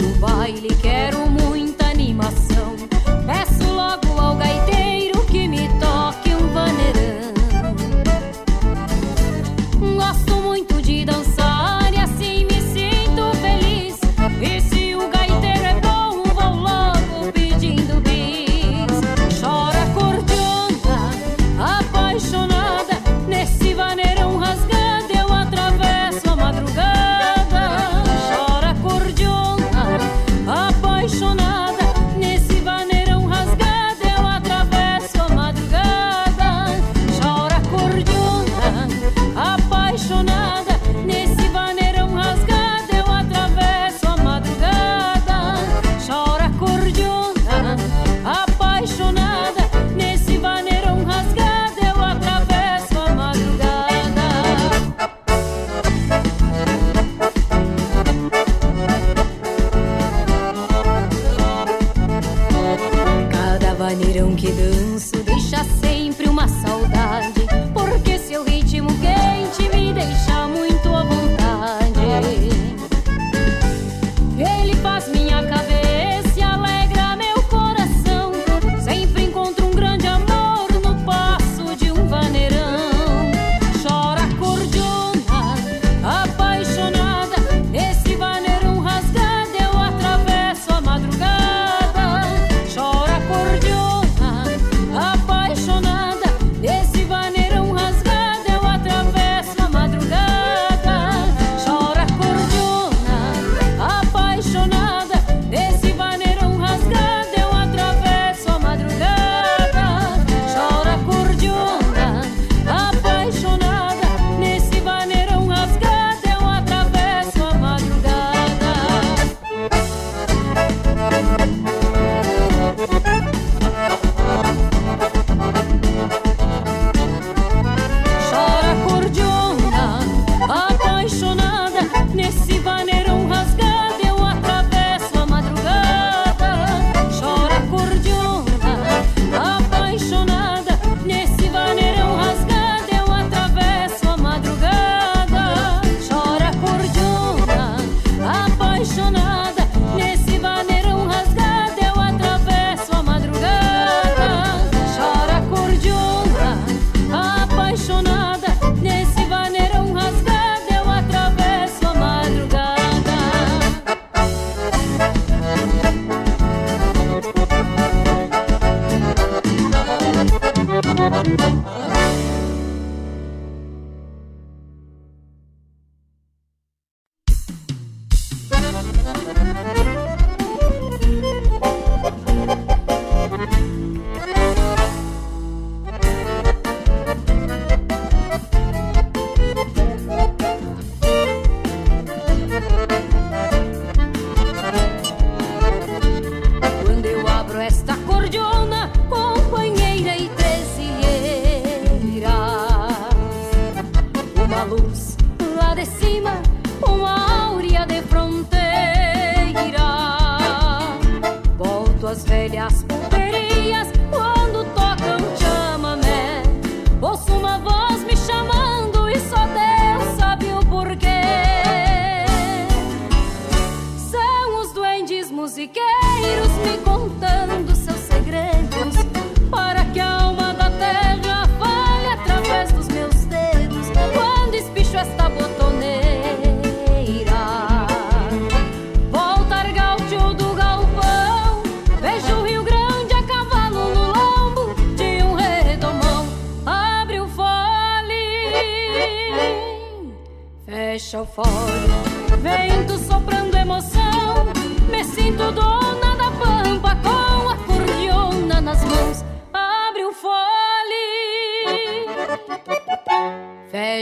no baile que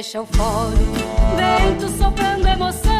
deixa eufórico. Vento soprando emoção.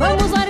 Vamos lá.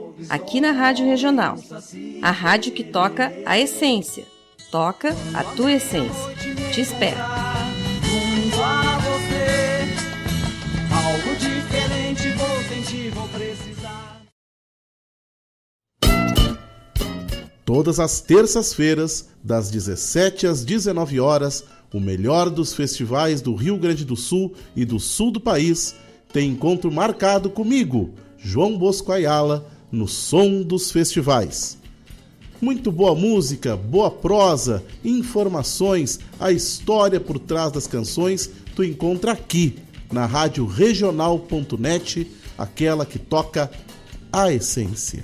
aqui na Rádio Regional. A rádio que toca a essência. Toca a tua essência. Te espero. Todas as terças-feiras, das 17 às 19 horas, o melhor dos festivais do Rio Grande do Sul e do sul do país tem encontro marcado comigo, João Bosco Ayala no Som dos Festivais. Muito boa música, boa prosa, informações, a história por trás das canções tu encontra aqui na rádio regional.net, aquela que toca a essência.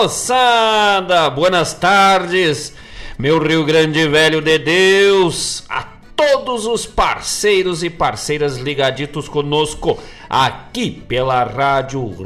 Moçada! Buenas tardes, meu Rio Grande Velho de Deus, a todos os parceiros e parceiras ligaditos conosco aqui pela rádio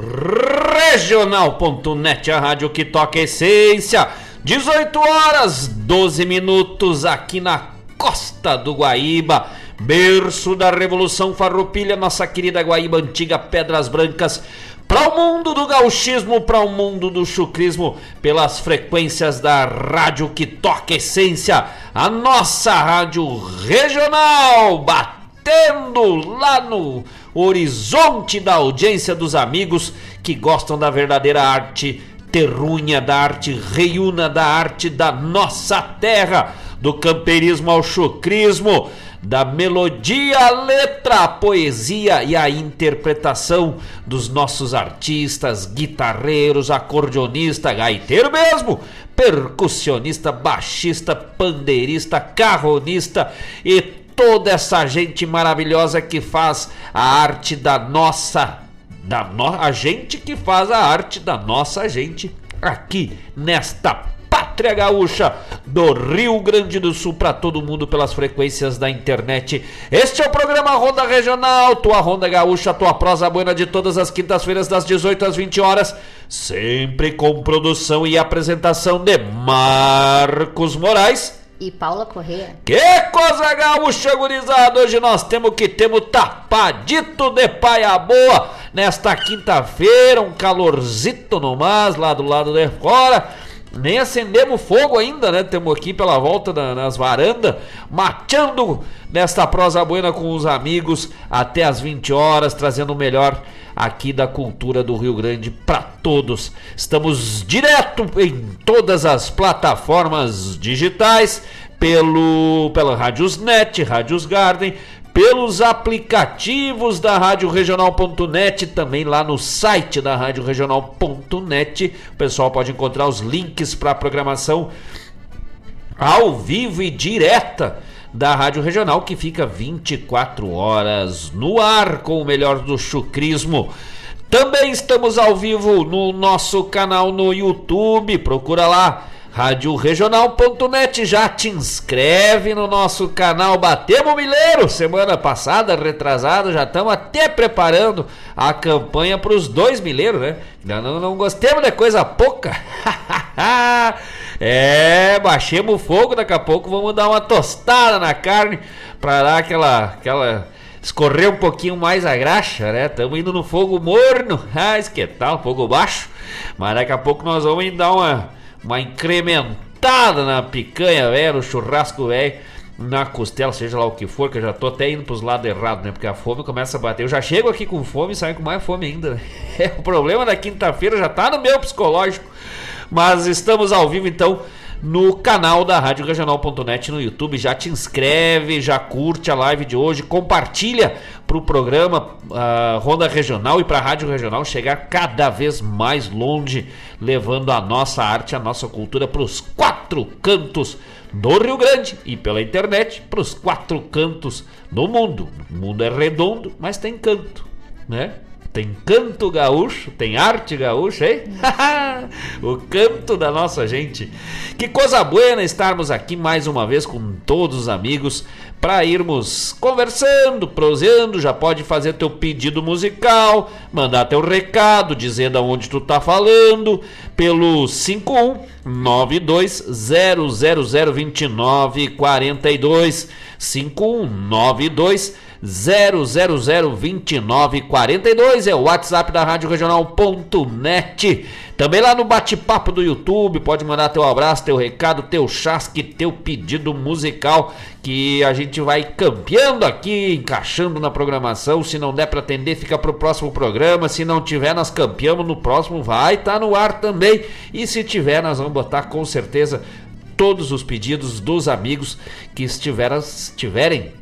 regional.net, a rádio que toca essência. 18 horas 12 minutos aqui na costa do Guaíba, berço da Revolução Farroupilha, nossa querida Guaíba antiga Pedras Brancas para o mundo do gauchismo, para o mundo do chucrismo, pelas frequências da rádio que toca essência, a nossa rádio regional, batendo lá no horizonte da audiência dos amigos que gostam da verdadeira arte terrunha, da arte reiuna, da arte da nossa terra, do campeirismo ao chucrismo da melodia, a letra, a poesia e a interpretação dos nossos artistas, guitarreiros, acordeonista, gaiteiro mesmo, percussionista, baixista, pandeirista, carronista e toda essa gente maravilhosa que faz a arte da nossa da no, a gente que faz a arte da nossa gente aqui nesta pátria gaúcha do Rio Grande do Sul para todo mundo pelas frequências da internet. Este é o programa Ronda Regional, tua Ronda Gaúcha, tua prosa buena de todas as quintas-feiras das 18 às 20 horas, sempre com produção e apresentação de Marcos Moraes e Paula Correia. Que coisa gaúcha, gurizada! Hoje nós temos que temos tapadito de paia boa nesta quinta-feira, um calorzito no mas lá do lado de fora. Nem acendemos fogo ainda, né? Temos aqui pela volta da, nas varandas, mateando nesta prosa buena com os amigos até as 20 horas, trazendo o melhor aqui da cultura do Rio Grande para todos. Estamos direto em todas as plataformas digitais, pelo pela Rádios Net, Rádios Garden, pelos aplicativos da Rádio Regional.net, também lá no site da Rádio Regional.net. O pessoal pode encontrar os links para a programação ao vivo e direta da Rádio Regional, que fica 24 horas no ar com o melhor do chucrismo. Também estamos ao vivo no nosso canal no YouTube, procura lá radioregional.net já te inscreve no nosso canal Batemos Mileiro. Semana passada, retrasada, já estamos até preparando a campanha para os dois mileiros, né? Não, não, não gostemos de coisa pouca. é, baixemos o fogo, daqui a pouco vamos dar uma tostada na carne para dar aquela, aquela escorrer um pouquinho mais a graxa, né? Estamos indo no fogo morno, ah, que tal, fogo baixo, mas daqui a pouco nós vamos dar uma uma incrementada na picanha, velho, no churrasco, velho, na costela, seja lá o que for, que eu já tô até indo pros lados errados, né? Porque a fome começa a bater. Eu já chego aqui com fome e saio com mais fome ainda. É, o problema da quinta-feira já tá no meu psicológico. Mas estamos ao vivo então no canal da Rádio Regional.net no YouTube. Já te inscreve, já curte a live de hoje, compartilha para o programa uh, Ronda Regional e para a Rádio Regional chegar cada vez mais longe, levando a nossa arte, a nossa cultura para os quatro cantos do Rio Grande e pela internet para os quatro cantos do mundo. O mundo é redondo, mas tem canto, né? Tem canto gaúcho, tem arte gaúcha, hein? o canto da nossa gente. Que coisa boa estarmos aqui mais uma vez com todos os amigos para irmos conversando, proseando. Já pode fazer teu pedido musical, mandar teu recado, dizer da onde tu tá falando pelo 51920002942 5192 0002942 é o WhatsApp da Rádio Regional.net. Também lá no bate-papo do YouTube, pode mandar teu abraço, teu recado, teu chasque, teu pedido musical que a gente vai campeando aqui, encaixando na programação. Se não der para atender, fica pro próximo programa. Se não tiver, nós campeamos no próximo, vai tá no ar também. E se tiver, nós vamos botar com certeza todos os pedidos dos amigos que estiver, estiverem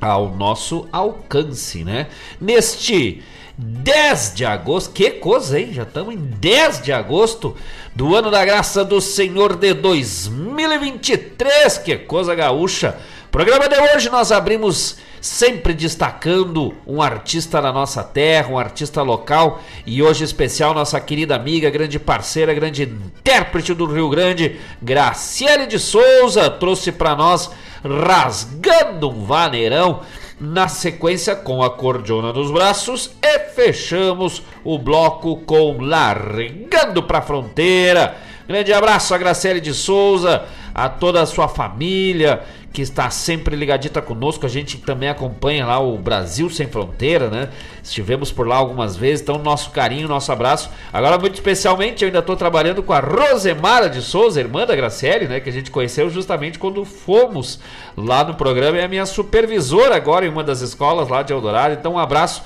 ao nosso alcance, né? Neste 10 de agosto, que coisa, hein? Já estamos em 10 de agosto do ano da graça do Senhor de 2023, que coisa gaúcha. Programa de hoje nós abrimos sempre destacando um artista da nossa terra, um artista local e hoje especial nossa querida amiga, grande parceira, grande intérprete do Rio Grande, Graciele de Souza, trouxe para nós rasgando um vaneirão. Na sequência, com a cordiona nos braços, e fechamos o bloco com Largando pra Fronteira. Grande abraço a Graciele de Souza, a toda a sua família que está sempre ligadita conosco. A gente também acompanha lá o Brasil Sem Fronteira, né? Estivemos por lá algumas vezes, então nosso carinho, nosso abraço. Agora, muito especialmente, eu ainda estou trabalhando com a Rosemara de Souza, irmã da Graciele, né? Que a gente conheceu justamente quando fomos lá no programa. É a minha supervisora agora em uma das escolas lá de Eldorado. Então, um abraço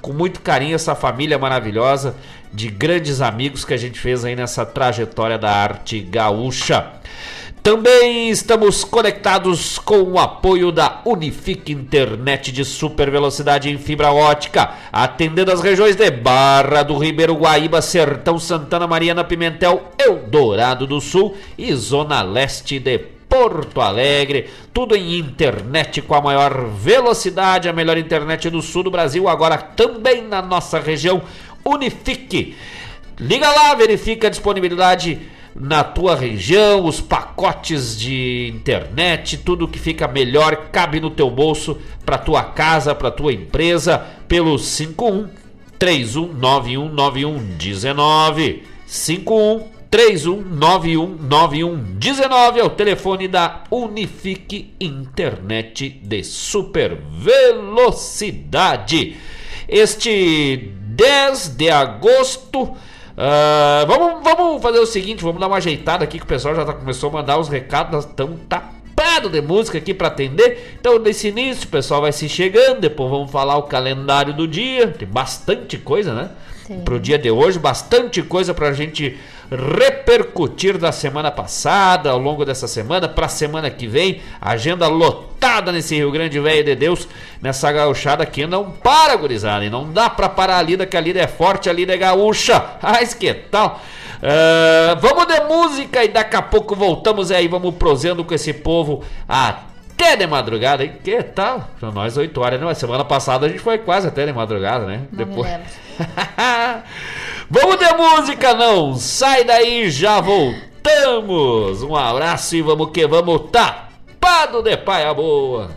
com muito carinho essa família maravilhosa de grandes amigos que a gente fez aí nessa trajetória da arte gaúcha. Também estamos conectados com o apoio da Unifique Internet de super velocidade em fibra ótica, atendendo as regiões de Barra do Ribeiro Guaíba, Sertão Santana Mariana Pimentel, Eldorado do Sul e Zona Leste de Porto Alegre, tudo em internet com a maior velocidade, a melhor internet do sul do Brasil, agora também na nossa região. Unifique. Liga lá, verifica a disponibilidade na tua região, os pacotes de internet, tudo que fica melhor cabe no teu bolso para tua casa, para tua empresa, pelo 51 31919119 51 31919119 é o telefone da Unifique Internet de super velocidade. Este 10 de agosto Uh, vamos, vamos fazer o seguinte, vamos dar uma ajeitada aqui que o pessoal já tá, começou a mandar os recados, nós estamos tapado de música aqui para atender. Então, nesse início, o pessoal vai se chegando, depois vamos falar o calendário do dia. Tem bastante coisa, né? Sim. Pro dia de hoje, bastante coisa pra gente repercutir da semana passada, ao longo dessa semana, para a semana que vem. Agenda lotada nesse Rio Grande Velho de Deus, nessa gauchada que não para, gurizada. E não dá para parar a lida, que a lida é forte, a lida é gaúcha. Mas que tal? Uh, vamos de música e daqui a pouco voltamos aí, vamos prosendo com esse povo até de madrugada, hein? Que tal? Para nós 8 horas, não? Semana passada a gente foi quase até de madrugada, né? Não Depois. Vamos ter música, não! Sai daí, já voltamos! Um abraço e vamos que vamos tapado de paia boa!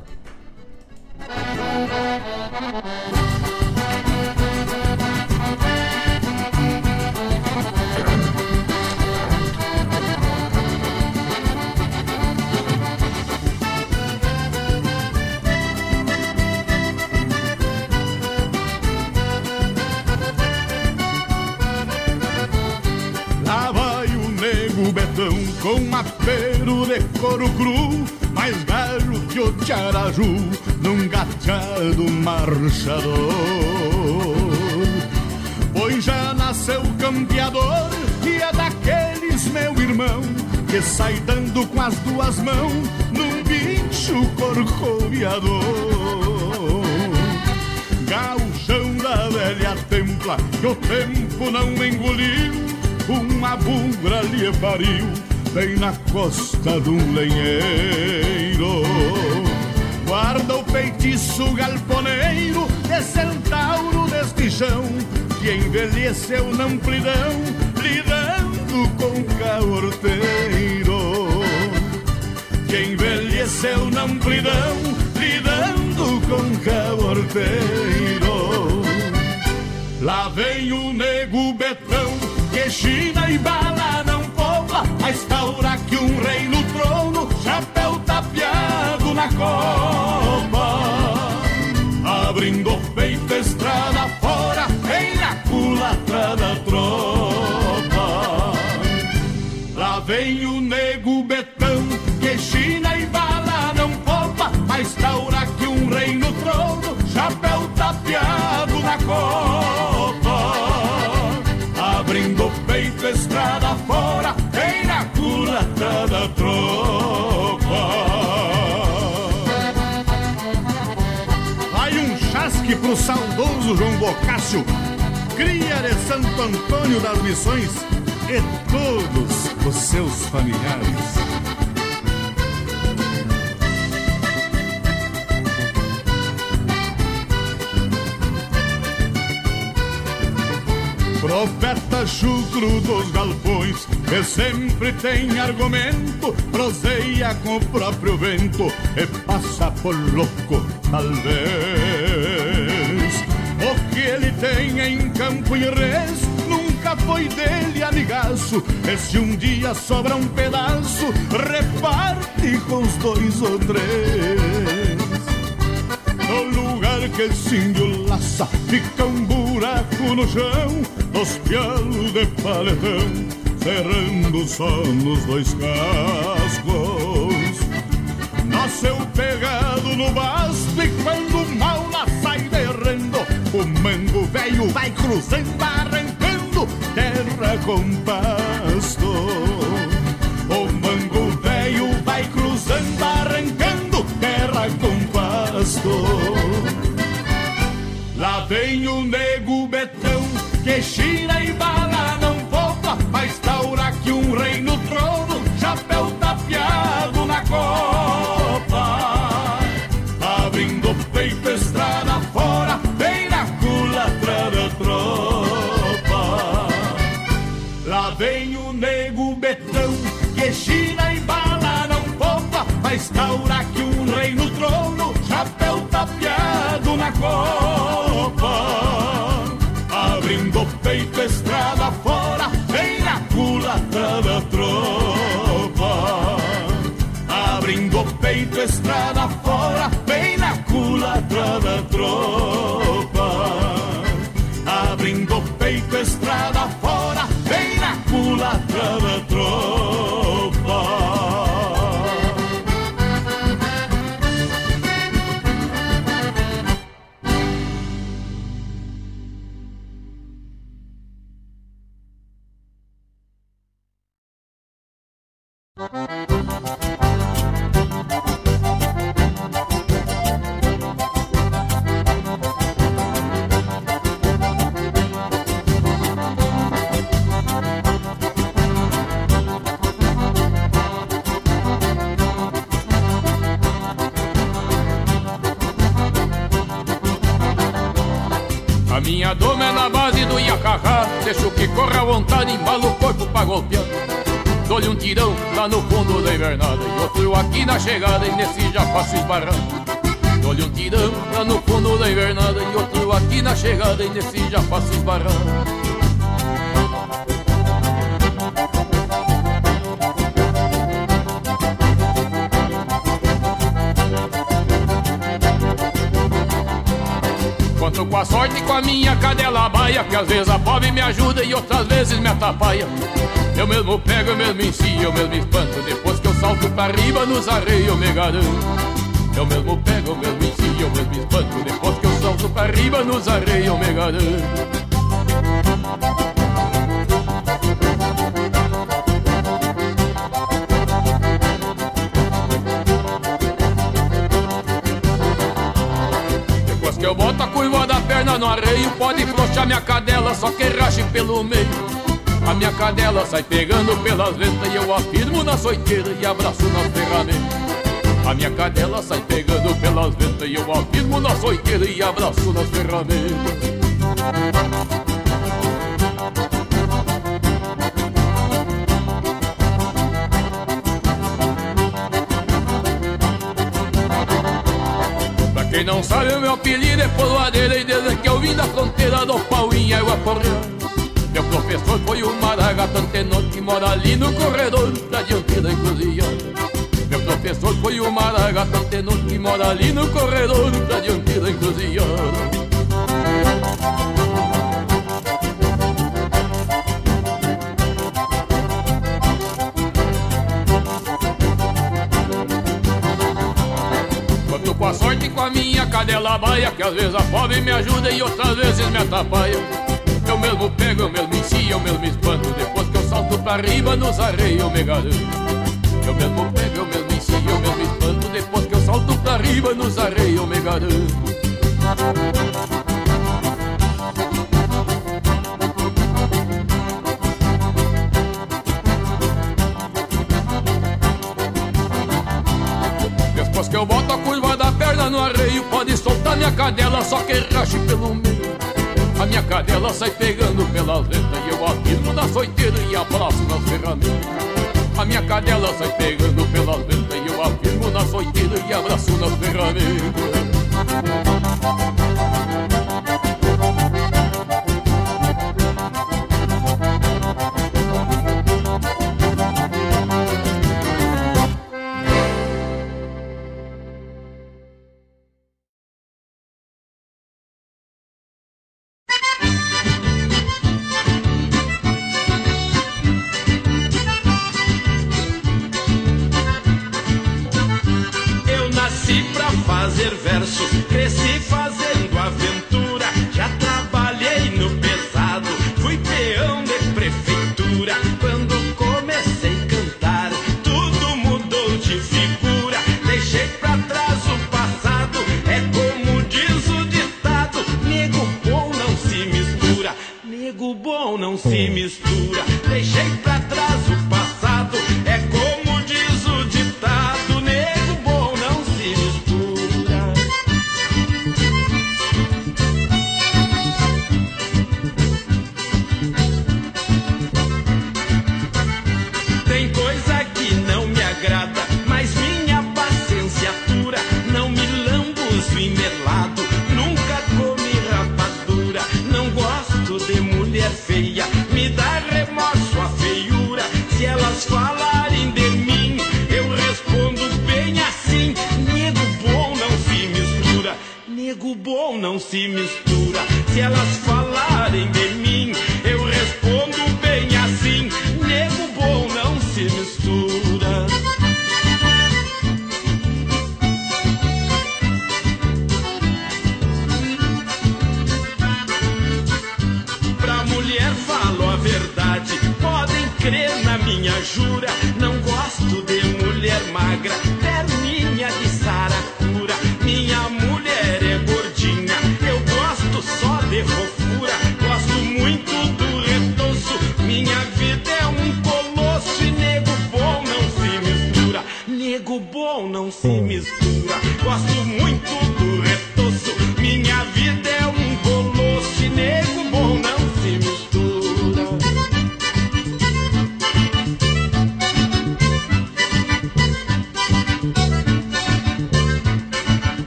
Com apero de couro cru, mais velho que o tiaraju, num gateado marchador. Pois já nasceu campeador e é daqueles, meu irmão, que sai dando com as duas mãos num bicho corcoviador. Gauchão da velha templa que o tempo não engoliu, uma bugra lhe pariu bem na costa de um lenheiro. Guarda o feitiço galponeiro de centauro deste chão que envelheceu na amplidão, lidando com caorteiro. Que envelheceu na amplidão, lidando com caorteiro. Lá vem o nego betão, que china e bala poupa, a estaura que um rei no trono, chapéu tapeado na copa. Abrindo o peito, estrada fora, em na culatra da tropa. Lá vem o nego betão, que china e bala não poupa, a estaura que um rei no trono, chapéu tapeado na copa. Da tropa. Vai um chasque pro saudoso João Bocácio, cria de Santo Antônio das Missões e todos os seus familiares. Profeta chucro dos galpões, que sempre tem argumento, proseia com o próprio vento e passa por louco, talvez. O que ele tem em campo e res nunca foi dele, amigaço. E se um dia sobra um pedaço, reparte com os dois ou três. Se laça Fica um buraco no chão Dos pialos de paletão Cerrando só nos dois cascos Nasceu pegado no basto E quando mal lá sai derrendo O mango velho vai cruzando Arrancando terra com pasto. O mango velho vai cruzando Arrancando terra com pasto vem o nego betão Que china e bala não volta Mas taura que um rei no trono Chapéu tapeado na copa. Abrindo peito estrada fora Bem na culatra da tropa. Lá vem o nego betão Que china e bala não poupa Mas taura que um rei no trono Chapéu tapeado na copa Peito estrada fora Bem na culatra da tropa. Abrindo o peito estrada fora e outras vezes me atrapalha. Eu mesmo pego, eu mesmo ensino, eu mesmo espanto. Depois que eu salto pra riba nos arreios eu me garanto. Eu mesmo pego, eu mesmo ensino, eu mesmo espanto. Depois que eu salto pra riba nos arreios eu me garanto Pode flochar minha cadela, só que rache pelo meio. A minha cadela sai pegando pelas ventas E eu afirmo na soiteira e abraço nas ferramentas A minha cadela sai pegando pelas ventas E eu afirmo na soiteira e abraço nas ferramentas não sabe, o meu apelido é poloadeira E desde que eu vim da fronteira do pau em água correndo meu professor foi o Maragata Antenor que mora ali no corredor da diante da encruzilhada. Meu professor foi o Maragata Antenor que mora ali no corredor da diante da encruzilhada. Cadela baia Que às vezes a pobre me ajuda e outras vezes me atrapalha. Eu mesmo pego, eu mesmo ensino, eu mesmo espanto Depois que eu salto pra riba, nos arreios eu me garanto Eu mesmo pego, eu mesmo ensino, eu mesmo espanto Depois que eu salto pra riba, nos arreios eu me garanto que eu boto a Soltar minha cadela, só que rache pelo meio. A minha cadela sai pegando pela letra E eu afirmo na soiteira e abraço nas ferramentas. A minha cadela sai pegando pela letra E eu afirmo na soiteira e abraço nas ferramentas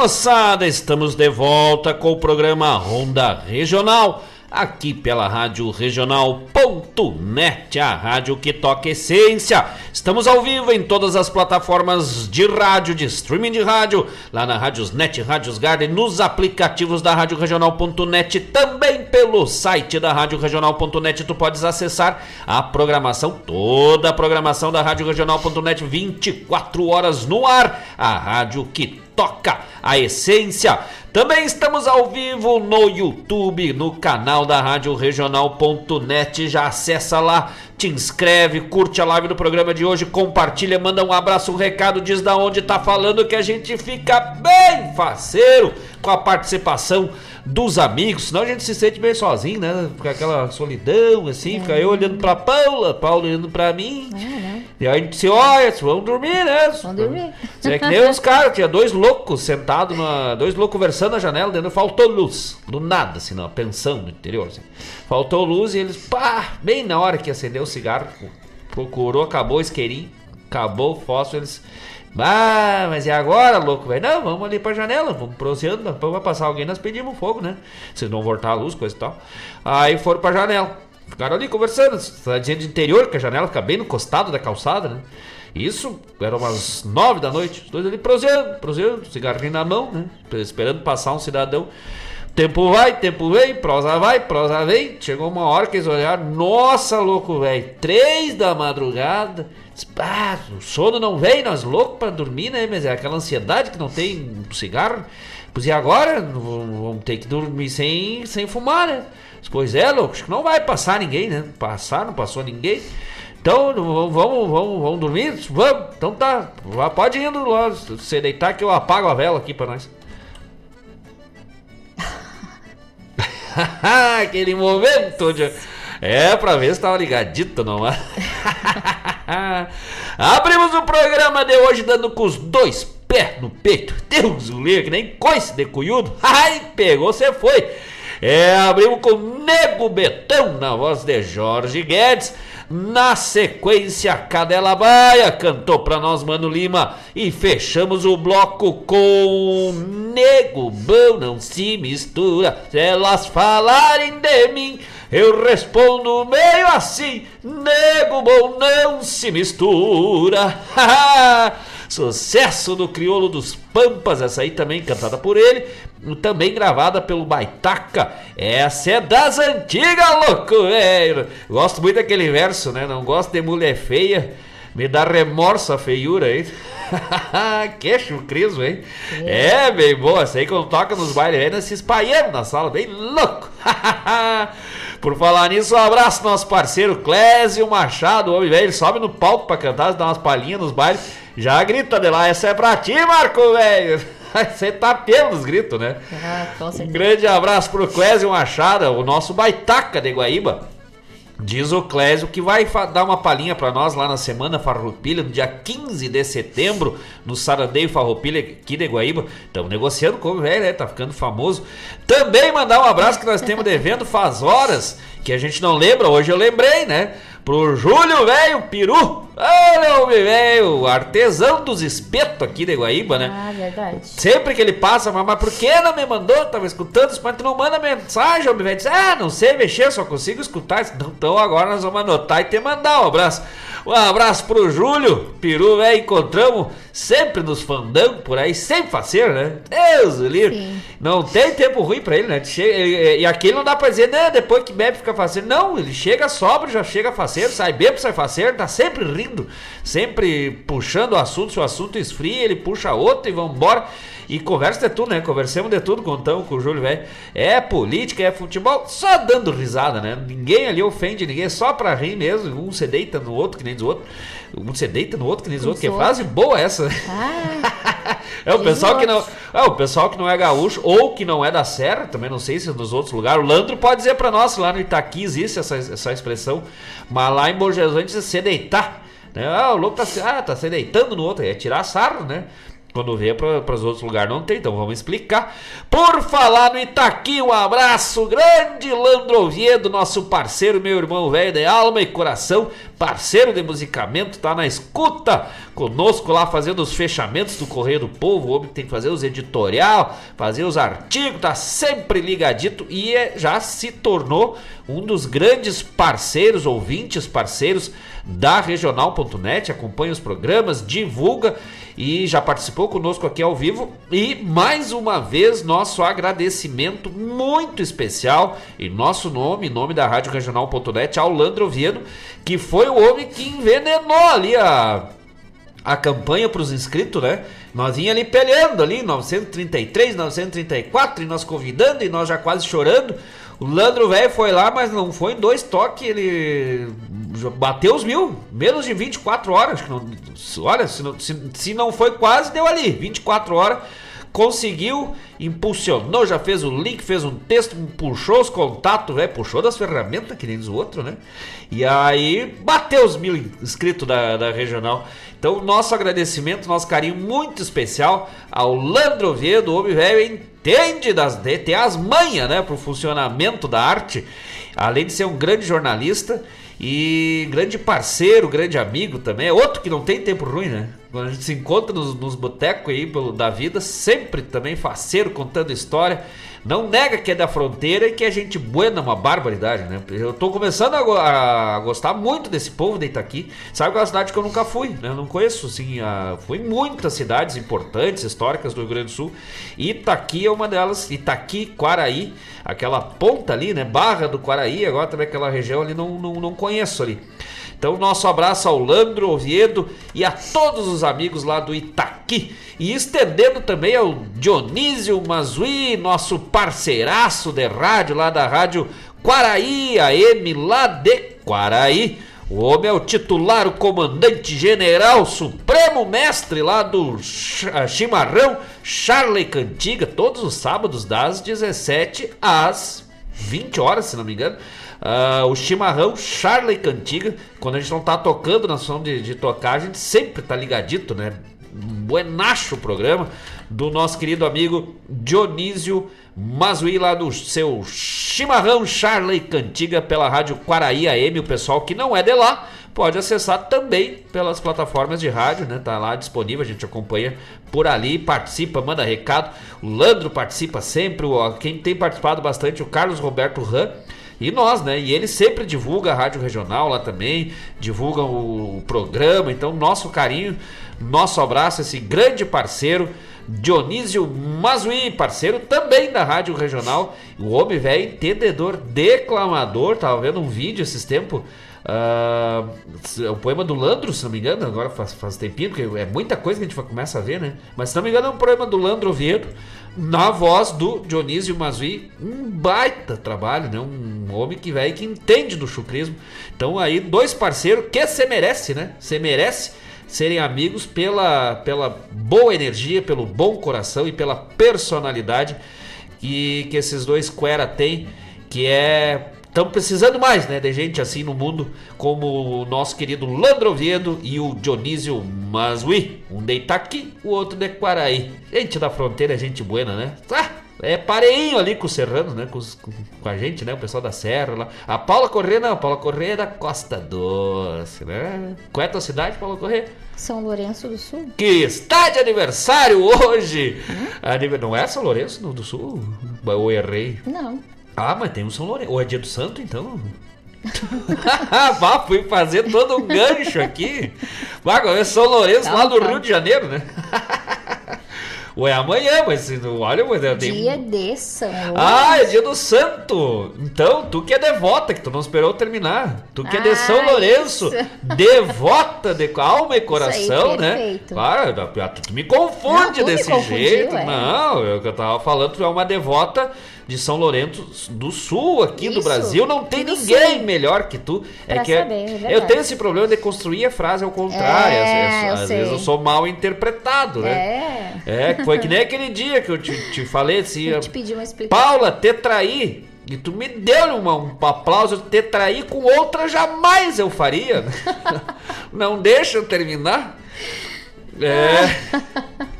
Moçada, estamos de volta com o programa Ronda Regional, aqui pela Rádio Regional.net, a rádio que toca essência. Estamos ao vivo em todas as plataformas de rádio, de streaming de rádio, lá na Rádios Net, Rádios Garden, nos aplicativos da Rádio Regional.net, também pelo site da Rádio Regional.net, tu podes acessar a programação, toda a programação da Rádio Regional.net, 24 horas no ar, a rádio que toca a essência. Também estamos ao vivo no YouTube, no canal da Rádio Regional.net. Já acessa lá, te inscreve, curte a live do programa de hoje, compartilha, manda um abraço, um recado, diz da onde tá falando que a gente fica bem faceiro com a participação dos amigos, senão a gente se sente bem sozinho, né? Fica aquela solidão, assim, fica eu olhando pra Paula, Paula olhando pra mim. E aí a gente se olha, vamos dormir, né? Vamos dormir. É que nem os caras, tinha dois loucos sentados, na, dois loucos conversando na janela, dentro faltou luz. Do nada, assim, numa pensão no interior. Assim. Faltou luz e eles, pá, bem na hora que acendeu cigarro, procurou, acabou o isqueirinho, acabou o fósforo, eles. Ah, mas e agora, louco, velho? Não, vamos ali pra janela, vamos pro oceano, vai passar alguém, nós pedimos fogo, né? Vocês não voltar a luz, coisa e tal. Aí foram pra janela. Ficaram ali conversando, cidadezinha de interior, que a janela fica bem no costado da calçada, né? Isso, era umas nove da noite, os dois ali proseando, proseando, cigarrinho na mão, né? Esperando passar um cidadão. Tempo vai, tempo vem, prosa vai, prosa vem. Chegou uma hora que eles olharam, nossa, louco, velho, três da madrugada. Ah, o sono não vem, nós loucos pra dormir, né? Mas é aquela ansiedade que não tem cigarro. Pois e agora? Vamos ter que dormir sem, sem fumar, né? Pois é, louco, acho que não vai passar ninguém, né? Passar, não passou ninguém. Então, vamos, vamos, vamos dormir? Vamos. Então tá, pode ir indo lá, você deitar que eu apago a vela aqui pra nós. Aquele momento de... É, pra ver se tava ligadito, não é? Abrimos o programa de hoje dando com os dois pés no peito. Deus o livre, que nem coice de cunhudo. Ai, pegou, você foi. É, abrimos com Nego Betão na voz de Jorge Guedes. Na sequência, Cadela Baia cantou pra nós Mano Lima. E fechamos o bloco com Nego Bom Não Se Mistura. Se elas falarem de mim, eu respondo meio assim: Nego Bom Não Se Mistura. Sucesso do Crioulo dos Pampas, essa aí também cantada por ele, também gravada pelo Baitaca. Essa é das antigas, louco, velho. Gosto muito daquele verso, né? Não gosto de mulher feia, me dá remorso a feiura, hein? Queixo criso, hein? É. bem boa. Essa aí quando toca nos bailes, ainda se espalhando na sala, bem louco. Por falar nisso, um abraço nosso parceiro Clésio Machado, homem velho. Ele sobe no palco pra cantar, dá umas palhinhas nos bailes. Já grita de lá, essa é pra ti, Marco, velho. Você tá pelo os gritos, né? Ah, com Um grande abraço pro Clésio Machado, o nosso baitaca de Guaíba. Diz o Clésio que vai dar uma palhinha pra nós lá na Semana Farroupilha, no dia 15 de setembro, no Sarandeio Farroupilha aqui de Guaíba. Estamos negociando com o velho, né? Tá ficando famoso. Também mandar um abraço que nós temos devendo faz horas, que a gente não lembra, hoje eu lembrei, né? Pro Júlio Velho Peru. Olha o velho, artesão dos espetos aqui de Guaíba, né? Ah, verdade. Sempre que ele passa, mas, por que não me mandou? Tava escutando, mas tu não manda mensagem, homem velho. Diz, ah, não sei mexer, só consigo escutar. Então agora nós vamos anotar e te mandar um abraço. Um abraço pro Júlio, peru, velho. Encontramos sempre nos fandangos por aí, sempre faceiro, né? Deus do livre. Sim. Não tem tempo ruim pra ele, né? Chega, e, e aquele não dá pra dizer, né? Depois que bebe fica faceiro. Não, ele chega sóbrio, já chega faceiro, sai bebo, sai faceiro, tá sempre rindo, sempre puxando o assunto. Se o assunto esfria, ele puxa outro e vambora. E conversa de tudo, né? Conversamos de tudo, contamos com o Júlio, velho. É política, é futebol, só dando risada, né? Ninguém ali ofende ninguém, só pra rir mesmo. Um se deita no outro, que nem diz o outro. Um se deita no outro, que nem diz o outro. Que o frase boa essa, né? Ah, É o pessoal que não, é o pessoal que não é gaúcho ou que não é da serra, também não sei se é dos outros lugares. O Landro pode dizer pra nós, lá no Itaqui existe essa, essa expressão, mas lá em Bom Jesus a gente se deitar. Né? Ah, o louco tá ah, tá se deitando no outro, é tirar sarro, né? Quando vê para os outros lugares não tem, então vamos explicar. Por falar no Itaqui, um abraço grande, Landro Oviedo, nosso parceiro, meu irmão velho de alma e coração, parceiro de musicamento, tá na escuta conosco lá fazendo os fechamentos do Correio do Povo. O homem tem que fazer os editorial, fazer os artigos, tá sempre ligadito e é- já se tornou um dos grandes parceiros, ouvintes parceiros da Regional.net, acompanha os programas, divulga e já participou conosco aqui ao vivo. E mais uma vez, nosso agradecimento muito especial em nosso nome, em nome da Rádio Regional.net, ao Landro Oviedo, que foi o homem que envenenou ali a a campanha para os inscritos, né? Nós vinha ali peleando ali, 933, 934, e nós convidando, e nós já quase chorando. O Landro velho foi lá, mas não foi em dois toques, ele bateu os mil, menos de 24 horas. olha, se não, se, se não foi quase, deu ali, 24 horas. Conseguiu, impulsionou, já fez o link, fez um texto, puxou os contatos, velho, puxou das ferramentas, que nem o outro, né? E aí bateu os mil inscritos da, da regional. Então, nosso agradecimento, nosso carinho muito especial ao Landro Oviedo, homem velho entende das tem as manhas, né, pro funcionamento da arte, além de ser um grande jornalista e grande parceiro, grande amigo também. É outro que não tem tempo ruim, né? Quando a gente se encontra nos, nos botecos aí pelo, da vida, sempre também faceiro, contando história. Não nega que é da fronteira e que é gente buena, uma barbaridade, né? Eu tô começando a, a gostar muito desse povo de Itaqui. Sabe que é uma cidade que eu nunca fui, né? Eu não conheço, assim, a... fui em muitas cidades importantes, históricas do Rio Grande do Sul. Itaqui é uma delas. Itaqui, Quaraí, aquela ponta ali, né? Barra do Quaraí, agora também aquela região ali, não, não, não conheço ali. Então, nosso abraço ao Landro Oviedo e a todos os amigos lá do Itaqui. E estendendo também ao Dionísio Mazui, nosso parceiraço de rádio lá da rádio Quaraí, AM lá de Quaraí. O homem é o titular, o comandante general, supremo mestre lá do ah, Chimarrão, Charley Cantiga, todos os sábados das 17 às 20 horas, se não me engano. Ah, o chimarrão Charley Cantiga, quando a gente não tá tocando na som de, de tocar, a gente sempre tá ligadito, né? Buenacho programa do nosso querido amigo Dionísio Mazui, lá do seu chimarrão Charley Cantiga pela rádio Quaraí AM. O pessoal que não é de lá pode acessar também pelas plataformas de rádio, né? Tá lá disponível, a gente acompanha por ali, participa, manda recado. O Landro participa sempre, quem tem participado bastante, o Carlos Roberto Ram E nós, né? E ele sempre divulga a Rádio Regional lá também, divulga o, programa. Então, nosso carinho, nosso abraço, esse grande parceiro. Dionísio Mazui, parceiro também da Rádio Regional. O homem velho, entendedor, declamador. Tava vendo um vídeo esses tempos. Uh, o poema do Landro, se não me engano, agora faz, faz tempinho, porque é muita coisa que a gente começa a ver, né? Mas se não me engano, é um poema do Landro Oviedo, na voz do Dionísio Mazui. Um baita trabalho, né? Um homem que velho que entende do chucrismo. Então aí, dois parceiros que se merece, né? Se merece serem amigos pela, pela boa energia, pelo bom coração e pela personalidade que, que esses dois Quera têm, que é Estamos precisando mais, né, de gente assim no mundo como o nosso querido Landro Oviedo e o Dionísio Mazui. Um de Itaqui, o outro de Quaraí. Gente da fronteira, gente buena, né? Ah, é pareinho ali com o Serrano, né? Com, com, com, a gente, né? O pessoal da Serra lá. A Paula Corrêa, não. A Paula Corrêa é da Costa Doce, né? Qual é a tua cidade, Paula Corrêa? São Lourenço do Sul. Que está de aniversário hoje! Hum? Não é São Lourenço do Sul? Eu errei. Não. Ah, mas tem um São Lourenço. Ou é dia do santo, então? Vá, fui fazer todo um gancho aqui. Vá, é São Lourenço tá, lá do tá. Rio de Janeiro, né? Ou é amanhã, mas não olha, mas tem... Dia de São Lourenço. Ah, é dia do santo. Então, tu que é devota, que tu não esperou terminar. Tu que é de São ah, Lourenço, isso. devota de alma e coração, aí, né? Claro, tu me confunde não, desse me jeito. É. Não, eu que eu tava falando, tu é uma devota de São Lourenço do Sul, aqui Isso, do Brasil. Não tem ninguém melhor que tu. É pra é que saber, é eu tenho esse problema de construir a frase ao contrário. É, às, às vezes eu sou mal interpretado, né? É. É, foi que nem aquele dia que eu te, te falei assim. Eu te pedi uma explicação. Paula, te traí. E tu me deu uma, um aplauso, te trair com outra jamais eu faria. Não deixa eu terminar. É.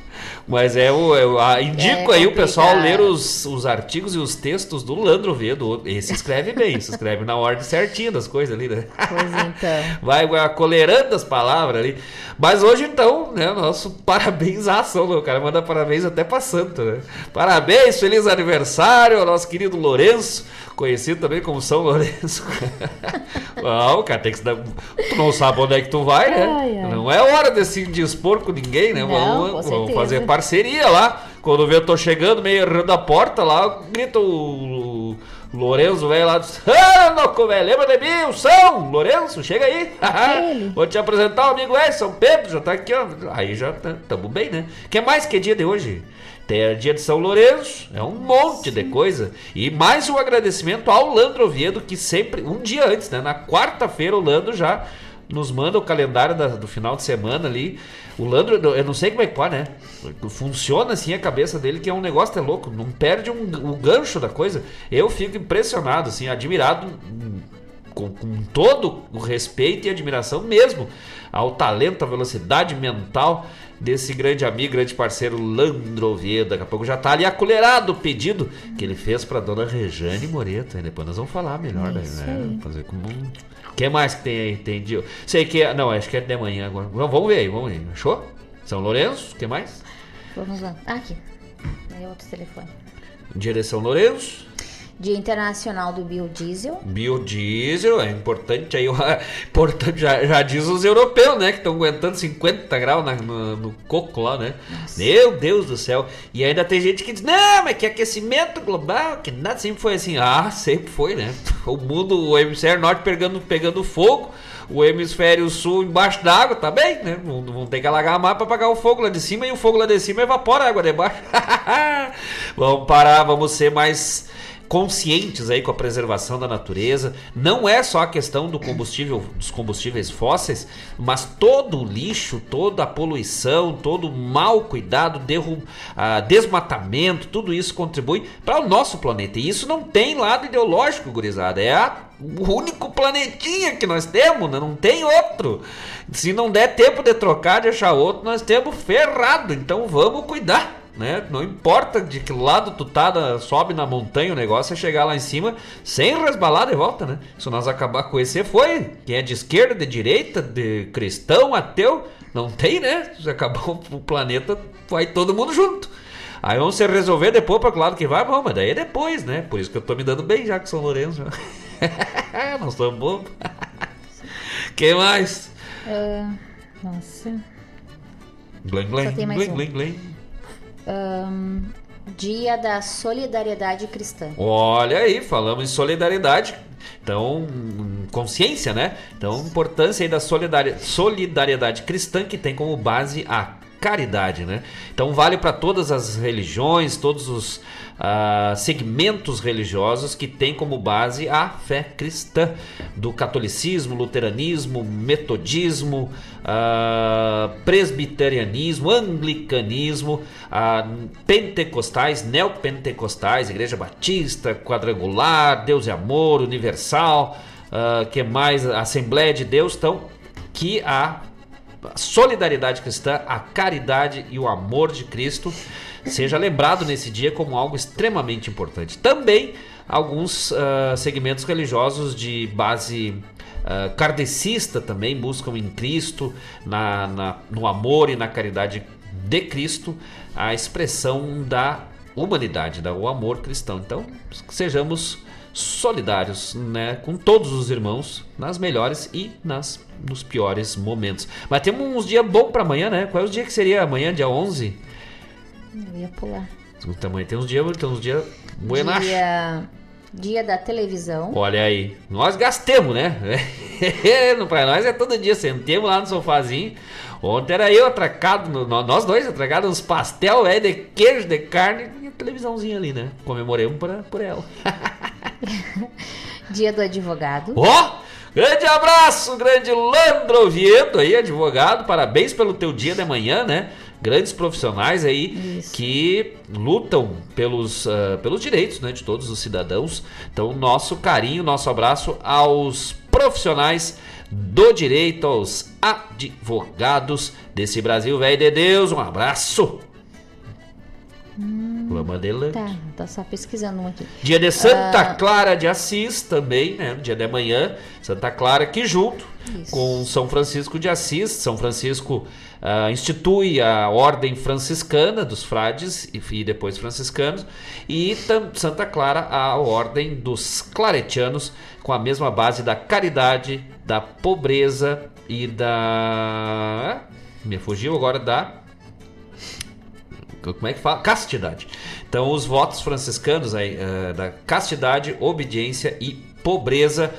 Mas é o. Eu, a, indico é aí o pessoal ler os, os artigos e os textos do Landro Vedo. Esse escreve bem, se escreve na ordem certinha das coisas ali, né? Pois então. Vai colerando as palavras ali. Mas hoje, então, né, nosso parabéns à ação. O cara manda parabéns até pra santo, né? Parabéns, feliz aniversário ao nosso querido Lourenço conhecido também como São Lourenço. não, cara, tem que dar... Tu não sabe onde é que tu vai, né? Ai, ai. Não é hora de se dispor com ninguém, né? Não, vamos, vamos fazer parceria lá. Quando vê eu tô chegando, meio errando a porta lá, grita o, o Lourenço velho lá, ah, Noco, velho, lembra de mim, o São Lourenço, chega aí. Vou te apresentar o amigo é São Pedro, já tá aqui, ó. Aí já tá, tamo bem, né? que mais que é dia de hoje? Tem dia de São Lourenço, é um monte de coisa. E mais um agradecimento ao Landro Oviedo, que sempre, um dia antes, né? Na quarta-feira, o Landro já nos manda o calendário da, do final de semana ali. O Landro, eu não sei como é que pode, né? Funciona assim a cabeça dele, que é um negócio é louco. Não perde um, o gancho da coisa. Eu fico impressionado, assim, admirado com, com todo o respeito e admiração mesmo ao talento, à velocidade mental desse grande amigo, grande parceiro Landro Oviedo. Daqui a pouco já tá ali acolherado o pedido que ele fez para dona Rejane Moreto. Depois nós vamos falar melhor, daí, né? Fazer como. Que mais que tem aí? Tem dia... Sei que é... Não, acho que é de manhã agora. Vamos ver aí, vamos ver. Achou? São Lourenço, o que mais? Vamos lá. Ah, aqui. Aí é outro telefone. Direção Lourenço. Dia Internacional do Biodiesel. Biodiesel, é importante aí, importante, já, já diz os europeus, né, que estão aguentando 50 graus na, no, no, coco lá, né? Nossa. Meu Deus do céu. E ainda tem gente que diz, não, mas que aquecimento global, que nada sempre foi assim. Ah, sempre foi, né? O mundo, o hemisfério norte pegando, pegando fogo, o hemisfério sul embaixo d'água, tá bem, né? Vão ter que alagar a mar para apagar o fogo lá de cima e o fogo lá de cima evapora a água de baixo. vamos parar, vamos ser mais conscientes aí com a preservação da natureza. Não é só a questão do combustível, dos combustíveis fósseis, mas todo o lixo, toda a poluição, todo o mau cuidado, derrum, uh, desmatamento, tudo isso contribui para o nosso planeta. E isso não tem lado ideológico, gurizada. É a o único planetinha que nós temos, né? não tem outro. Se não der tempo de trocar, de achar outro, nós temos ferrado. Então vamos cuidar né? Não importa de que lado tu tá, sobe na montanha, o negócio é chegar lá em cima sem resbalar de volta, né? Se nós acabar com esse, foi. Quem é de esquerda, de direita, de cristão, ateu, não tem, né? Se acabar o planeta, vai todo mundo junto. Aí vamos se resolver depois para que lado que vai, bom, mas daí é depois, né? Por isso que eu tô me dando bem já com São Lourenço. Nós estamos bobos. Quem mais? Ah, nossa. Glen, Glen, Glen. Glen, Glen. Ahn, dia da Solidariedade Cristã. Olha aí, falamos em solidariedade. Então, consciência, né? Então, importância aí da solidari- solidariedade cristã que tem como base a caridade, né? Então, vale para todas as religiões, todos os ah, segmentos religiosos que tem como base a fé cristã, do catolicismo, luteranismo, metodismo, ah, presbiterianismo, anglicanismo, ah, pentecostais, neopentecostais, igreja batista, quadrangular, Deus é amor, universal, ah, que mais? Assembleia de Deus, então, que a a solidariedade cristã, a caridade e o amor de Cristo seja lembrado nesse dia como algo extremamente importante. Também alguns ah, segmentos religiosos de base ah, kardecista também buscam em Cristo, na, na- no amor e na caridade de Cristo, a expressão da humanidade, da, o amor cristão. Então, sejamos solidários né, com todos os irmãos nas melhores e nas nos piores momentos. Mas temos uns dias bons para amanhã, né? Qual é o dia que seria amanhã, dia 11? Eu ia pular. Também tem uns dias, tem uns dias buenas. Dia, dia da televisão. Olha aí, nós gastemos, né? Pra nós é todo dia, sentemos lá no sofazinho. Ontem era eu atracado, no- nó- nós dois atracados uns pastel velho de queijo, de carne e a televisãozinha ali, né? Comemoremos por, por ela. Dia do advogado. Ó, grande abraço, grande Landro Oviedo aí, advogado. Parabéns pelo teu dia de manhã, né? Grandes profissionais aí Isso. que lutam pelos, ah, pelos direitos né, de todos os cidadãos. Então, nosso carinho, nosso abraço aos profissionais do direito, aos advogados desse Brasil velho de Deus. Um abraço. Lama lã. Tá, tá só pesquisando um aqui. Dia de Santa Clara de Assis também, né? Dia de amanhã, Santa Clara que junto Isso. com São Francisco de Assis, São Francisco ah, institui a ordem franciscana dos frades e, e depois franciscanos e Santa Clara a ordem dos claretianos com a mesma base da caridade, da pobreza e da me fugiu agora da como é que fala? Castidade. Então, os votos franciscanos aí, eh, da castidade, obediência e pobreza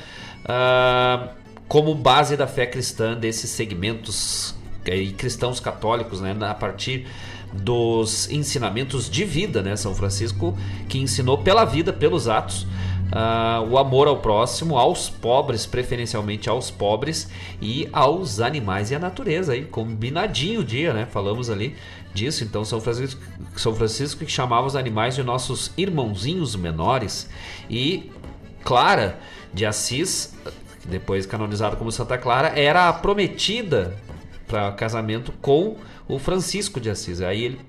ah, como base da fé cristã desses segmentos eh, e cristãos católicos, né, a partir dos ensinamentos de vida, né? São Francisco que ensinou pela vida, pelos atos, ah, o amor ao próximo, aos pobres, preferencialmente aos pobres e aos animais e à natureza. Aí, combinadinho o dia, né? Falamos ali disso. Então, São Francisco, São Francisco que chamava os animais de nossos irmãozinhos menores. E Clara de Assis, depois canonizada como Santa Clara, era a prometida para casamento com o Francisco de Assis. Aí ele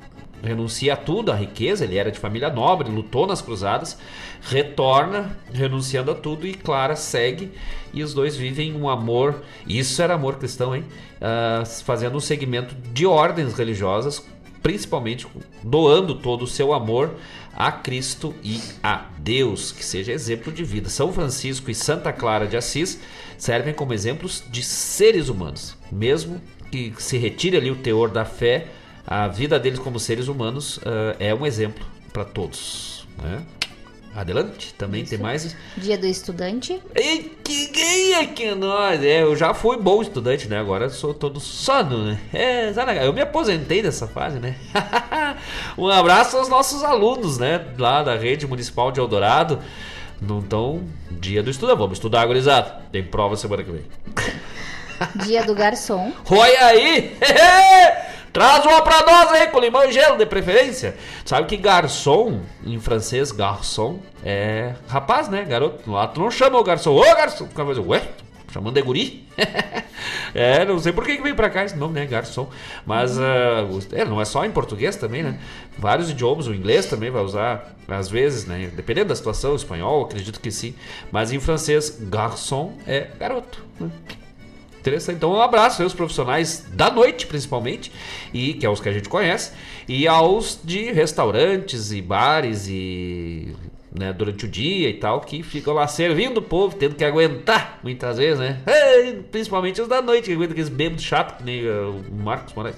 renuncia a tudo, a riqueza, ele era de família nobre, lutou nas cruzadas, retorna renunciando a tudo e Clara segue e os dois vivem um amor, isso era amor cristão, hein? Ah, fazendo um segmento de ordens religiosas, principalmente doando todo o seu amor a Cristo e a Deus, que seja exemplo de vida. São Francisco e Santa Clara de Assis servem como exemplos de seres humanos, mesmo que se retire ali o teor da fé, a vida deles como seres humanos ah, é um exemplo para todos. Né? Adelante, também tem mais. Dia do estudante. Ei, que ganha que nós! É, eu já fui bom estudante, né? Agora sou todo sono, né? É, sabe, eu me aposentei dessa fase, né? um abraço aos nossos alunos, né? Lá da rede municipal de Eldorado. Então, dia do estudante. Vamos estudar, gurizada. Tem prova semana que vem. Dia do garçom. Olha aí! Traz uma pra nós aí, com limão e gelo, de preferência. Sabe que garçom, em francês, garçom, é rapaz, né? Garoto. Lá tu não chama o garçom. Ô, garçom! Fica mais, Ué? Chamando de guri? é, não sei por que veio pra cá esse nome, né? Garçom. Mas o- é, não é só em português também, né? Vários idiomas, o inglês também vai usar, às vezes, né? Dependendo da situação, o espanhol, acredito que sim. Mas em francês, garçom é garoto. né? Interessante. Então, um abraço aos profissionais da noite, principalmente, e que é os que a gente conhece, e aos de restaurantes e bares e né, durante o dia e tal, que ficam lá servindo o povo, tendo que aguentar muitas vezes, né? Ei, principalmente os da noite, que aguentam aqueles bêbados chatos, que nem uh, o Marcos Moraes.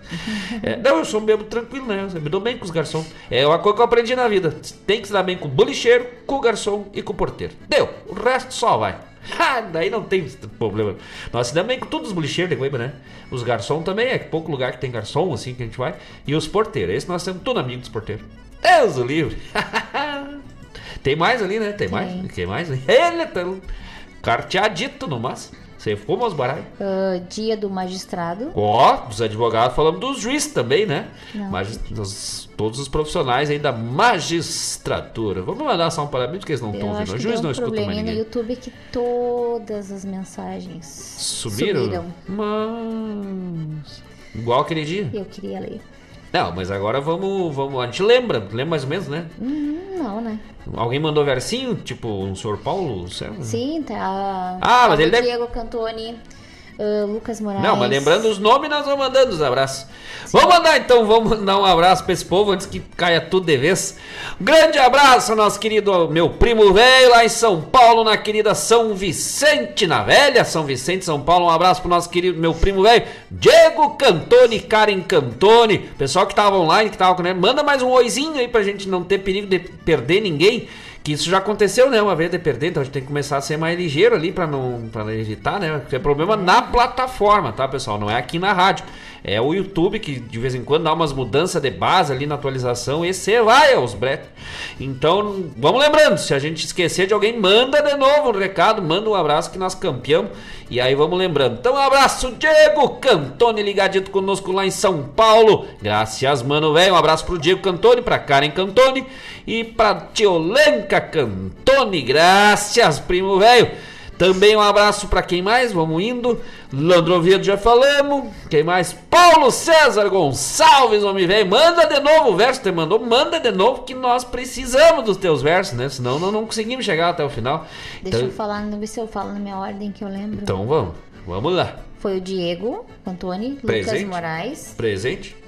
É, não, eu sou um bêbado tranquilo, né? Eu me dou bem com os garçons. É uma coisa que eu aprendi na vida. Tem que se dar bem com o bolicheiro, com o garçom e com o porteiro. Deu, o resto só vai. Ah, daí não tem problema. Nós se damos bem com todos os bolicheiros de Guaíba, né? Os garçom também, é pouco lugar que tem garçom, assim, que a gente vai. E os porteiros, esse nós temos todo amigo dos porteiros. Deus o livre. tem mais ali, né? Tem, mais? Tem mais? Ele tá carteadito no máximo. Você fuma os baralhos? Ah, dia do magistrado. Ó, dos advogados, falamos dos juízes também, né? Não. Magis- dos- todos os profissionais aí da magistratura. Vamos mandar só um parabéns, porque eles não estão ouvindo. O juiz deu não um escuta mais probleminha no ninguém. YouTube que todas as mensagens Subiram? subiram. Mas. Igual aquele dia. Eu queria ler. Não, mas agora vamos, vamos. A gente lembra, lembra mais ou menos, né? Hum, não, né? Alguém mandou versinho, tipo um senhor Paulo? César? Sim, tá. Ah, mas tá ele deve- Diego Cantoni, ah, Lucas Moraes. Não, mas lembrando os nomes, nós vamos mandando os abraços. Vamos mandar então, vamos mandar um abraço pra esse povo antes que caia tudo de vez. Grande abraço, nosso querido meu primo velho lá em São Paulo, na querida São Vicente, na velha São Vicente, São Paulo. Um abraço pro nosso querido meu primo velho, Diego Cantoni, Karen Cantoni. Pessoal que tava online, que tava com ele, manda mais um oizinho aí pra gente não ter perigo de perder ninguém. Que isso já aconteceu, né? Uma vez de perder, então a gente tem que começar a ser mais ligeiro ali pra não para evitar, né? Porque é problema na plataforma, tá, pessoal? Não é aqui na rádio. É o YouTube que de vez em quando dá umas mudanças de base ali na atualização e você vai aos bretes. Então, vamos lembrando, se a gente esquecer de alguém, manda de novo um recado, manda um abraço que nós campeamos. E aí vamos lembrando. Então, um abraço, Diego Cantoni, ligadito conosco lá em São Paulo. Graças, mano, velho. Um abraço pro Diego Cantoni, pra Karen Cantoni e pra Tiolenca Cantoni. Graças, primo velho. Também um abraço pra quem mais? Vamos indo. Landro Oviedo já falamos. Quem mais? Paulo César Gonçalves, homem velho. Manda de novo o verso que você mandou. Manda de novo que nós precisamos dos teus versos, né? Senão nós não conseguimos chegar até o final. Deixa então, eu falar, não ver se eu falo na minha ordem que eu lembro. então vamos. Vamos lá. Foi o Diego Presente. Lucas Moraes. Presente.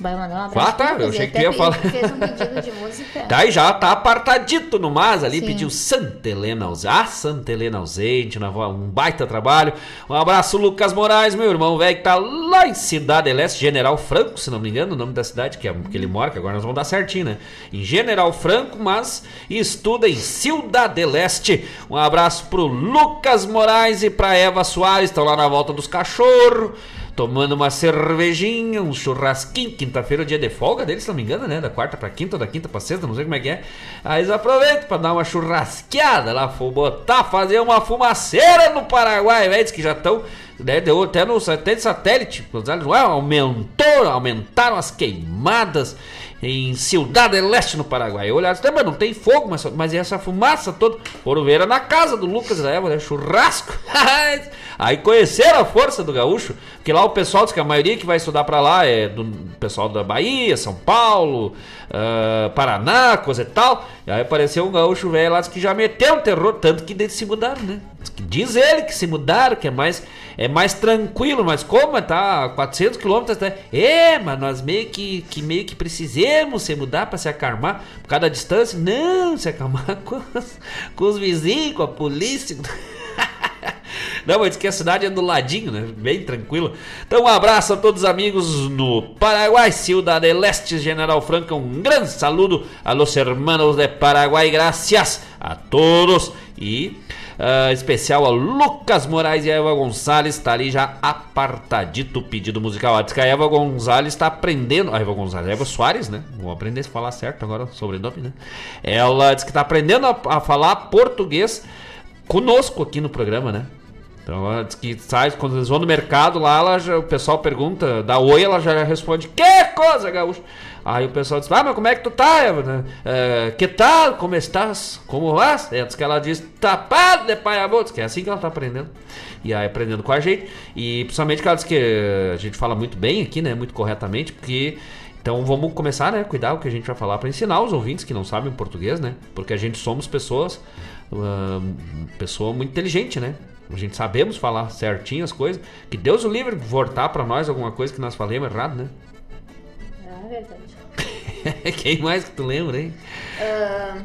Vai mandar um abraço. Ah, tá, eu achei que tu ia falar. Fez um pedido de música. Tá aí já tá apartadito no mas ali, Sim. pediu Santa Helena ausente. Ah, Santa Helena ausente, um baita trabalho. Um abraço, Lucas Moraes, meu irmão velho, que tá lá em Cidade Leste, General Franco, se não me engano, o nome da cidade que, é, que ele mora, que agora nós vamos dar certinho, né? Em General Franco, mas estuda em Cidade Leste. Um abraço pro Lucas Moraes e pra Eva Soares, estão lá na volta dos cachorros. Tomando uma cervejinha, um churrasquinho. Quinta-feira é o dia de folga deles, se não me engano, né? Da quarta pra quinta da quinta pra sexta, não sei como é que é. Aí eles aproveitam pra dar uma churrasqueada lá, botar, fazer uma fumaceira no Paraguai, velho. Diz que já estão. Né, deu até no até de satélite, aumentou, aumentaram as queimadas em Cidade Leste, no Paraguai. Olharam, não tem fogo, mas, mas essa fumaça toda? Foram ver na casa do Lucas da Eva, né? churrasco. Aí conheceram a força do gaúcho, porque lá o pessoal diz que a maioria que vai estudar pra lá é do pessoal da Bahia, São Paulo, ah, Paraná, coisa e tal. E aí apareceu um gaúcho velho lá que já meteu um terror, tanto que se mudaram, né? Diz ele que se mudaram, que é mais, é mais tranquilo, mas como tá a 400 quilômetros, né? É, mas nós meio que, que meio que precisamos se mudar para se acalmar por causa da distância. Não, se acalmar com com os vizinhos, com a polícia. Não, mas que a cidade é do ladinho, né? Bem tranquilo. Então, um abraço a todos os amigos no Paraguai, Cidade Leste, General Franca. Um grande saludo a los hermanos de Paraguai. Gracias a todos. E ah, especial a Lucas Moraes e a Eva Gonçalves. Está ali já apartadito o pedido musical. Diz que a Eva Gonçalves está aprendendo. A Eva Gonçalves, a Eva Soares, né? Vou aprender a falar certo agora, sobrenome, né? Ela diz que está aprendendo a, a falar português conosco aqui no programa, né? Então ela diz que sai, quando eles vão no mercado lá, ela já- o pessoal pergunta, dá oi, ela já responde, que coisa, gaúcho? Aí o pessoal diz, ah, mas como é que tu tá, Eva? Eh, que tal? Como estás? Como vas? Ela diz que ela diz, tapado de paiabotos, que é assim que ela tá aprendendo. E aí aprendendo com a gente. E principalmente que ela diz que a gente fala muito bem aqui, né? Muito corretamente, porque então vamos começar, né? Cuidar o que a gente vai falar para ensinar os ouvintes que não sabem português, né? Porque a gente somos pessoas, ah, pessoa muito inteligente, né? A gente sabemos falar certinho as coisas. Que Deus o livre voltar para nós alguma coisa que nós falemos errado, né? É verdade. Quem mais que tu lembra, hein? Ah,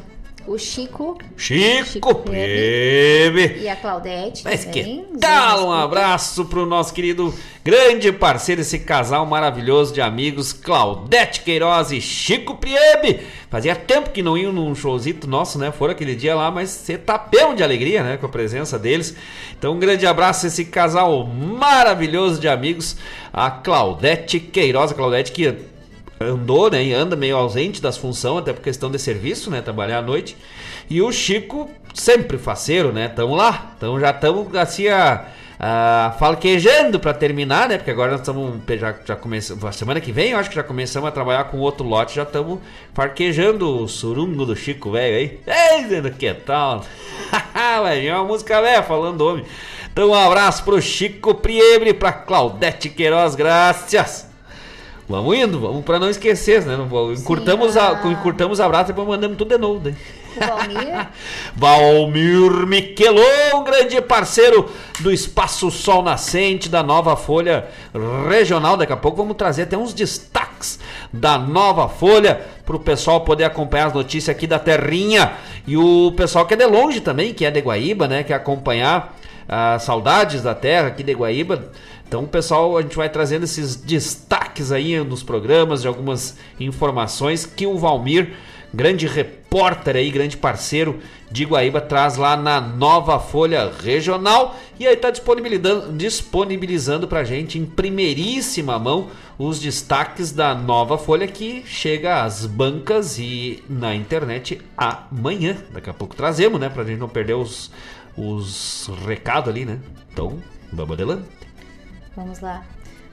o Chico Chico, Chico e a Claudete Mas também. que tal? Um abraço pro nosso querido grande parceiro, esse casal maravilhoso de amigos, Claudete Queiroz e Chico Priebe. Fazia tempo que não iam num showzito nosso, né? Foram aquele dia lá, mas você tapeu de alegria, né? Com a presença deles. Então, um grande abraço a esse casal maravilhoso de amigos, a Claudete Queiroz, a Claudete que andou, né? E anda meio ausente das funções, até por questão de serviço, né? Trabalhar à noite. E o Chico, sempre faceiro, né? Tamo lá. Então já estamos assim a. a falquejando para terminar, né? Porque agora nós estamos. Já, já começamos. Semana que vem eu acho que já começamos a trabalhar com outro lote. Já estamos farquejando o surungo do Chico, velho aí. Ei, que tal? Vir uma música velha falando do homem. Então um abraço pro Chico Priebre, pra Claudete Queiroz, graças. Vamos indo, vamos pra não esquecer, né? Não Encurtamos, a, ah. encurtamos a brata e depois mandamos tudo de novo, né? O Valmir. Valmir Miquelon, grande parceiro do Espaço Sol Nascente, da Nova Folha Regional. Daqui a pouco vamos trazer até uns destaques da Nova Folha para o pessoal poder acompanhar as notícias aqui da Terrinha. E o pessoal que é de longe também, que é de Guaíba, né? Quer acompanhar as saudades da terra aqui de Guaíba. Então, pessoal, a gente vai trazendo esses destaques aí nos programas de algumas informações que o Valmir, grande repórter aí, grande parceiro de Guaíba, traz lá na Nova Folha Regional e aí tá disponibilizando, disponibilizando pra gente em primeiríssima mão os destaques da Nova Folha que chega às bancas e na internet amanhã. Daqui a pouco trazemos, né, pra gente não perder os, os recados ali, né? Então, vamos adelante. Vamos lá.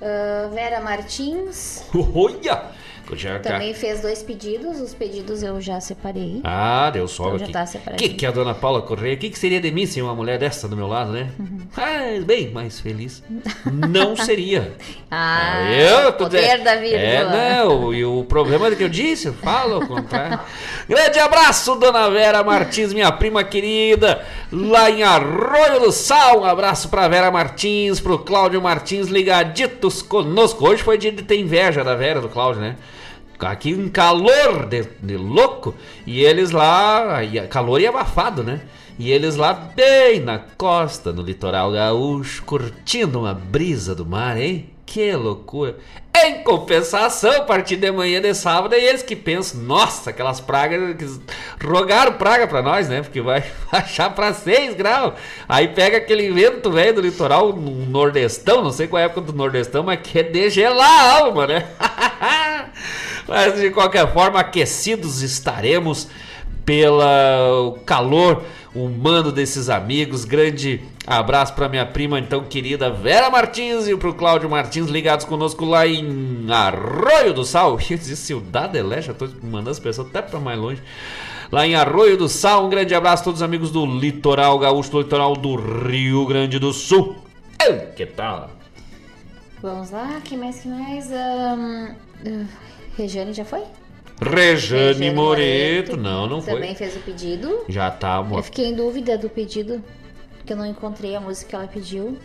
Ah, Vera Martins Olha! Já, também fez dois pedidos. Os pedidos eu já separei. Ah, deu sogra Então aqui. tá que, que é a dona Paula Correia? O que, que seria de mim sem uma mulher dessa do meu lado, né? Uhum. Ah, bem mais feliz. Não seria. Ah, eu poder da vírgula. É, não, e o problema é que eu disse, eu falo ao contrário. Grande abraço, dona Vera Martins, minha prima querida, lá em Arroio do Sal. Um abraço pra Vera Martins, pro Cláudio Martins, ligaditos conosco. Hoje foi dia de ter inveja da Vera, do Cláudio, né? Aqui um calor de, de louco. E eles lá, calor e abafado, né? E eles lá bem na costa, no litoral gaúcho, curtindo uma brisa do mar, hein? Que loucura! Em compensação, a partir de manhã de sábado, é eles que pensam, nossa, aquelas pragas que rogaram praga pra nós, né? Porque vai baixar pra 6 graus. Aí pega aquele vento velho do litoral, no nordestão, não sei qual é a época do nordestão, mas que é de gelar a alma, né? Mas de qualquer forma, aquecidos estaremos pelo calor humano desses amigos. Grande abraço para minha prima, então querida Vera Martins e pro Cláudio Martins, ligados conosco lá em Arroio do Sal. Eu dizer Cidade de Leste, tô mandando as pessoas até para mais longe. Lá em Arroio do Sal, um grande abraço a todos os amigos do litoral gaúcho, do litoral do Rio Grande do Sul. Ei, Que tal? Vamos lá, quem mais, quem mais? Ahn, ah, Regiane já foi? Rejane Moreto. Não, não Também foi. fez o pedido. Já tá, amor. Eu fiquei em dúvida do pedido, porque eu não encontrei a música que ela pediu.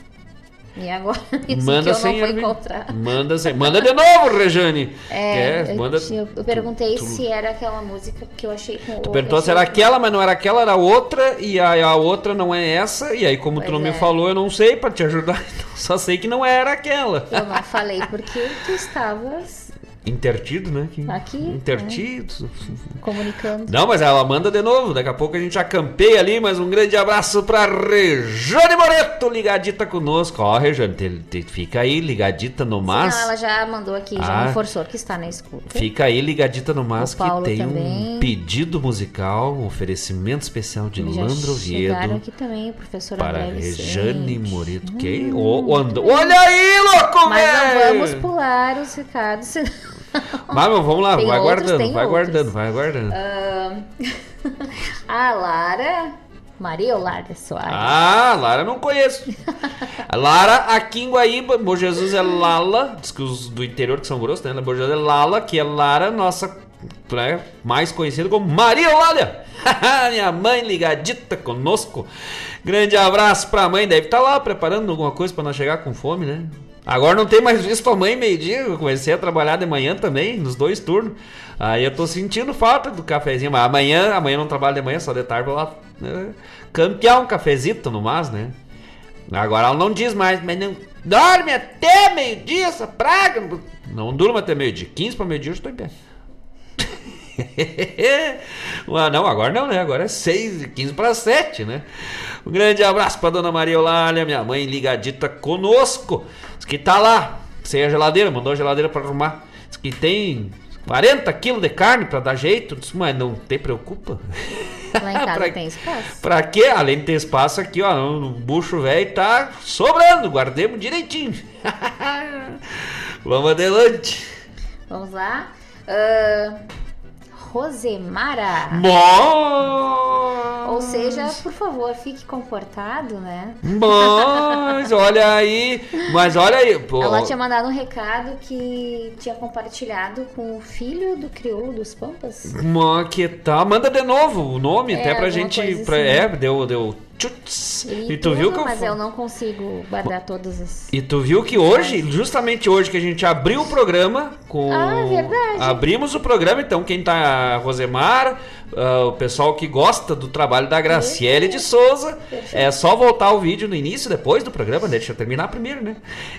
E agora, isso Manda que eu não vou encontrar. Manda sem. Manda de novo, Rejane. É, eu, Manda. eu- eu perguntei tu- se era aquela música que eu achei com Tu perguntou se era aquela, mas não era aquela, era outra, e a, a outra não é essa, e aí como tu Pois não me é. falou, eu não sei pra te ajudar, então só sei que não era aquela. Eu não falei porque tu estavas Intertido, né? Que- Aqui, Intertido. comunicando. Não, mas ela manda de novo, daqui a pouco a gente já campeia ali, mas um grande abraço pra Rejane Moreto, ligadita conosco. Ó, Rejane, te- te- fica aí ligadita no mas. Não, ela já mandou aqui, já Ah. reforçou que está na escuta. Fica aí ligadita no mas que tem um também. pedido musical, um oferecimento especial de Já Landro Oviedo. aqui também, o professor Para André Rejane. Moreto. Que? Ô, ô, and- Olha aí, louco, Mas não vamos pular os recados. senão- Vai, meu, vamos lá, vai outros, guardando, vai outros. guardando, vai guardando. Ahn, a Lara, Maria Olarda Soares. Ah, Lara não conheço. A Lara aqui em Guaíba, Bom Jesus é Lala, diz que os do interior que são grossos, né? Bom Jesus é Lala, que é Lara, nossa, né, mais conhecida como Maria Eulália. Minha mãe ligadita conosco. Grande abraço pra mãe, deve estar lá preparando alguma coisa pra nós chegar com fome, né? Agora não tem mais visto a mãe meio-dia, eu comecei a trabalhar de manhã também, nos dois turnos. Aí eu tô sentindo falta do cafezinho, mas amanhã, amanhã não trabalho de manhã, só de tarde lá né, campear um cafezito no mas, né? Agora ela não diz mais, mas não dorme até meio-dia essa praga. Não durma até meio-dia, 15 para meio-dia eu estou em pé. Ah, não, agora não, né? Agora é 6 e 15 para 7, né? Um grande abraço para dona Maria Eulália, minha mãe ligadita conosco. Diz que tá lá, sem a geladeira, mandou a geladeira para arrumar. Diz que tem 40 quilos de carne para dar jeito. Diz, mas não te preocupa. Lá em casa Pra- tem espaço. Pra quê? Além de ter espaço aqui, ó, no bucho velho tá sobrando, guardemos direitinho. Vamos adelante. Vamos lá. Ah, Rosemara. Bom. Ou seja, por favor, fique comportado, né? Mas olha aí, mas olha aí, pô. Ela tinha mandado um recado que tinha compartilhado com o filho do crioulo dos Pampas. Mó, que tal? Manda de novo o nome, É, até pra gente. coisa Pra, assim. É, deu, deu. Tchuts. E, E tu viu que eu mas eu não consigo guardar todas as. E tu viu que hoje, justamente hoje que a gente abriu o programa com. Ah, verdade. Abrimos o programa, então quem tá. A Rosemar, ah, o pessoal que gosta do trabalho da Graciele de Souza, é só voltar o vídeo no início, depois do programa, deixa eu terminar primeiro, né?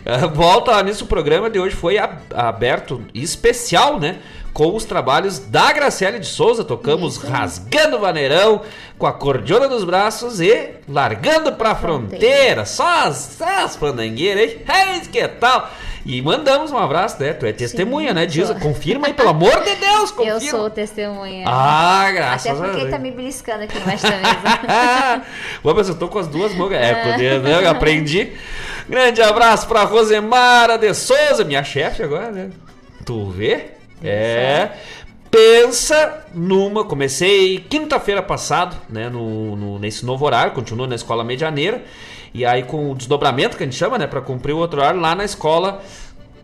Ah, volta lá nisso, o programa de hoje foi ab- aberto especial, né? Com os trabalhos da Graciele de Souza, tocamos Rasgando o Vaneirão, com a cordiona nos braços e largando pra fronteira. Só as, as pandangueiras, hein? Eis que tal? E mandamos um abraço, né? Tu é testemunha, né? Diz, confirma aí, pelo amor de Deus, confirma. Eu sou testemunha. Ah, graças Até porque a Deus. tá me beliscando aqui embaixo da mesa. Bom, mas eu tô com as duas mãos. É, poder, né? Eu aprendi. Grande abraço pra Rosemara de Souza, minha chefe agora, né? Tu vê? É. Pensa numa. Comecei quinta-feira passado, né? No, no- nesse novo horário, continuo na escola medianeira. E aí, com o desdobramento que a gente chama, né? Pra cumprir o outro horário, lá na escola.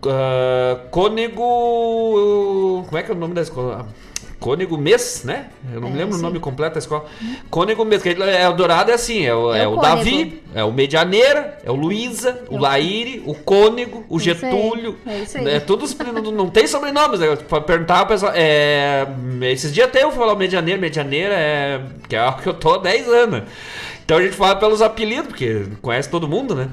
ah, Cônego. Como é que é o nome da escola? Cônego Mês, né? Eu não me É, lembro sim. o nome completo da escola. Cônego Mês, que é o Dourado é assim: é o, É é o. Davi, é o Medianeira, é o Luísa, o Laíre, o Cônego, o Isso aí, Getúlio. é isso aí. É todos não, tem sobrenomes. Né? Pra perguntar ao pessoal. É, esses dias até eu falar Medianeira, Medianeira, é, que é algo que eu tô há 10 anos. Então a gente fala pelos apelidos, porque conhece todo mundo, né?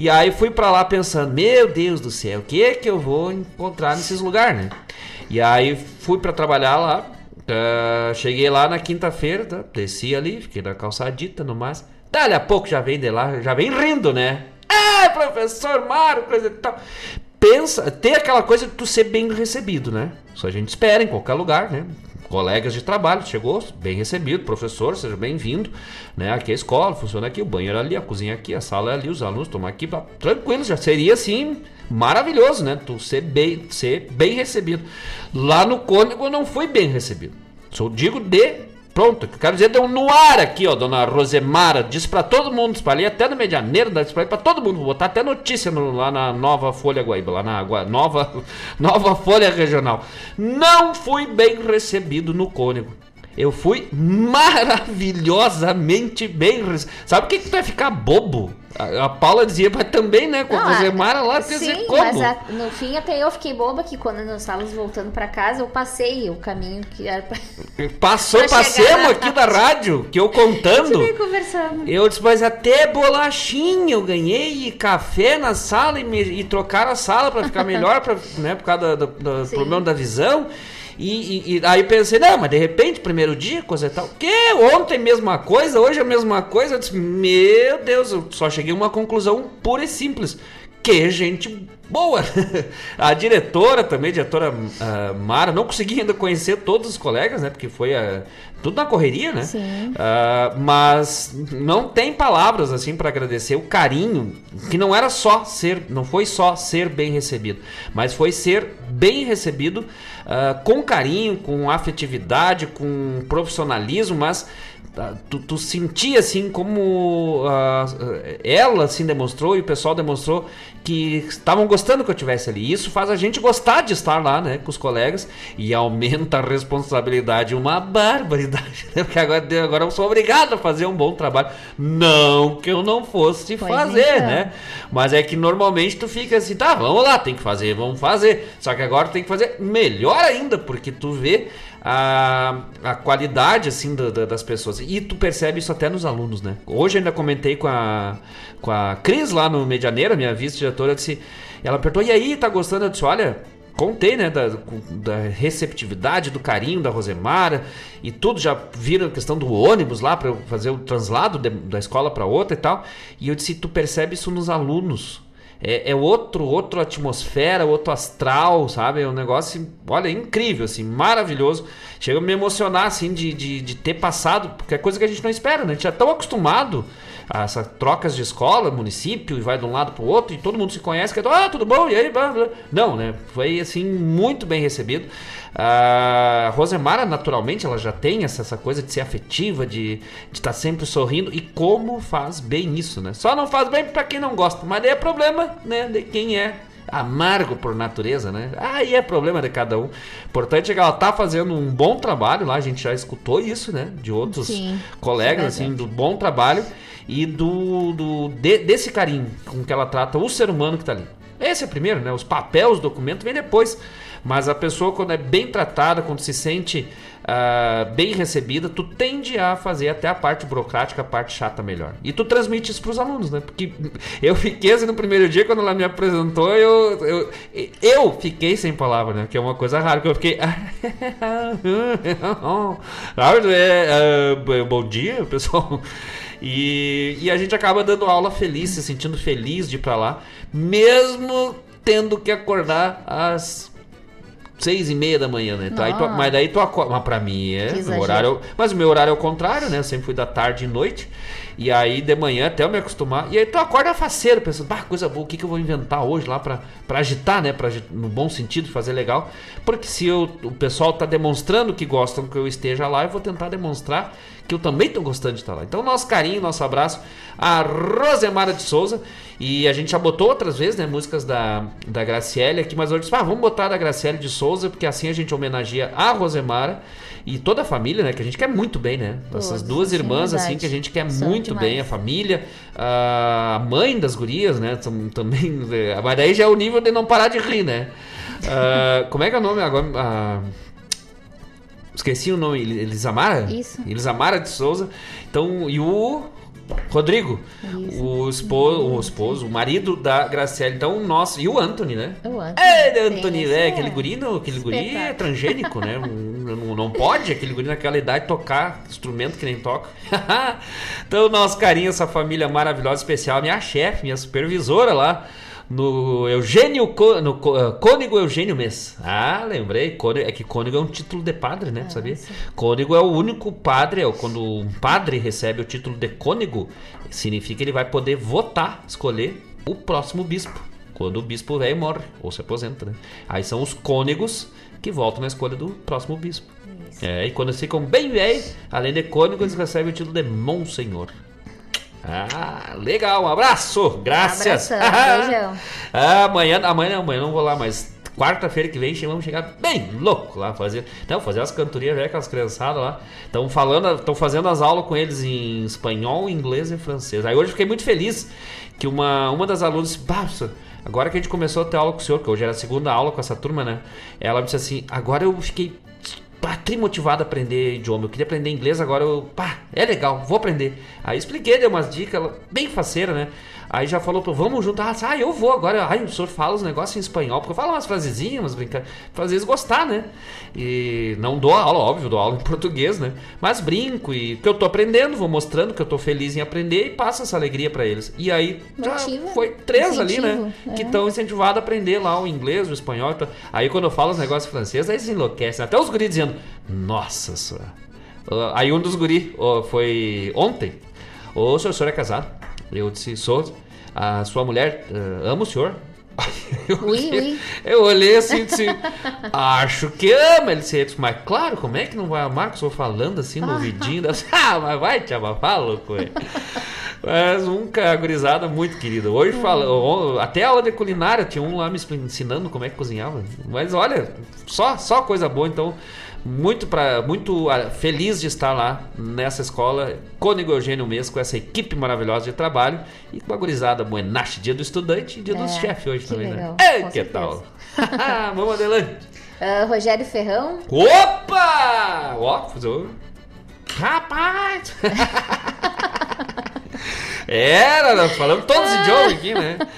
E aí fui pra lá pensando, meu Deus do céu, o que é que eu vou encontrar nesses lugares, né? E aí fui pra trabalhar lá. ah, cheguei lá na quinta-feira, tá? desci ali, fiquei na calçadita no máximo. Dali a pouco já vem de lá, já vem rindo, né? Ah, professor Mário, coisa e tal. Pensa, tem aquela coisa de tu ser bem recebido, né? Isso a gente espera em qualquer lugar, né? Colegas de trabalho, chegou, bem recebido, professor, seja bem-vindo, né? Aqui é a escola, funciona aqui, o banheiro ali, a cozinha aqui, a sala é ali, os alunos estão aqui, tá tranquilo, já seria assim, maravilhoso, né? Tu ser bem, ser bem recebido. Lá no Cônigo não fui bem recebido. Só digo de Pronto, que eu quero dizer, deu no ar aqui, ó, dona Rosemara. Disse pra todo mundo, espalhei até no Medianeiro, disse pra todo mundo, vou botar até notícia no- lá na Nova Folha Guaíba, lá na Gua- Nova, Nova Folha Regional. Não fui bem recebido no Cônigo. Eu fui maravilhosamente bem recebido. Sabe o que, que tu vai ficar bobo? A, a Paula dizia, mas também, né, com a Não, a- Rosemara lá, dizer, Sim, como? mas a- no fim até eu fiquei boba que quando nós estávamos voltando pra casa, eu passei o caminho que era pra... Passou, passemos na aqui da rádio, que eu contando. Fiquei conversando. Eu disse, mas até bolachinha eu ganhei e café na sala e, me, e trocaram a sala pra ficar melhor, pra, né, por causa do, do Sim. problema da visão. E, e- e aí pensei, não, mas de repente, primeiro dia, coisa e tal. Que ontem mesma coisa, hoje a mesma coisa. Eu disse, meu Deus, eu só cheguei a uma conclusão pura e simples. Que gente boa! a diretora também, a diretora ah, Mara, não consegui ainda conhecer todos os colegas, né? Porque foi ah, tudo na correria, né? Sim. Ah, mas não tem palavras assim para agradecer o carinho que não era só ser, não foi só ser bem recebido, mas foi ser bem recebido ah, com carinho, com afetividade, com profissionalismo, mas tu, tu sentia assim como ah, ela assim demonstrou e o pessoal demonstrou que estavam gostando que eu estivesse ali. Isso faz a gente gostar de estar lá, né, com os colegas e aumenta a responsabilidade, uma barbaridade, né? Porque agora, agora eu sou obrigado a fazer um bom trabalho. Não que eu não fosse Pois fazer, então. né? Mas é que normalmente tu fica assim, tá, vamos lá, tem que fazer, vamos fazer. Só que agora tem que fazer melhor ainda, porque tu vê a, a qualidade assim da- da- das pessoas. E tu percebe isso até nos alunos, né? Hoje ainda comentei com a, com a Cris lá no Medianeira, minha vice-diretora, disse, ela perguntou, e aí, tá gostando? Eu disse, olha, contei, né, da, da receptividade, do carinho da Rosemara e tudo, já viram a questão do ônibus lá para fazer o translado de- da escola para outra e tal. E eu disse, tu percebe isso nos alunos. É, é outro, outra atmosfera, outro astral, sabe? É um negócio, olha, incrível, assim, maravilhoso. Chega a me emocionar, assim, de, de, de ter passado, porque é coisa que a gente não espera, né? A gente é tão acostumado essas trocas de escola, município, e vai de um lado pro outro, e todo mundo se conhece, que é, ah, tudo bom, e aí, blá, blá. Não, né? Foi, assim, muito bem recebido. A Rosemara, naturalmente, ela já tem essa, essa coisa de ser afetiva, de estar sempre sorrindo, e como faz bem isso, né? Só não faz bem pra quem não gosta, mas daí é problema, né, de quem é amargo por natureza, né? Aí é problema de cada um. Importante é que ela tá fazendo um bom trabalho lá, a gente já escutou isso, né? De outros Sim, colegas, é assim, do bom trabalho e do, do de- desse carinho com que ela trata o ser humano que tá ali. Esse é o primeiro, né? Os papéis, os documentos vem depois. Mas a pessoa, quando é bem tratada, quando se sente ah, bem recebida, tu tende a fazer até a parte burocrática, a parte chata melhor. E tu transmite isso pros alunos, né? Porque eu fiquei assim no primeiro dia, quando ela me apresentou, eu, eu, eu fiquei sem palavra, né? Que é uma coisa rara, que eu fiquei. É, bom dia, pessoal. E, e a gente acaba dando aula feliz, se sentindo feliz de ir pra lá, mesmo tendo que acordar às seis e meia da manhã, né? Tá, tu- mas daí tu acorda. Mas pra mim é. Exagero. horário, mas o meu horário é o contrário, né? Eu sempre fui da tarde e noite. E aí de manhã até eu me acostumar. E aí tu acorda faceiro, pensando, bah, coisa boa, o que, que eu vou inventar hoje lá pra, pra agitar, né? Pra, no bom sentido, fazer legal. Porque se eu, o pessoal tá demonstrando que gostam que eu esteja lá, eu vou tentar demonstrar que eu também tô gostando de estar lá. Então, nosso carinho, nosso abraço a Rosemara de Souza. E a gente já botou outras vezes, né? Músicas da, da Graciele aqui, mas hoje disse, ah, vamos botar da Graciele de Souza, porque assim a gente homenageia a Rosemara e toda a família, né? Que a gente quer muito bem, né? Essas duas sim, irmãs, assim, que a gente quer São muito demais. bem, a família, a mãe das gurias, né? tam- Também. Mas daí já é o nível de não parar de rir, né? Ah, como é que é o nome agora? Ah, Esqueci o nome, El- Elisamara? Isso. Elisamara de Souza. Então, e o Rodrigo, Isso. o esposo, o esposo, o marido da Graciela. Então, o nosso. E o Anthony, né? O Anthony. É, Tem Anthony, esse, é, é. aquele guri, não, aquele guri é transgênico, né? Não, não- não pode aquele guri naquela idade tocar instrumento que nem toca. então, nosso carinho, essa família maravilhosa, especial, minha chefe, minha supervisora lá. No Eugênio, no eh, Cônigo Eugênio Mês. Ah, lembrei. É que Cônigo é um título de padre, né? Sabia? Cônigo é o único padre, é quando um padre recebe o título de cônigo, significa que ele vai poder votar, escolher o próximo bispo. Quando o bispo velho morre, ou se aposenta, né? Aí são os cônegos que voltam na escolha do próximo bispo. É, e quando eles ficam bem velhos, além de cônigo, eles recebem o título de Monsenhor. Ah, legal, um abraço, graças. Abração, beijão. Ah, amanhã, amanhã amanhã não vou lá, mas quarta-feira que vem vamos chegar bem louco lá fazer, não, fazer as cantorias velho com as criançadas lá. Estão falando, estão fazendo as aulas com eles em espanhol, inglês e francês. Aí hoje eu fiquei muito feliz que uma uma das alunas, disse, "Bah, professor, agora que a gente começou a ter aula com o senhor, que hoje era a segunda aula com essa turma, né? Ela disse assim: "Agora eu fiquei pá, trimotivado a aprender idioma. Eu queria aprender inglês, agora eu, pá, é legal, vou aprender. Aí expliquei, dei umas dicas, bem faceira, né? Aí já falou, pô, vamos junto. Ah, eu vou agora. Ai, o senhor fala os negócios em espanhol, porque eu falo umas frasezinhas, umas brincadeiras, pra às vezes gostar, né? E não dou aula, óbvio, dou aula em português, né? Mas brinco e que eu tô aprendendo, vou mostrando que eu tô feliz em aprender e passo essa alegria pra eles. E aí, já Motiva, foi três ali, né? incentivo, Que é. estão incentivados a aprender lá o inglês, o espanhol. Então, aí quando eu falo os negócios franceses, aí eles enlouquecem. Até os guris dizendo, nossa senhora. Aí um dos guris foi ontem. Ô, senhor, o senhor é casado? Eu disse, sou. A sua mulher ah, ama o senhor? Eu, Ui, olhei- ui. eu olhei assim e disse, acho que ama. Ele disse, mas claro, como é que não vai amar? Que eu estou falando assim no ouvidinho. Disse, ah, mas vai, te amar, fala, louco. ué." Mas um ca- gurizada muito querida. Hoje fala, o- até aula de culinária tinha um lá me ensinando como é que cozinhava. Mas olha, só, só coisa boa. Então, Muito, pra, muito ah, feliz de estar lá nessa escola, Cônigo Eugênio Mesco, com essa equipe maravilhosa de trabalho e com a gurizada Buenache, dia do estudante e dia É, dos chefes hoje também, legal, né? Ei, com que certeza. tal? Vamos adelante. Ah, Rogério Ferrão, Opa! Ó. Rapaz! Era, nós falamos todos os idiomas aqui, né?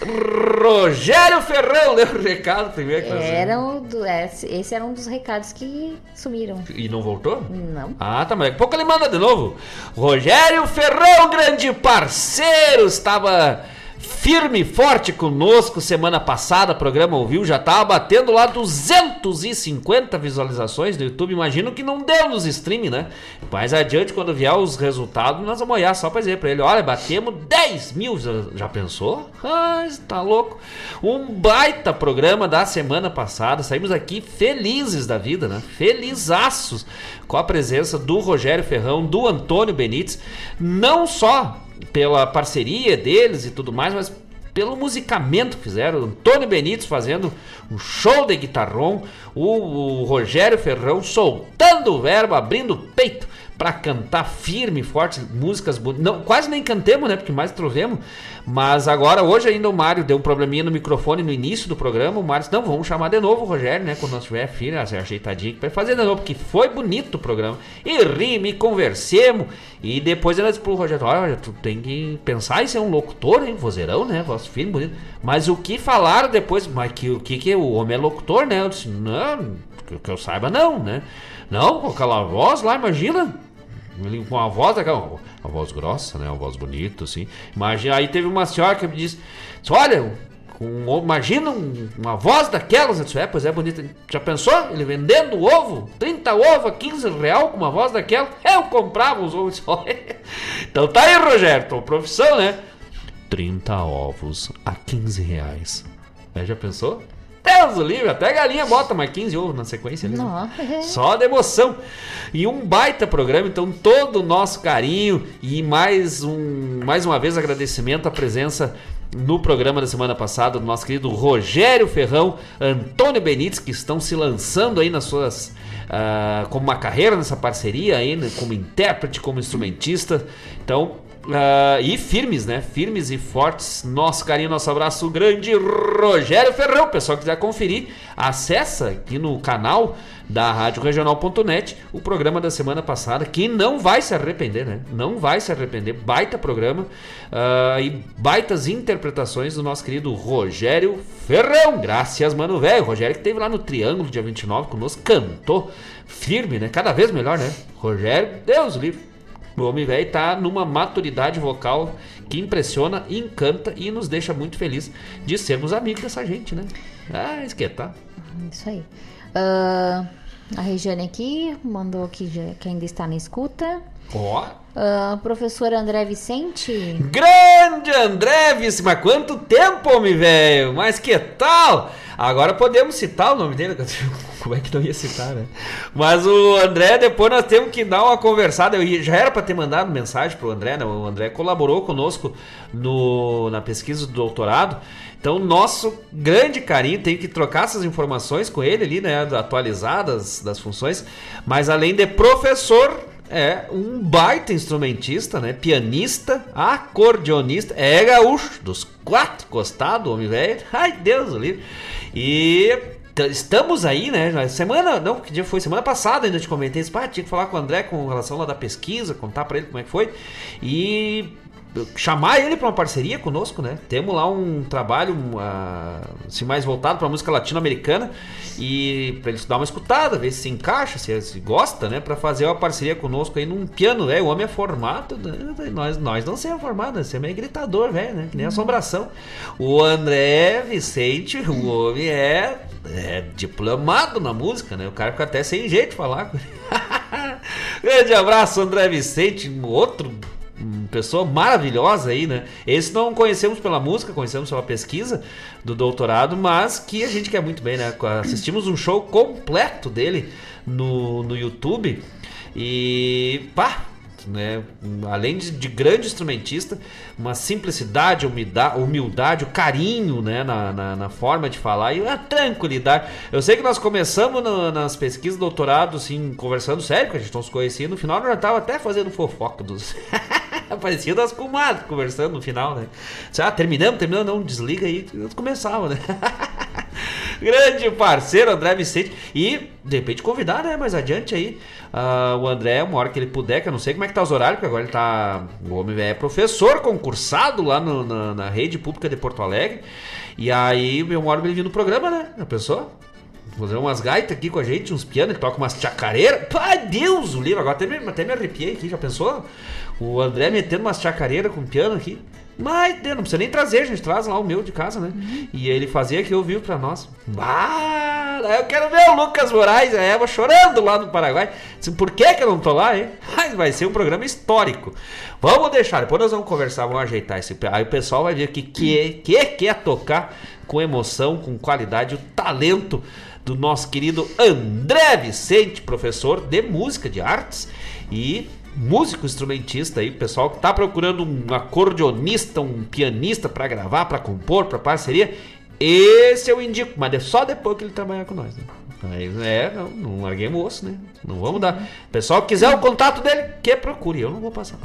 Rogério Ferrão deu o recado primeiro que nós eram do, esse esse era um dos recados que sumiram. E não voltou? Não. Ah, tá, mas daqui a pouco ele manda de novo. Rogério Ferrão, grande parceiro, estava firme e forte conosco semana passada. Programa ouviu, já estava batendo lá 250 visualizações no YouTube. Imagino que não deu nos stream, né? Mais adiante, quando vier os resultados, nós vamos olhar só pra dizer pra ele: olha, batemos 10 mil. Já pensou? Ah, tá louco. Um baita programa da semana passada. Saímos aqui felizes da vida, né? Felizaços com a presença do Rogério Ferrão, do Antônio Benites. Não só pela parceria deles e tudo mais, mas pelo musicamento que fizeram. Antônio Benites fazendo um show de guitarrão, o, o Rogério Ferrão soltando o verbo, abrindo o peito para cantar firme, forte, músicas. Não, quase nem cantemos, né? Porque mais trovemos. Mas agora, hoje ainda o Mário deu um probleminha no microfone no início do programa. O Mário disse: Não, vamos chamar de novo o Rogério, né? Quando nós tiver filho, ajeitadinho, vai fazer de novo, porque foi bonito o programa. E rimos, e conversemos. E depois ela disse pro Rogério: Olha, Rogério, tu tem que pensar em ser um locutor, hein? Vozeirão, né? Voz fina, bonito. Mas o que falaram depois? Mas que o que, que o homem é locutor, né? Eu disse: Não, que eu saiba, não, né? Não, com aquela voz lá, imagina. Com a voz daquela. Uma voz grossa, né? Uma voz bonita, assim. Imagina, aí teve uma senhora que me disse: Olha, imagina um- uma voz daquelas. Eu disse, é, pois é bonita. Já pensou? Ele vendendo ovo, 30 ovos a 15 real com uma voz daquela. Eu comprava os ovos. então tá aí, Rogério, tua profissão, né? 30 ovos a 15 reais. Já pensou? Deus livre, até a galinha bota mais 15 ovos na sequência ali. né? Nossa. Só de emoção. E um baita programa, então todo o nosso carinho e mais um mais uma vez agradecimento à presença no programa da semana passada do nosso querido Rogério Ferrão, Antônio Benites, que estão se lançando aí nas suas ah, como uma carreira nessa parceria aí, né, como intérprete, como instrumentista. Então, ah, e firmes, né? Firmes e fortes. Nosso carinho, nosso abraço grande, Rogério Ferrão. Pessoal que quiser conferir, acessa aqui no canal da Rádio Regional.net o programa da semana passada, que não vai se arrepender, né? Não vai se arrepender. Baita programa ah, e baitas interpretações do nosso querido Rogério Ferrão. Graças, mano, velho. Rogério que teve lá no Triângulo, dia 29, conosco, cantou firme, né? Cada vez melhor, né? Rogério, Deus livre. O homem velho tá numa maturidade vocal que impressiona, encanta e nos deixa muito feliz de sermos amigos dessa gente, né? Ah, que tá. Isso aí. Ah, a Regiane aqui mandou que, já- que ainda está na escuta. Ó. Ah, professor André Vicente. Grande André Vice, mas quanto tempo, homem velho? Mas que tal? Agora podemos citar o nome dele. Como é que não ia citar, né? Mas o André, depois nós temos que dar uma conversada. Eu já era para ter mandado mensagem pro André, né? O André colaborou conosco no, na pesquisa do doutorado. Então, nosso grande carinho, tem que trocar essas informações com ele ali, né? Atualizadas das funções. Mas além de professor, é um baita instrumentista, né? Pianista, acordeonista, é gaúcho, dos quatro costados, homem velho. Ai, Deus o livre. E estamos aí, né? na Semana, não, que dia foi? Semana passada ainda te comentei isso. Pá, tinha que falar com o André com relação lá da pesquisa, contar pra ele como é que foi. E chamar ele para uma parceria conosco, né? Temos lá um trabalho ah, assim, mais voltado para música latino-americana e para ele dar uma escutada, ver se se encaixa, se, se gosta, né? Para fazer uma parceria conosco aí num piano, velho. O homem é formado, né? nós, nós não somos formados, você é meio gritador, velho, né? Que nem assombração. O André Vicente, o homem é, é diplomado na música, né? O cara fica até sem jeito de falar. Grande abraço, André Vicente, outro pessoa maravilhosa aí, né? Esse não conhecemos pela música, conhecemos pela pesquisa do doutorado, mas que a gente quer muito bem, né? Assistimos um show completo dele no, no YouTube e pá, né? Além de, de grande instrumentista, uma simplicidade, humildade, humildade o carinho, né? Na, na, na forma de falar e a tranquilidade. Eu sei que nós começamos no- nas pesquisas do doutorado, assim, conversando sério, porque a gente não se conhecia. No final, nós já tava até fazendo fofoca dos. Parecia das comadres conversando no final, né? Disse, Ah, terminamos, terminamos, não, desliga aí. Começava, né? Grande parceiro, André Vicente. E, de repente, convidar, né? Mais adiante aí, ah, o André, uma hora que ele puder, que eu não sei como é que tá os horários, porque agora ele tá. O homem é professor concursado lá no- na, na rede pública de Porto Alegre. E aí, uma hora ele vir no programa, né? Já pensou? Fazer umas gaitas aqui com a gente, uns pianos que tocam umas chacareiras. Pai Deus, o livro. Agora até me, até me arrepiei aqui, já pensou? O André metendo umas chacareiras com piano aqui. Mas não precisa nem trazer, a gente traz lá o meu de casa, né? E ele fazia aqui ao vivo pra nós. Bah, eu quero ver o Lucas Moraes, a Eva chorando lá no Paraguai. Por que, que eu não tô lá, hein? Ai, Vai ser um programa histórico. Vamos deixar, depois nós vamos conversar, vamos ajeitar esse. Aí o pessoal vai ver que que, que quer tocar com emoção, com qualidade, o talento do nosso querido André Vicente, professor de música, de artes e músico instrumentista aí, pessoal que tá procurando um acordeonista, um pianista para gravar, para compor, para parceria, esse eu indico, mas é só depois que ele trabalhar com nós, né? Aí, é, não, não larguemos o osso, né? Não vamos dar. Pessoal quiser o contato dele, que procure, eu não vou passar.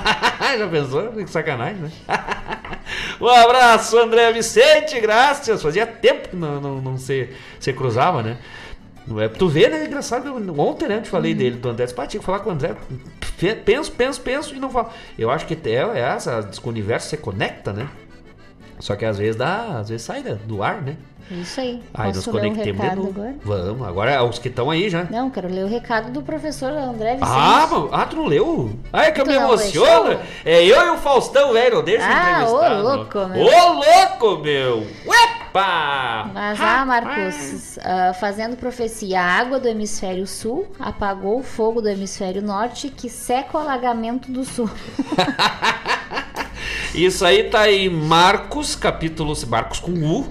Já pensou? Que sacanagem, né? Um abraço, André Vicente, graças. Fazia tempo que não, não, não se, se cruzava, né? É, tu vê, né? Engraçado. Ontem, né? Eu te falei dele, do André. "Pá, tinha que falar com o André. Penso, penso, penso e não falo. Eu acho que é, é essa, o universo se conecta, né? Só que às vezes dá, às vezes sai né, do ar, né? Isso aí. Aí nós Posso o conectemos de novo. agora? Vamos, agora os que estão aí já. Não, quero ler o recado do professor André Vicente. Ah, mano, ah, tu não leu? Ah, é que eu Tu me não emociono. É eu e o Faustão, velho. Deixa eu Ah, entrevistar. ô, louco, meu. meu. Ô, louco, meu. Uepa! Mas, ah, Marcos, ah, fazendo profecia, a água do hemisfério sul apagou o fogo do hemisfério norte que seca o alagamento do sul. Isso aí tá em Marcos, capítulo. Marcos com U.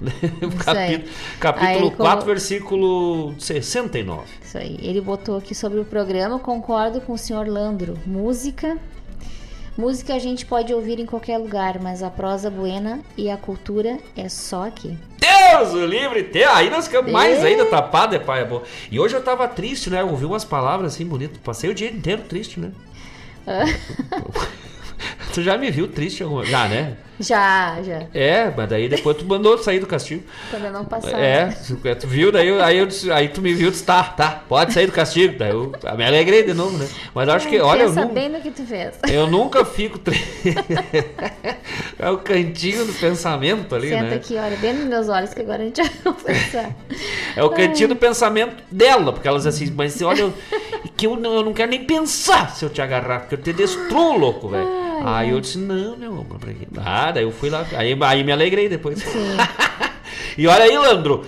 Capítulo Aí, 4, como- versículo 69. Isso aí. Ele botou aqui sobre o programa, concordo com o senhor Landro. Música. Música a gente pode ouvir em qualquer lugar, mas a prosa buena e a cultura é só aqui. Deus o livre, te... aí nós ficamos mais ainda tapado, é pai, é bom. E hoje eu tava triste, né? Eu ouvi umas palavras assim bonitas. Passei o dia inteiro triste, né? tu já me viu triste alguma Já, né? Já, já. É, mas daí depois tu mandou sair do castigo. Quando eu não passar. É, tu viu, daí, eu- aí, eu disse- aí tu me viu e disse, tá, tá, pode sair do castigo. Daí eu me alegrei de novo, né? Mas eu acho que, olha, eu, Pensa bem no que tu fez. eu nunca fico. tri- é o cantinho do pensamento ali, Senta né? aqui, olha bem nos meus olhos, que agora a gente vai conversar. É o cantinho do pensamento dela, porque elas assim, mas olha, eu- que eu eu não quero nem pensar se eu te agarrar, porque eu te destruo, louco, velho. Aí eu disse, não, meu amor, pra daí eu fui lá, aí, aí me alegrei depois. e olha aí, Landro,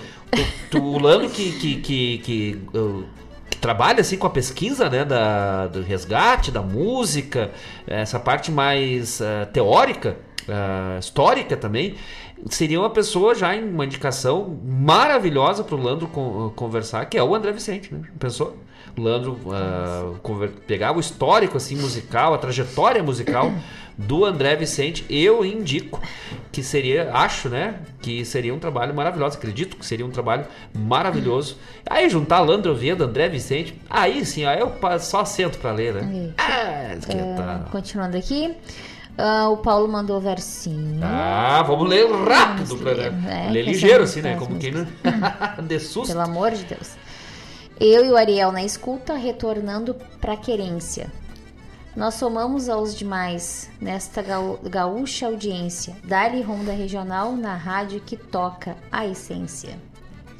tu- o Landro que, que, que, que, uh, que trabalha assim com a pesquisa, né, da, do resgate, da música, essa parte mais ah, teórica, ah, histórica também, seria uma pessoa já em uma indicação maravilhosa para o Landro con- conversar, que é o André Vicente, né? Pensou? O Landro ah, conver- pegava o histórico assim musical, a trajetória musical do André Vicente, eu indico que seria, acho, né, que seria um trabalho maravilhoso, acredito que seria um trabalho maravilhoso. Aí juntar Landro Oviedo, André Vicente, aí sim, aí eu só sento para ler, né? Ah, esquentar. Continuando aqui. ah, o Paulo mandou versinho. Ah, vamos ler rápido Vamos pra ler, né? ler Que ligeiro assim, né? Como quem não de susto. Pelo amor de Deus. Eu e o Ariel na escuta, retornando pra querência. Nós somamos aos demais nesta gaú- gaúcha audiência. Dali Ronda Regional na rádio que toca a essência.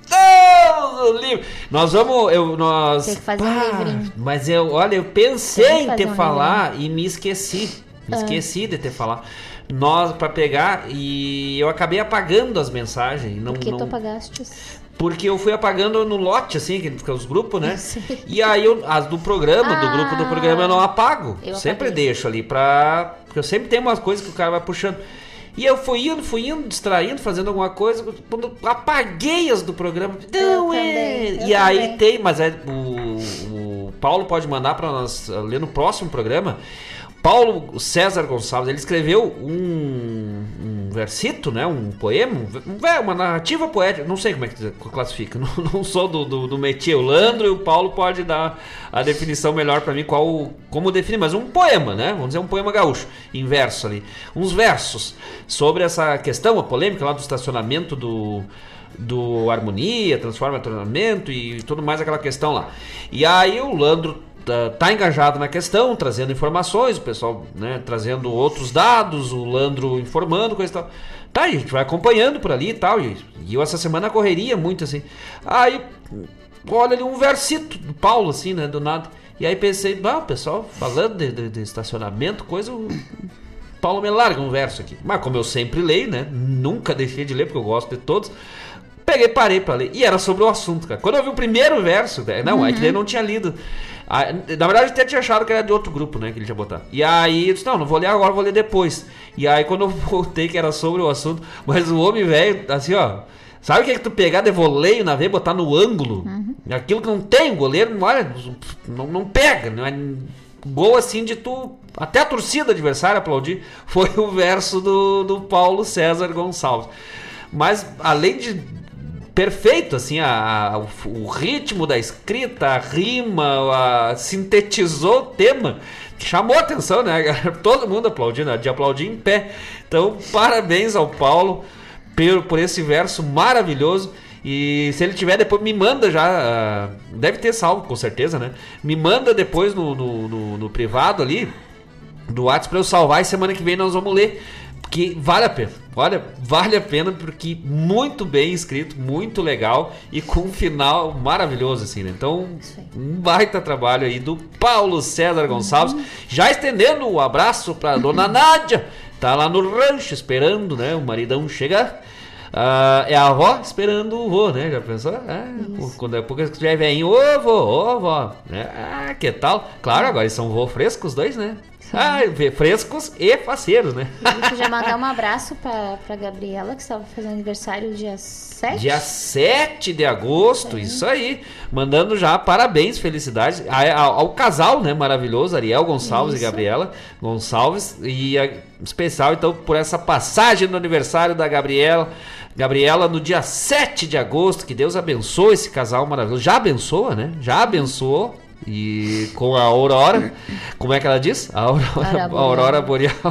Deus o livre. Nós vamos. Eu, nós, Tem que fazer um livrinho. Mas eu, olha, eu pensei em fazer te um falar e me esqueci. Me esqueci de te falar. Nós, pra pegar, e eu acabei apagando as mensagens. Não, Por que não, tu apagaste? Porque eu fui apagando no lote, assim, que fica os grupos, né? Sei. E aí eu, as do programa, do grupo do Ah, programa, eu não apago. eu sempre apaguei. deixo ali pra. Porque eu sempre tenho umas coisas que o cara vai puxando. E eu fui indo, fui indo, distraindo, fazendo alguma coisa. Quando eu apaguei as do programa. Não, Eu é. também, e aí também. tem, mas é o, o Paulo pode mandar para nós ler no próximo programa. Paulo César Gonçalves, ele escreveu um, um versito, né, um poema, um- um- uma narrativa poética, não sei como é que classifica, não, não sou do, do, do métier, o Landro e o Paulo pode dar a definição melhor para mim, qual, como definir, mas um poema, né, vamos dizer um poema gaúcho, em verso ali, uns versos sobre essa questão, a polêmica lá do estacionamento do, do Harmonia, transforma em treinamento e tudo mais aquela questão lá. E aí o Landro tá, tá engajado na questão, trazendo informações, o pessoal né, trazendo outros dados, o Landro informando, coisa e tal. Tá, a gente vai acompanhando por ali e tal. E, e eu essa semana correria muito assim. Aí, olha ali um versito do Paulo, assim, né, do nada. E aí pensei, ah, o pessoal falando de, de- de estacionamento, coisa. o Paulo me larga um verso aqui. Mas como eu sempre leio, né? Nunca deixei de ler, porque eu gosto de todos. Peguei, parei pra ler. E era sobre o assunto, cara. Quando eu vi o primeiro verso, né, não, é que ele não tinha lido. Na verdade, eu até tinha achado que era de outro grupo, né? Que ele tinha botado. E aí, eu disse, não, não vou ler agora, vou ler depois. E aí, quando eu voltei que era sobre o assunto, mas o homem velho, assim, ó. Sabe o que é que tu pegar de voleio na veia botar no ângulo? Aquilo que não tem, o goleiro, não, olha, não, não pega. Não é gol assim de tu. Até a torcida adversária aplaudir. Foi o verso do, do Paulo César Gonçalves. Mas além de perfeito, assim, a, a- o, ritmo da escrita, a rima, a- sintetizou o tema. Chamou atenção, né? Todo mundo aplaudindo, de aplaudir em pé. Então, parabéns ao Paulo por, por esse verso maravilhoso. E se ele tiver depois, me manda já. ah, Deve ter salvo, com certeza, né? Me manda depois no, no, no- no privado ali do WhatsApp pra eu salvar e semana que vem nós vamos ler. Porque vale a pena. Olha, vale a pena porque muito bem escrito, muito legal e com um final maravilhoso, assim, né? Então, um baita trabalho aí do Paulo César Gonçalves. Já estendendo o abraço pra dona Nádia. Tá lá no rancho esperando, né? O maridão chegar. Ah, é a avó esperando o vô, né? Já pensou? Ah, quando é pouco estiver velhinho, ô vô, ô vó. Né? Ah, que tal? Claro, agora eles são vô frescos, os dois, né? Ah, vê- frescos e faceiros, né? E tu já mandar um abraço pra, pra Gabriela, que estava fazendo aniversário dia 7. Dia 7 de agosto, isso aí. Mandando já parabéns, felicidades a- ao, ao casal, né? Maravilhoso, Ariel Gonçalves Isso. e Gabriela Gonçalves. E a- especial, então, por essa passagem no aniversário da Gabriela. Gabriela no dia 7 de agosto. Que Deus abençoe esse casal maravilhoso. Já abençoa, né? Já abençoou. E com a Aurora, como é que ela diz? A Aurora, Aurora a Aurora Boreal.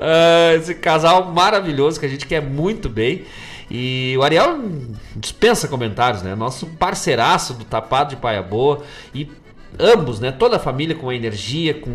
Ah, esse casal maravilhoso que a gente quer muito bem. E o Ariel dispensa comentários, né? Nosso parceiraço do Tapado de Paia Boa. E ambos, né? Toda a família com energia, com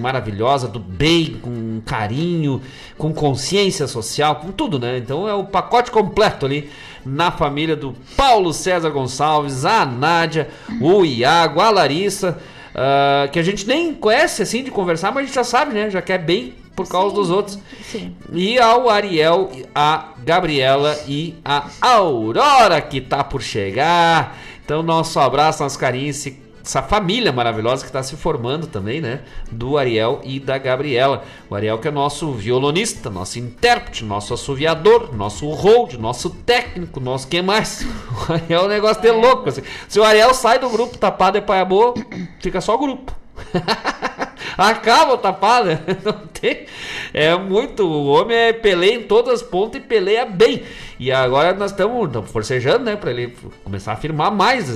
maravilhosa, do bem, com carinho, com consciência social, com tudo, né? Então é o pacote completo ali na família do Paulo César Gonçalves, a Nádia, o Iago, a Larissa, ah, que a gente nem conhece assim de conversar, mas a gente já sabe, né? Já quer bem por causa dos outros. Sim. E ao Ariel, a Gabriela e a Aurora que tá por chegar. Então, nosso abraço, nosso carinho, esse- essa família maravilhosa que está se formando também, né? Do Ariel e da Gabriela. O Ariel que é nosso violonista, nosso intérprete, nosso assoviador, nosso hold, nosso técnico, nosso que mais? O Ariel é um negócio de louco. assim. Se o Ariel sai do grupo tapado é paia boa, fica só grupo. Acaba o tapado, não tem. É muito. O homem é peleia em todas as pontas e peleia bem. E agora nós estamos forcejando, né, para ele começar a firmar mais.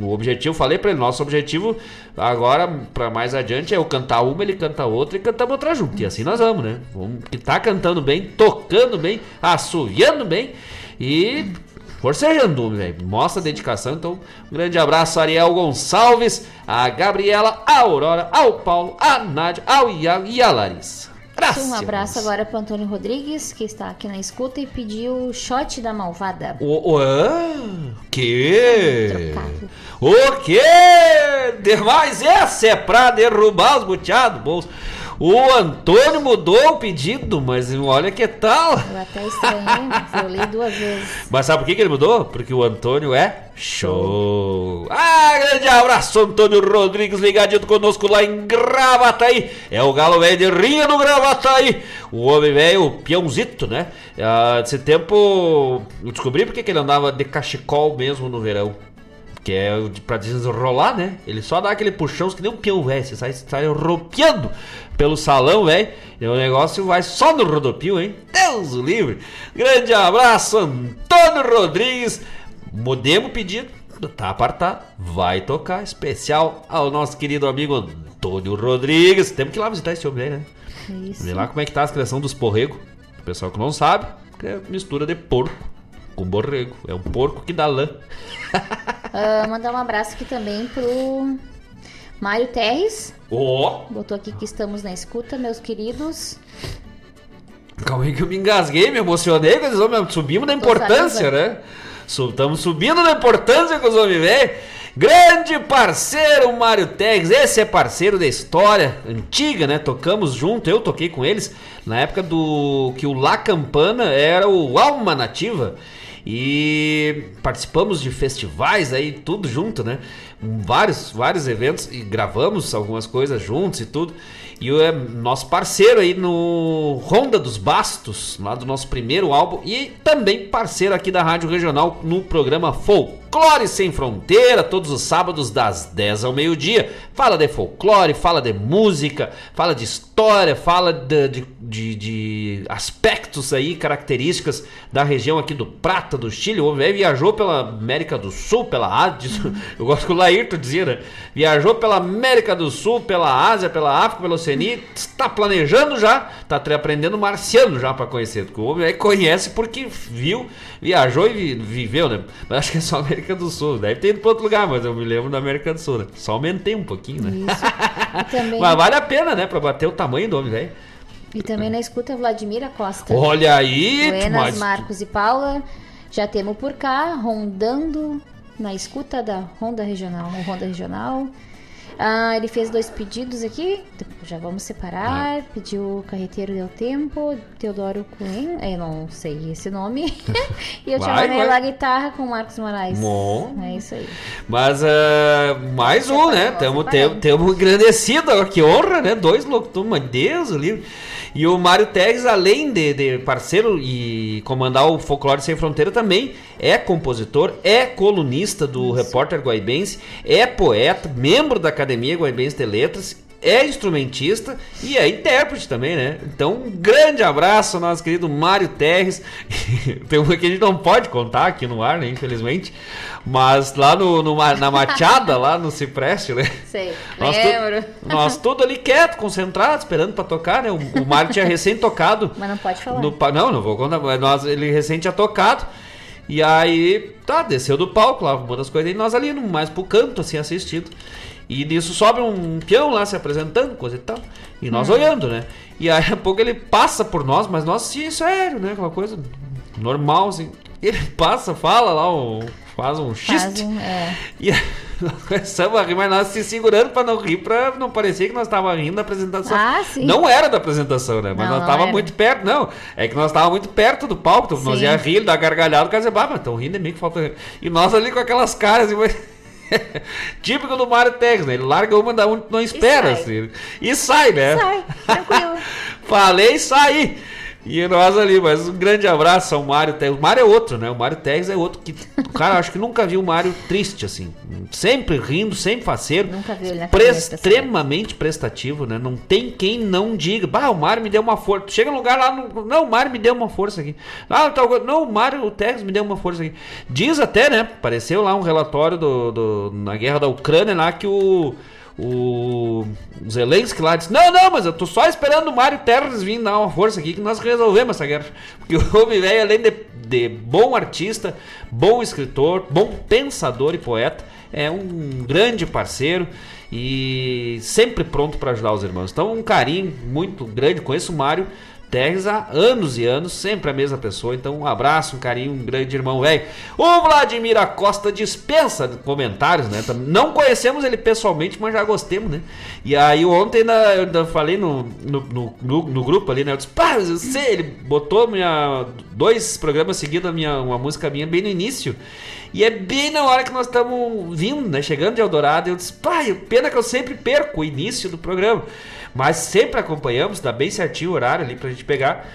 O objetivo, falei para ele, nosso objetivo agora para mais adiante é eu cantar uma, ele canta outra e cantamos outra junto. E assim nós vamos, né? Vamos que tá cantando bem, tocando bem, assoviando bem e Forcejando, velho. Mostra a dedicação. Então, um grande abraço, Ariel Gonçalves, a Gabriela, a Aurora, ao Paulo, a Nádia, ao Iago e a Larissa. Graças. Um abraço agora pro Antônio Rodrigues, que está aqui na escuta e pediu shot da malvada. O, o, ah, que? O que? Demais, essa é pra derrubar os buteados bolsos. O Antônio mudou o pedido, mas olha que tal. Eu até estranhei, mas eu li duas vezes. Mas sabe por que, que ele mudou? Porque o Antônio é show. Ah, grande abraço, Antônio Rodrigues, ligadinho conosco lá em Gravataí. É o galo velho de rinha no Gravataí. O homem velho, o peãozito, né? Ah, Esse tempo eu descobri porque que ele andava de cachecol mesmo no verão. Que é o de- pra desenrolar, né? Ele só dá aquele puxão que nem um peão, velho. Você sai, sai ropeando pelo salão, velho. E o negócio vai só no rodopio, hein? Deus o livre. Grande abraço, Antônio Rodrigues. Mudemos o pedido. Tá apartado. Vai tocar. Especial ao nosso querido amigo Antônio Rodrigues. Temos que ir lá visitar esse homem aí, né? Isso. Ver lá como é que tá a criação dos porrego. O pessoal que não sabe, é mistura de porco com borrego. É um porco que dá lã. Ah, mandar um abraço aqui também pro Mário Terres. Ó! Botou aqui que estamos na escuta, meus queridos. Calma aí que eu me engasguei, me emocionei com esses homens. Subimos na importância, né? Estamos subindo na importância com os homens, velho. Grande parceiro Mário Tegs, esse é parceiro da história antiga, né? Tocamos junto, eu toquei com eles na época do que o La Campana era o Alma Nativa e participamos de festivais aí, tudo junto, né? Vários, vários eventos e gravamos algumas coisas juntos e tudo. E o é nosso parceiro aí no Ronda dos Bastos, lá do nosso primeiro álbum, e também parceiro aqui da Rádio Regional no programa Folclore Sem Fronteira, todos os sábados das 10 ao meio-dia. Fala de folclore, fala de música, fala de história, fala de, de, de- aspectos aí, características da região aqui do Prata, do Chile. O homem viajou pela América do Sul, pela Ásia, eu gosto que o Laírto dizia, né? Viajou pela América do Sul, pela Ásia, pela África, pela Oceania, está planejando já, está aprendendo marciano já para conhecer, o homem aí conhece porque viu, viajou e vi- viveu, né? Mas acho que é só América do Sul, deve ter ido para outro lugar, mas eu me lembro da América do Sul, né? Só aumentei um pouquinho, né? Isso. Também, Mas vale a pena, né? Pra bater o tamanho do homem, velho. e também na escuta Vladimir Costa. Olha aí, Buenas, mas... Marcos e Paula. Já temos por cá, rondando na escuta da Ronda Regional. Ronda Regional. Ah, ele fez dois pedidos aqui, já vamos separar. Pediu o Carreteiro Deu Tempo, Teodoro Coen, eu não sei esse nome. e eu te vai. lá guitarra com o Marcos Moraes. Bom. É isso aí. Mas ah, mais um, né? Temos tem, temos engrandecido, que honra, né? Dois locutores, meu Deus, o livro. E o Mário Tegs, além de, de parceiro e comandar o Folclore Sem Fronteira, também é compositor, é colunista do Repórter Guaibense, é poeta, membro da Academia Guaibense de Letras, é instrumentista e é intérprete também, né? Então, um grande abraço ao nosso querido Mário Terres. Tem uma que a gente não pode contar aqui no ar, né? Infelizmente. Mas lá no, no na Machada, lá no Cipreste, né? Sei, Nós, tu- lembro. nós tudo ali quieto, concentrado, esperando pra tocar, né? O, o Mário tinha recém tocado. Mas não pode falar. No, não, não vou contar, mas nós, ele recém tinha tocado. E aí, tá, desceu do palco lá, uma das coisas, e nós ali, mais pro canto, assim, assistindo. E nisso sobe um peão lá se apresentando, coisa e tal. E nós Hum. olhando, né? E aí, a pouco ele passa por nós, mas nós, sim, sério, né? Aquela coisa normal, assim. Ele passa, fala lá, um- faz um xiste. Faz um, é. E nós começamos a rir, mas nós se segurando pra não rir, pra não parecer que nós estávamos rindo da apresentação. Ah, sim. Não era da apresentação, né? Mas Não, nós tava era. muito perto, não. É que nós estávamos muito perto do palco, então nós Sim. ia rir, dar gargalhada, o cara dizia, bah, mas estão rindo é meio que falta. rir." E nós ali com aquelas caras, assim, mas- Típico do Mario Tex, né? Ele larga uma da onde não espera, sai. assim. E sai, né? Sai, tranquilo. Falei, saí. E nós ali, mas um grande abraço ao Mário Tegs. O Mário é outro, né? O Mário Tegs é outro que. Cara, acho que nunca viu o Mário triste, assim. Sempre rindo, sempre faceiro. Nunca viu ele na Pre- extremamente prestativo, né? Não tem quem não diga. Bah, o Mário me deu uma força. Chega no lugar lá, no... não, o Mário me deu uma força aqui. Ah, tal coisa. Não, o Mário, o me deu uma força aqui. Diz até, né? Apareceu lá um relatório do, do- na guerra da Ucrânia lá que o. O Zelensky lá disse: Não, não, mas eu tô só esperando o Mário Terres vir dar uma força aqui que nós resolvemos essa guerra. Porque o homem velho, além de, de bom artista, bom escritor, bom pensador e poeta, é um grande parceiro e sempre pronto para ajudar os irmãos. Então, um carinho muito grande. Conheço o Mário Terres há anos e anos, sempre a mesma pessoa. Então, um abraço, um carinho, um grande irmão velho. O Vladimir Acosta dispensa comentários, né? Não conhecemos ele pessoalmente, mas já gostemos, né? E aí, ontem ainda, eu falei no, no, no, no- grupo ali, né? Eu disse, pá, eu sei, ele botou minha, dois programas seguidos, minha, uma música minha bem no início. E é bem na hora que nós estamos vindo, né? Chegando de Eldorado. Eu disse, pai, pena que eu sempre perco o início do programa. Mas sempre acompanhamos, dá bem certinho o horário ali pra gente pegar.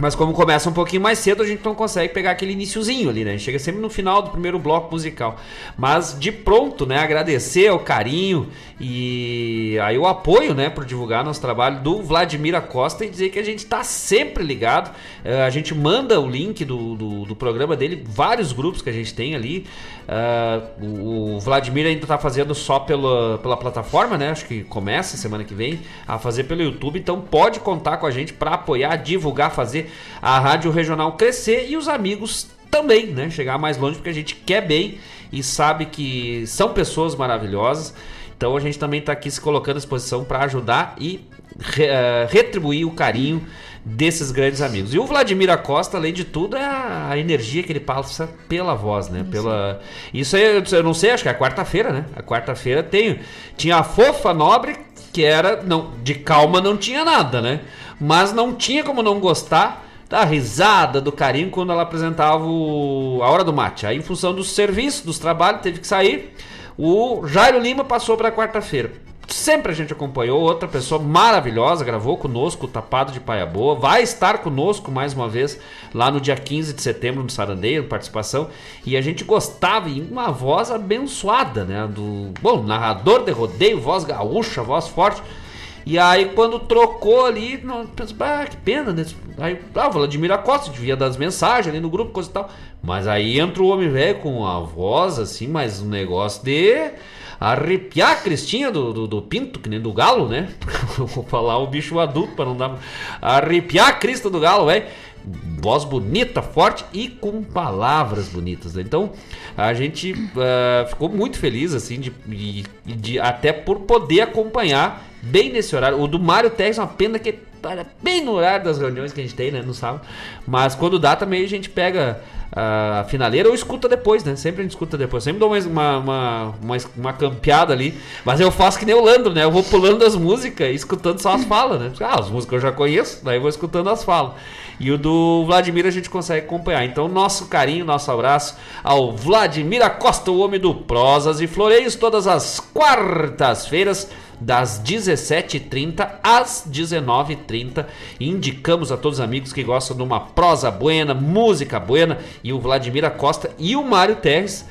Mas como começa um pouquinho mais cedo, a gente não consegue pegar aquele iniciozinho ali, né? A gente chega sempre no final do primeiro bloco musical. Mas de pronto, né? Agradecer o carinho e aí o apoio, né? Por divulgar nosso trabalho do Vladimir Acosta e dizer que a gente tá sempre ligado. Eh, a gente manda o link do, do, do programa dele, vários grupos que a gente tem ali. Eh, o, Vladimir ainda tá fazendo só pela, pela plataforma, né? Acho que começa semana que vem a fazer pelo YouTube. Então pode contar com a gente para apoiar, divulgar, fazer a rádio regional crescer e os amigos também, né? Chegar mais longe porque a gente quer bem e sabe que são pessoas maravilhosas. Então a gente também está aqui se colocando à disposição para ajudar e re, uh, retribuir o carinho desses grandes amigos. E o Vladimir Acosta, além de tudo, é a, energia que ele passa pela voz, né? Pela isso aí, eu não sei, acho que é a quarta-feira, né? A quarta-feira tem tinha a Fofa Nobre que era não de calma não tinha nada, né? Mas não tinha como não gostar da risada, do carinho quando ela apresentava o, a hora do mate. Aí, em função dos serviços, dos trabalhos, teve que sair. O Jairo Lima passou para quarta-feira. Sempre a gente acompanhou, outra pessoa maravilhosa, gravou conosco o Tapado de Paia Boa, vai estar conosco mais uma vez lá no dia 15 de setembro no Sarandeio, participação, e a gente gostava, e uma voz abençoada, né, do, bom, narrador de rodeio, voz gaúcha, voz forte, e aí quando trocou ali, penso, ah, que pena, né? Aí, ah, o Vladimir Acosta devia dar as mensagens ali no grupo, coisa e tal. Mas aí entra o homem velho com a voz assim, mas um negócio de arrepiar a cristinha do, do, do pinto, que nem do galo, né? Vou falar o bicho adulto para não dar. Arrepiar a crista do galo, velho voz bonita, forte e com palavras bonitas. Né? Então a gente uh, ficou muito feliz assim de, de, de, até por poder acompanhar bem nesse horário. O do Mário Tex uma pena que para bem no horário das reuniões que a gente tem, né, no sábado. Mas quando dá também a gente pega a finaleira ou escuta depois, né? Sempre a gente escuta depois. Sempre dou uma, uma, uma, uma campeada ali. Mas eu faço que nem o Landro, né? Eu vou pulando as músicas e escutando só as falas, né? Ah, as músicas eu já conheço, daí eu vou escutando as falas. E o do Vladimir a gente consegue acompanhar. Então, nosso carinho, nosso abraço ao Vladimir Acosta, o homem do Prosas e Floreios, todas as quartas-feiras das 17h30 às 19h30. Indicamos a todos os amigos que gostam de uma prosa buena, música buena, e o Vladimir Acosta e o Mário Terres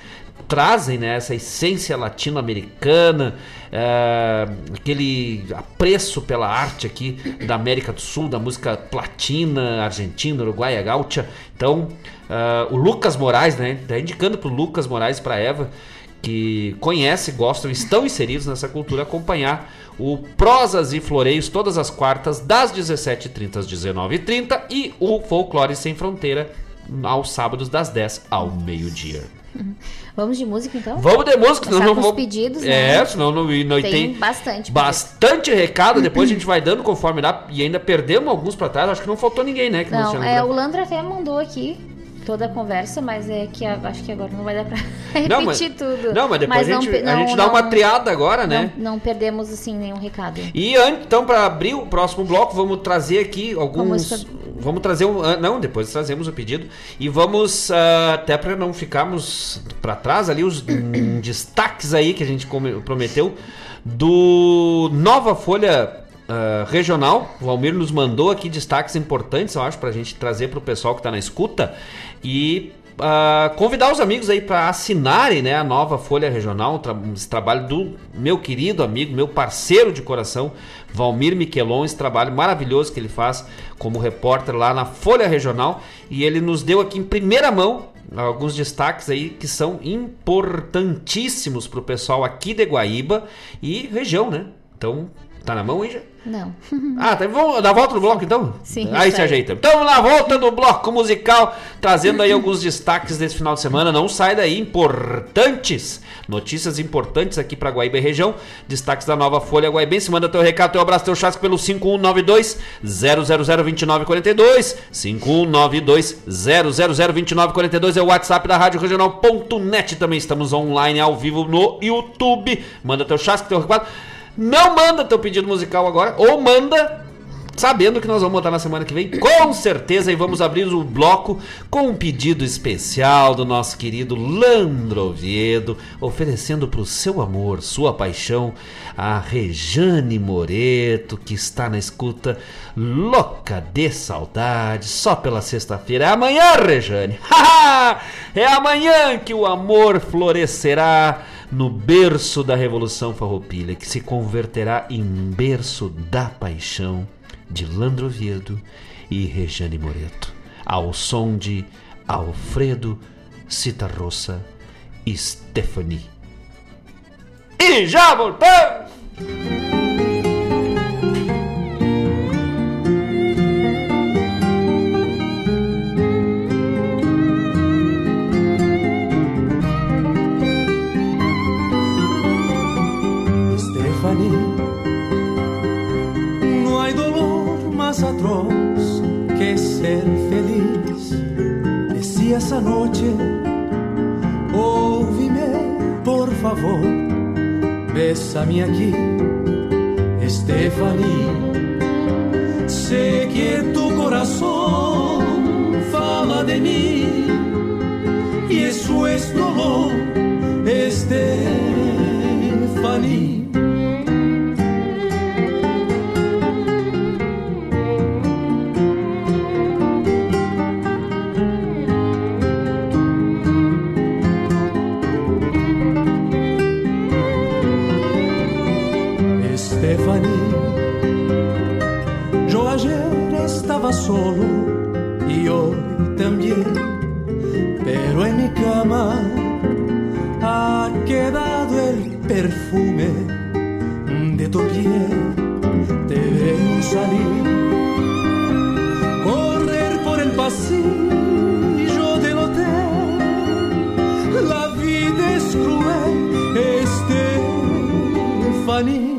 trazem né, essa essência latino-americana, é, aquele apreço pela arte aqui da América do Sul, da música platina, argentina, uruguaia, gaúcha. Então, uh, o Lucas Moraes, né, tá indicando pro Lucas Moraes, para Eva, que conhece, gostam, estão inseridos nessa cultura, acompanhar o Prosas e Floreios todas as quartas, das 17h30 às 19h30 e o Folclore Sem Fronteira aos sábados, das 10 ao meio-dia. Vamos de música então? Vamos de música, senão não com os vou... pedidos, né? É, senão não, não Tem tem, bastante bastante recado, depois a gente vai dando conforme dá e ainda perdemos alguns pra trás, acho que não faltou ninguém, né? Não, é, o Landro até mandou aqui toda a conversa, mas é que a- acho que agora não vai dar pra repetir Não, mas- tudo. Não, mas depois a não gente, pe- a não- gente dá uma não- triada agora, né? Não, não perdemos assim nenhum recado. E então, para abrir o próximo bloco, vamos trazer aqui alguns. música- Vamos trazer um. Não, depois trazemos o pedido. E vamos, ah, até para não ficarmos para trás ali, os destaques aí que a gente prometeu do Nova Folha. ah, regional, o Almir nos mandou aqui destaques importantes, eu acho, para a gente trazer para o pessoal que está na escuta e ah, convidar os amigos aí para assinarem né, a nova Folha Regional, tra- esse trabalho do meu querido amigo, meu parceiro de coração, Valmir Miquelon, esse trabalho maravilhoso que ele faz como repórter lá na Folha Regional. E ele nos deu aqui em primeira mão alguns destaques aí que são importantíssimos para o pessoal aqui de Guaíba e região, né? Então, tá na mão aí já? Não. Ah, tá, vamos dar a volta no bloco então? Sim, Aí se ajeita. Então, na volta do bloco musical, trazendo aí alguns destaques desse final de semana. Não sai daí, importantes. Notícias importantes aqui pra Guaíba e região. Destaques da nova Folha Guaibense. Manda teu recado, teu abraço, teu chasco pelo 5192 0002942. 5192 0002942 é o WhatsApp da Rádio Regional.net. Também estamos online ao vivo no YouTube. Manda teu chasco, teu recado. Não manda teu pedido musical agora, ou manda sabendo que nós vamos botar na semana que vem, com certeza, e vamos abrir o bloco com um pedido especial do nosso querido Landro Oviedo, oferecendo para o seu amor, sua paixão, a Rejane Moreto, que está na escuta louca de saudade, só pela sexta-feira. É amanhã, Rejane! é amanhã que o amor florescerá no berço da Revolução Farroupilha, que se converterá em berço da paixão de Landro Oviedo e Rejane Moreto, ao som de Alfredo Citarrossa e Stephanie. E já voltamos! Decías anoche, óvime por favor, bésame aquí, Stephanie. Sé que tu corazón fala de mí y eso es dolor, Stephanie. Tu piel. Te veo salir, correr por el pasillo del hotel. La vida es cruel, Stephanie.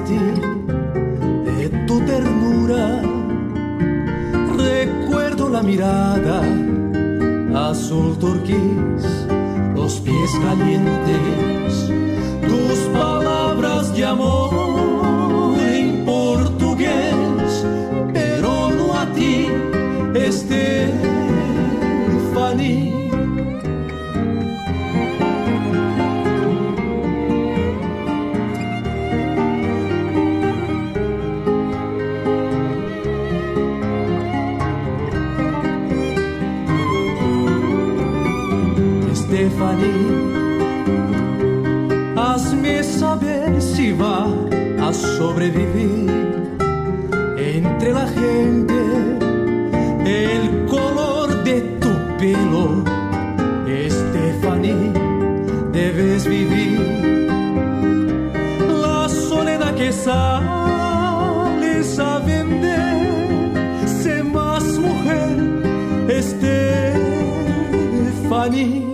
De tu ternura. Recuerdo la mirada azul turquís, los pies calientes, tus palabras de amor Stephanie, hazme saber si va a sobrevivir entre la gente el color de tu pelo. Stephanie, debes vivir la soledad que sales a vender. Sé más mujer, Stephanie.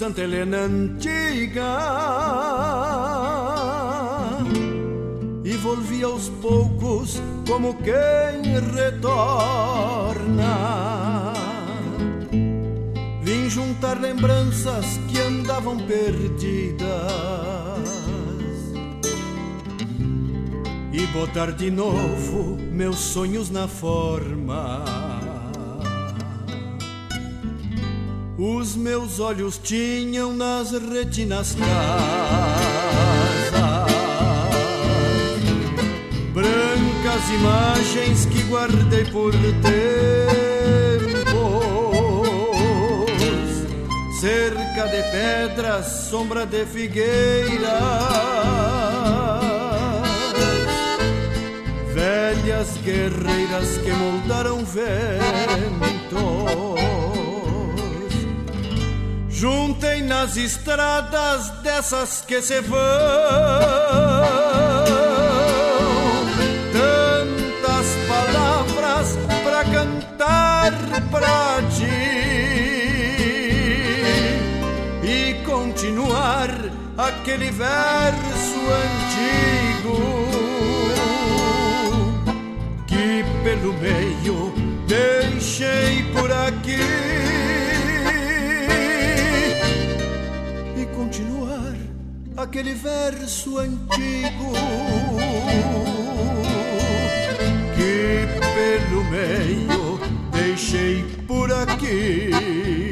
Santa Helena antiga. E volvi aos poucos, como quem retorna. Vim juntar lembranças que andavam perdidas e botar de novo meus sonhos na forma. Os meus olhos tinham nas retinas casas brancas imagens que guardei por tempos, cerca de pedras, sombra de figueiras, velhas guerreiras que moldaram ventos. Juntem nas estradas dessas que se vão tantas palavras para cantar pra ti e continuar aquele verso antigo que pelo meio deixei por aqui. Aquele verso antigo que pelo meio deixei por aqui.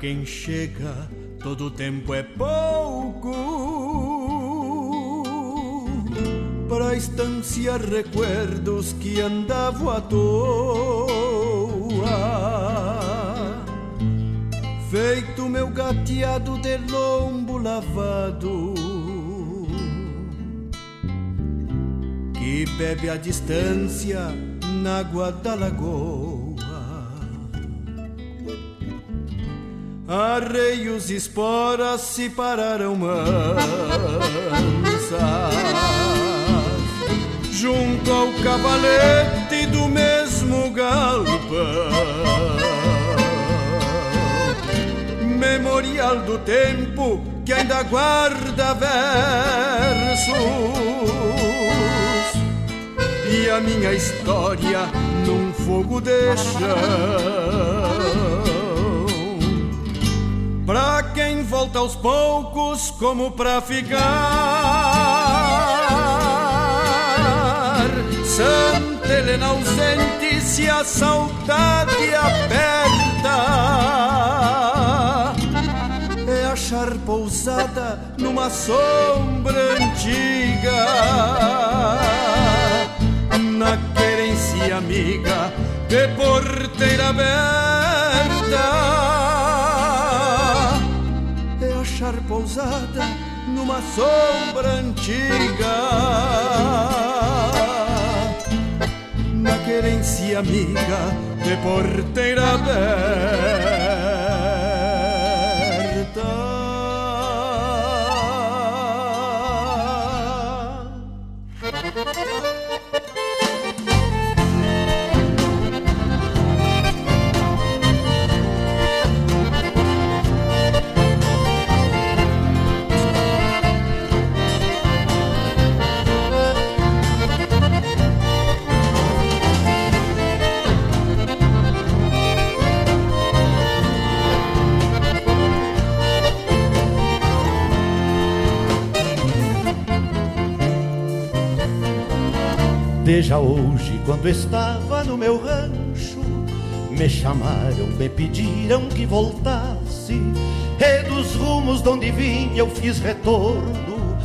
Quem chega, todo tempo é pouco. Para estanciar recuerdos que andavam à toa. Feito meu gateado de lombo lavado. Que bebe a distância na água da lagoa. Arreios e esporas se pararam mansas. Junto ao cavalete do mesmo galpão. Memorial do tempo que ainda guarda versos. E a minha história num fogo de chão Pra quem volta aos poucos, como pra ficar. Santa Helena ausente, se a saudade aperta. É achar pousada numa sombra antiga. Na querência amiga de porteira aberta pousada numa sombra antiga. Na querência amiga de porteira aberta. Desde hoje, quando estava no meu rancho, me chamaram, me pediram que voltasse. E dos rumos de onde vim eu fiz retorno,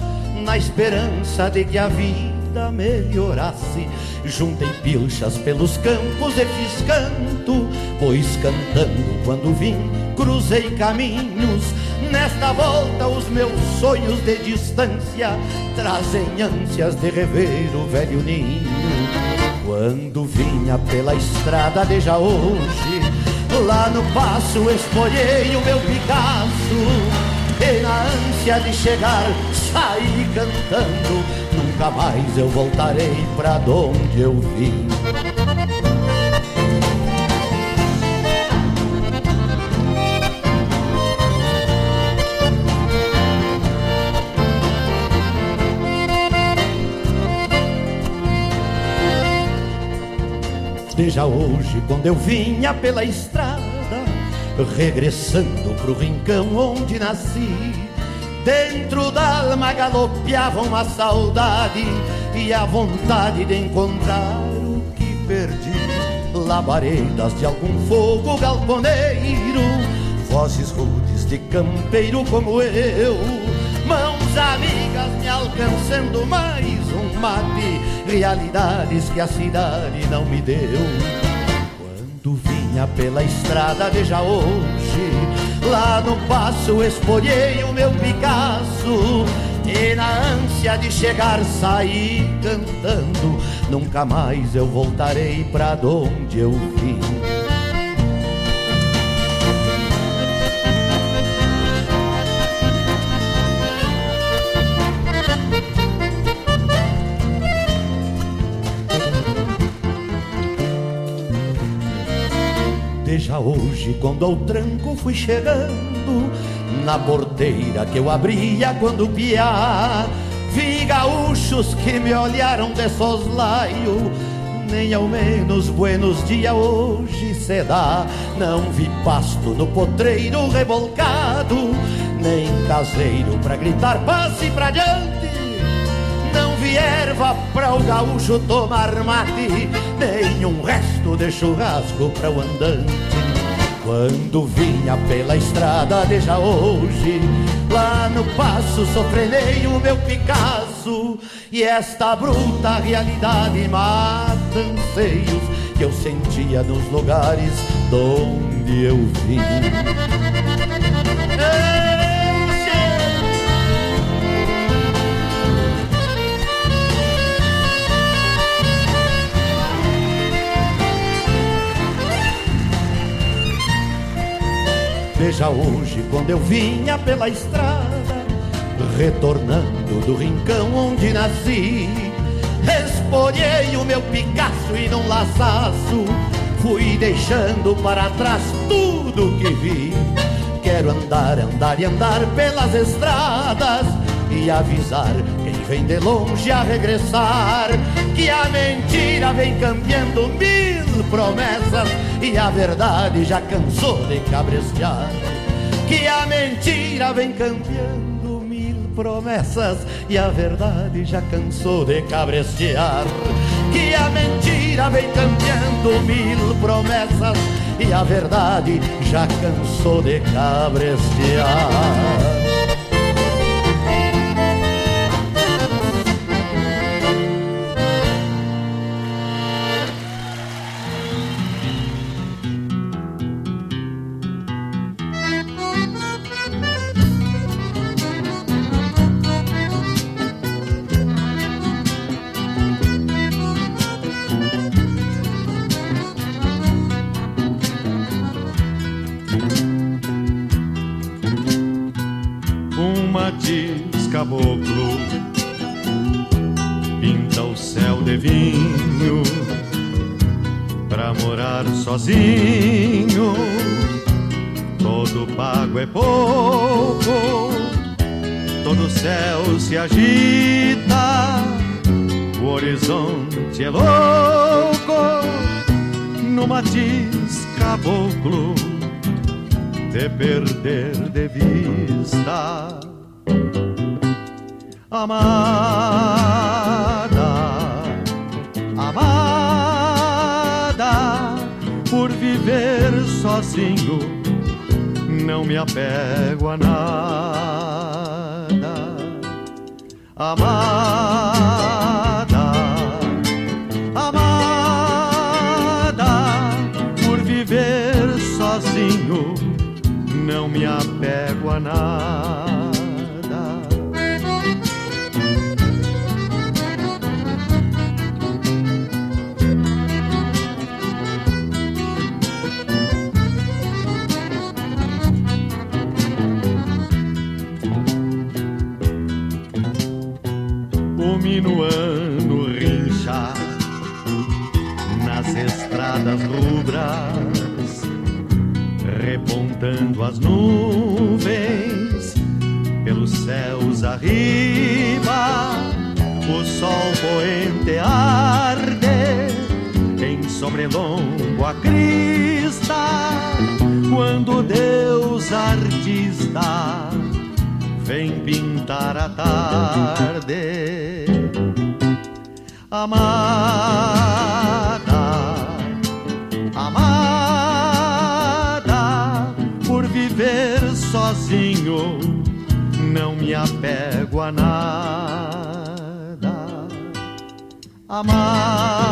na esperança de que a vida melhorasse. Juntei pilchas pelos campos e fiz canto, pois cantando quando vim cruzei caminhos. Nesta volta os meus sonhos de distância trazem ânsias de rever o velho ninho. Quando vinha pela estrada de hoje, lá no passo espolhei o meu Picasso. E na ânsia de chegar, saí cantando. Nunca mais eu voltarei pra onde eu vim. Desde hoje, quando eu vinha pela estrada, regressando pro rincão onde nasci, dentro da alma galopeava uma saudade e a vontade de encontrar o que perdi. Labaredas de algum fogo galponeiro, vozes rudes de campeiro como eu, mãos amigas me alcançando mais mate, realidades que a cidade não me deu. Quando vinha pela estrada de já hoje, lá no passo espolhei o meu Picasso. E na ânsia de chegar saí cantando, nunca mais eu voltarei pra onde eu vim. Hoje, quando ao tranco fui chegando, na porteira que eu abria quando piá, vi gaúchos que me olharam de soslaio. Nem ao menos buenos dias hoje se dá. Não vi pasto no potreiro revolcado, nem caseiro pra gritar passe pra diante. Erva pra o gaúcho tomar mate, nenhum resto de churrasco pra o andante. Quando vinha pela estrada de hoje, lá no passo sofrenei o meu Picasso, e esta bruta realidade mata anseios que eu sentia nos lugares donde eu vim. Veja hoje quando eu vinha pela estrada, retornando do rincão onde nasci, espolhei o meu Picasso e num laçaço fui deixando para trás tudo que vi. Quero andar, andar e andar pelas estradas e avisar vem de longe a regressar que a mentira vem cambiando mil promessas e a verdade já cansou de cabrestear. Que a mentira vem cambiando mil promessas e a verdade já cansou de cabrestear. Que a mentira vem cambiando mil promessas e a verdade já cansou de cabrestear. Sozinho. Todo pago é pouco, todo céu se agita, o horizonte é louco no matiz caboclo de perder de vista. Amada, sozinho, não me apego a nada. Amada, repontando as nuvens pelos céus arriba. O sol poente arde em sobrelongo a crista, quando Deus artista vem pintar a tarde. Amada, sozinho, não me apego a nada. Amada,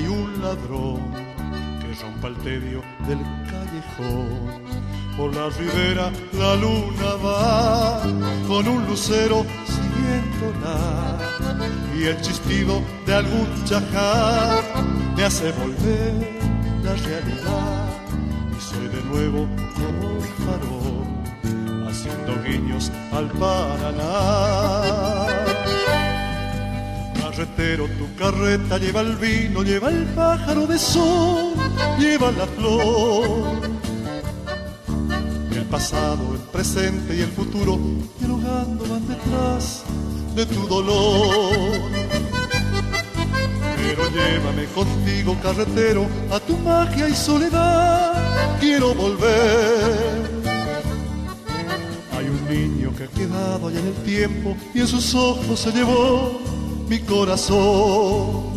hay un ladrón que rompa el tedio del callejón. Por la ribera la luna va con un lucero siguiéndola y el chistido de algún chajar me hace volver la realidad y soy de nuevo como un farol haciendo guiños al Paraná. Carretero, tu carreta lleva el vino, lleva el pájaro de sol, lleva la flor. El pasado, el presente y el futuro, dialogando van detrás de tu dolor. Pero llévame contigo, carretero, a tu magia y soledad. Quiero volver. Hay un niño que ha quedado allá en el tiempo y en sus ojos se llevó mi corazón.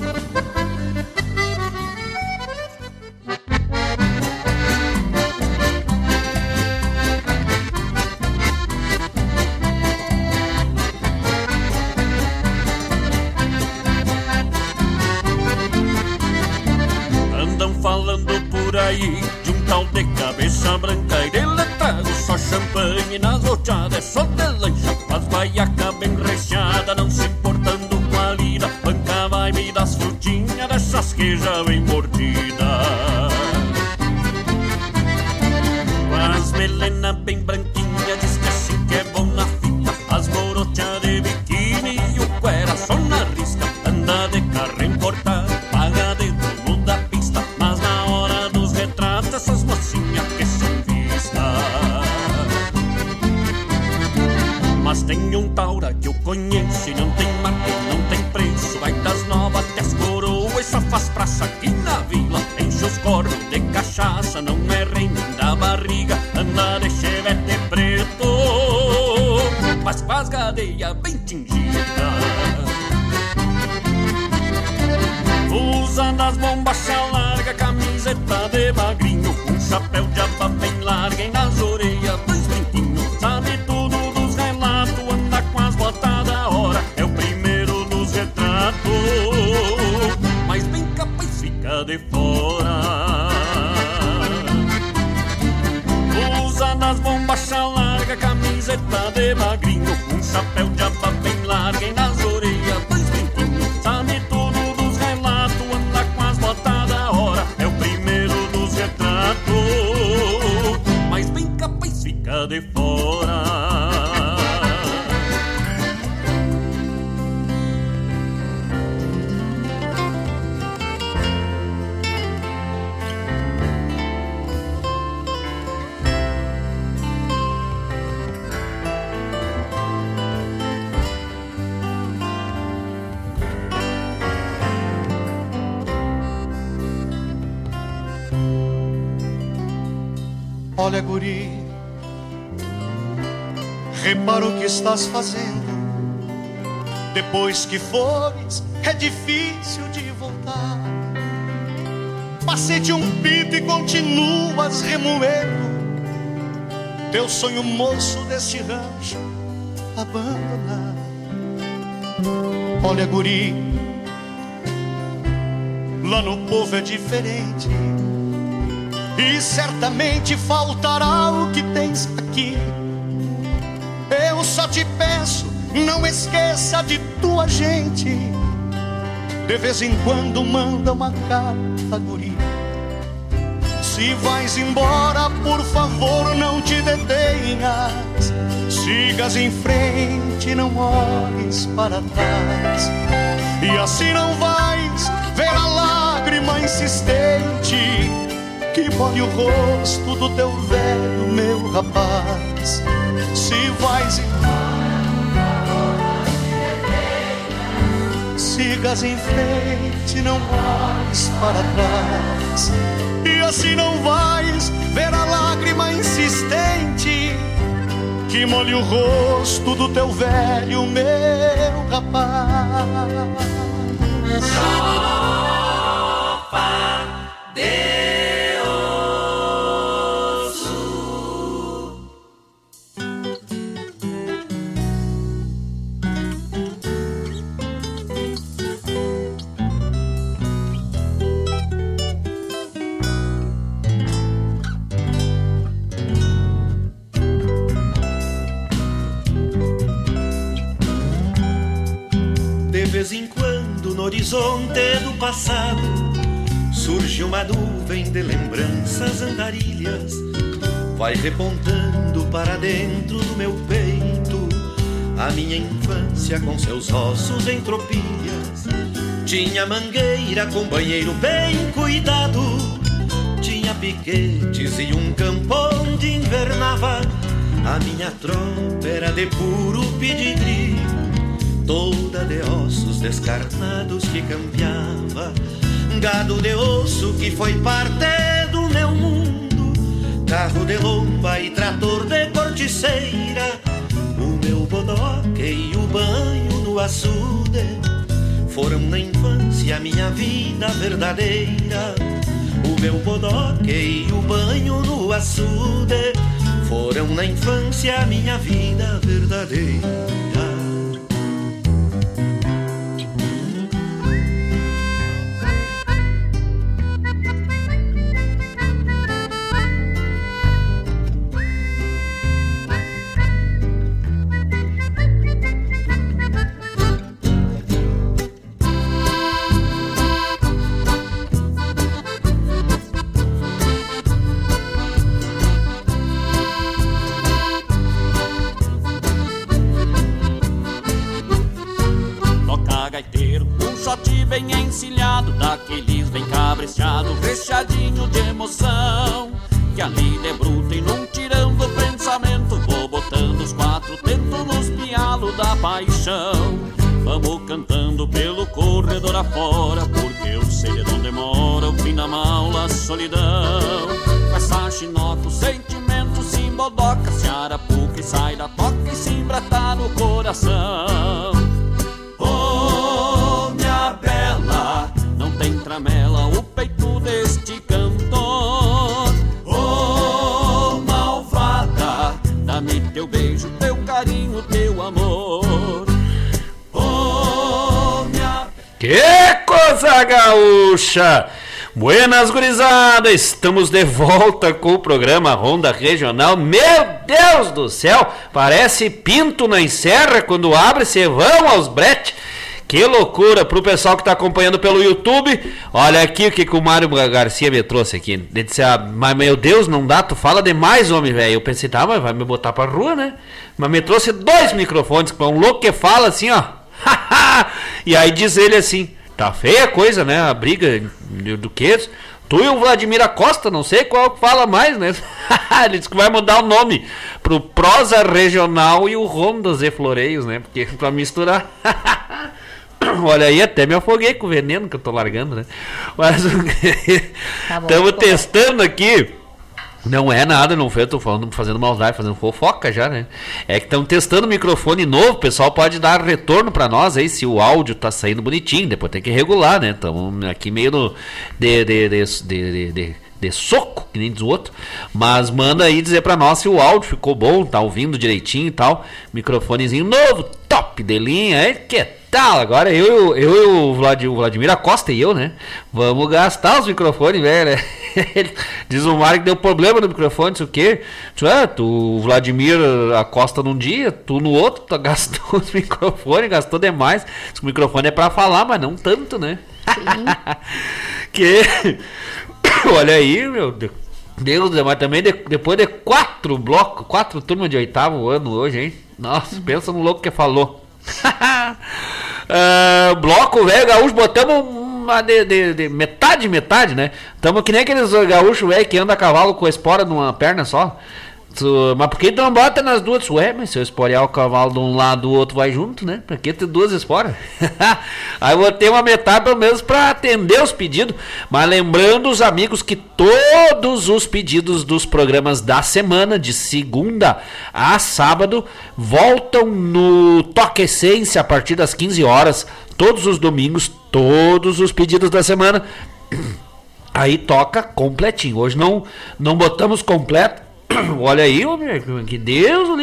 Que fores, é difícil de voltar. Passei de um pito e continuas remoendo. Teu sonho moço desse rancho abandonar. Olha, guri, lá no povo é diferente. E certamente faltará o que tens aqui. Eu só te peço, não esqueça de tua gente. De vez em quando manda uma carta, guri. Se vais embora, por favor, não te detenhas. Sigas em frente, não olhes para trás. E assim não vais ver a lágrima insistente que molhe o rosto do teu velho, meu rapaz. Se vais embora, sigas em frente, não olhes para trás. E assim não vais ver a lágrima insistente que molhe o rosto do teu velho, meu rapaz. Horizonte do passado surge uma nuvem de lembranças andarilhas, vai repontando para dentro do meu peito a minha infância com seus ossos em tropilhas. Tinha mangueira com banheiro bem cuidado, tinha piquetes e um campo onde invernava. A minha tropa era de puro pedigree toda de ossos descarnados que campeava, gado de osso que foi parte do meu mundo, carro de lomba e trator de corticeira, o meu bodoque e o banho no açude foram na infância minha vida verdadeira. O meu bodoque e o banho no açude foram na infância minha vida verdadeira. Gaúcha! Buenas gurizada, estamos de volta com o programa Ronda Regional. Meu Deus do céu, parece pinto na encerra quando abre, se vão aos bretes. Que loucura pro pessoal que tá acompanhando pelo YouTube. Olha aqui o que, que o Mário Garcia me trouxe aqui. Ele disse: ah, Mas meu Deus, não dá, tu fala demais, homem, velho. Eu pensei: Tá, mas vai me botar pra rua, né? Mas me trouxe dois microfones, com um louco que fala assim, ó. e aí diz ele assim: Tá feia a coisa, né? A briga do que? Tu e o Vladimir Costa, não sei qual fala mais, né? Ele disse que vai mudar o nome pro Prosa Regional e o Rondas e Floreios, né? Porque pra misturar. Olha aí, até me afoguei com o veneno que eu tô largando, né? Mas estamos Tá testando aqui. Não é nada, não foi, eu tô falando, fazendo maldade, fazendo fofoca já, né? É que estão testando microfone novo, pessoal pode dar retorno pra nós aí se o áudio tá saindo bonitinho, depois tem que regular, né? Estamos aqui meio no. de, de, de, de, de, soco, que nem diz o outro. Mas manda aí dizer pra nós se o áudio ficou bom, tá ouvindo direitinho e tal. Microfonezinho novo, top de linha, é que tal? Agora eu, eu e o Vlad- o Vladimir Acosta e eu, né? Vamos gastar os microfones, velho. né? Diz o Mário que deu problema no microfone, sei o quê. Tu, é, tu, o Vladimir Acosta num dia, tu no outro, tu gastou os microfones, gastou demais. O microfone é pra falar, mas não tanto, né? que. Olha aí, meu Deus. Mas também de- depois de quatro blocos, quatro turmas de oitavo ano hoje, hein? Nossa, pensa no louco que falou. Ah, bloco, velho, gaúcho, botamos uma de, de- de metade, metade, né? Tamo que nem aqueles gaúchos, velho, que anda a cavalo com a espora numa perna só. Tu- mas por que não bota nas duas? Ué, mas se eu esporear o cavalo de um lado, o outro vai junto, né? Pra que ter duas esporas? Aí vou ter uma metade pelo menos pra atender os pedidos. Mas lembrando os amigos que todos os pedidos dos programas da semana, de segunda a sábado, voltam no Toque Essência a partir das 15 horas. Todos os domingos, todos os pedidos da semana. Aí toca completinho. Hoje não, não botamos completo. Olha aí, que Deus o.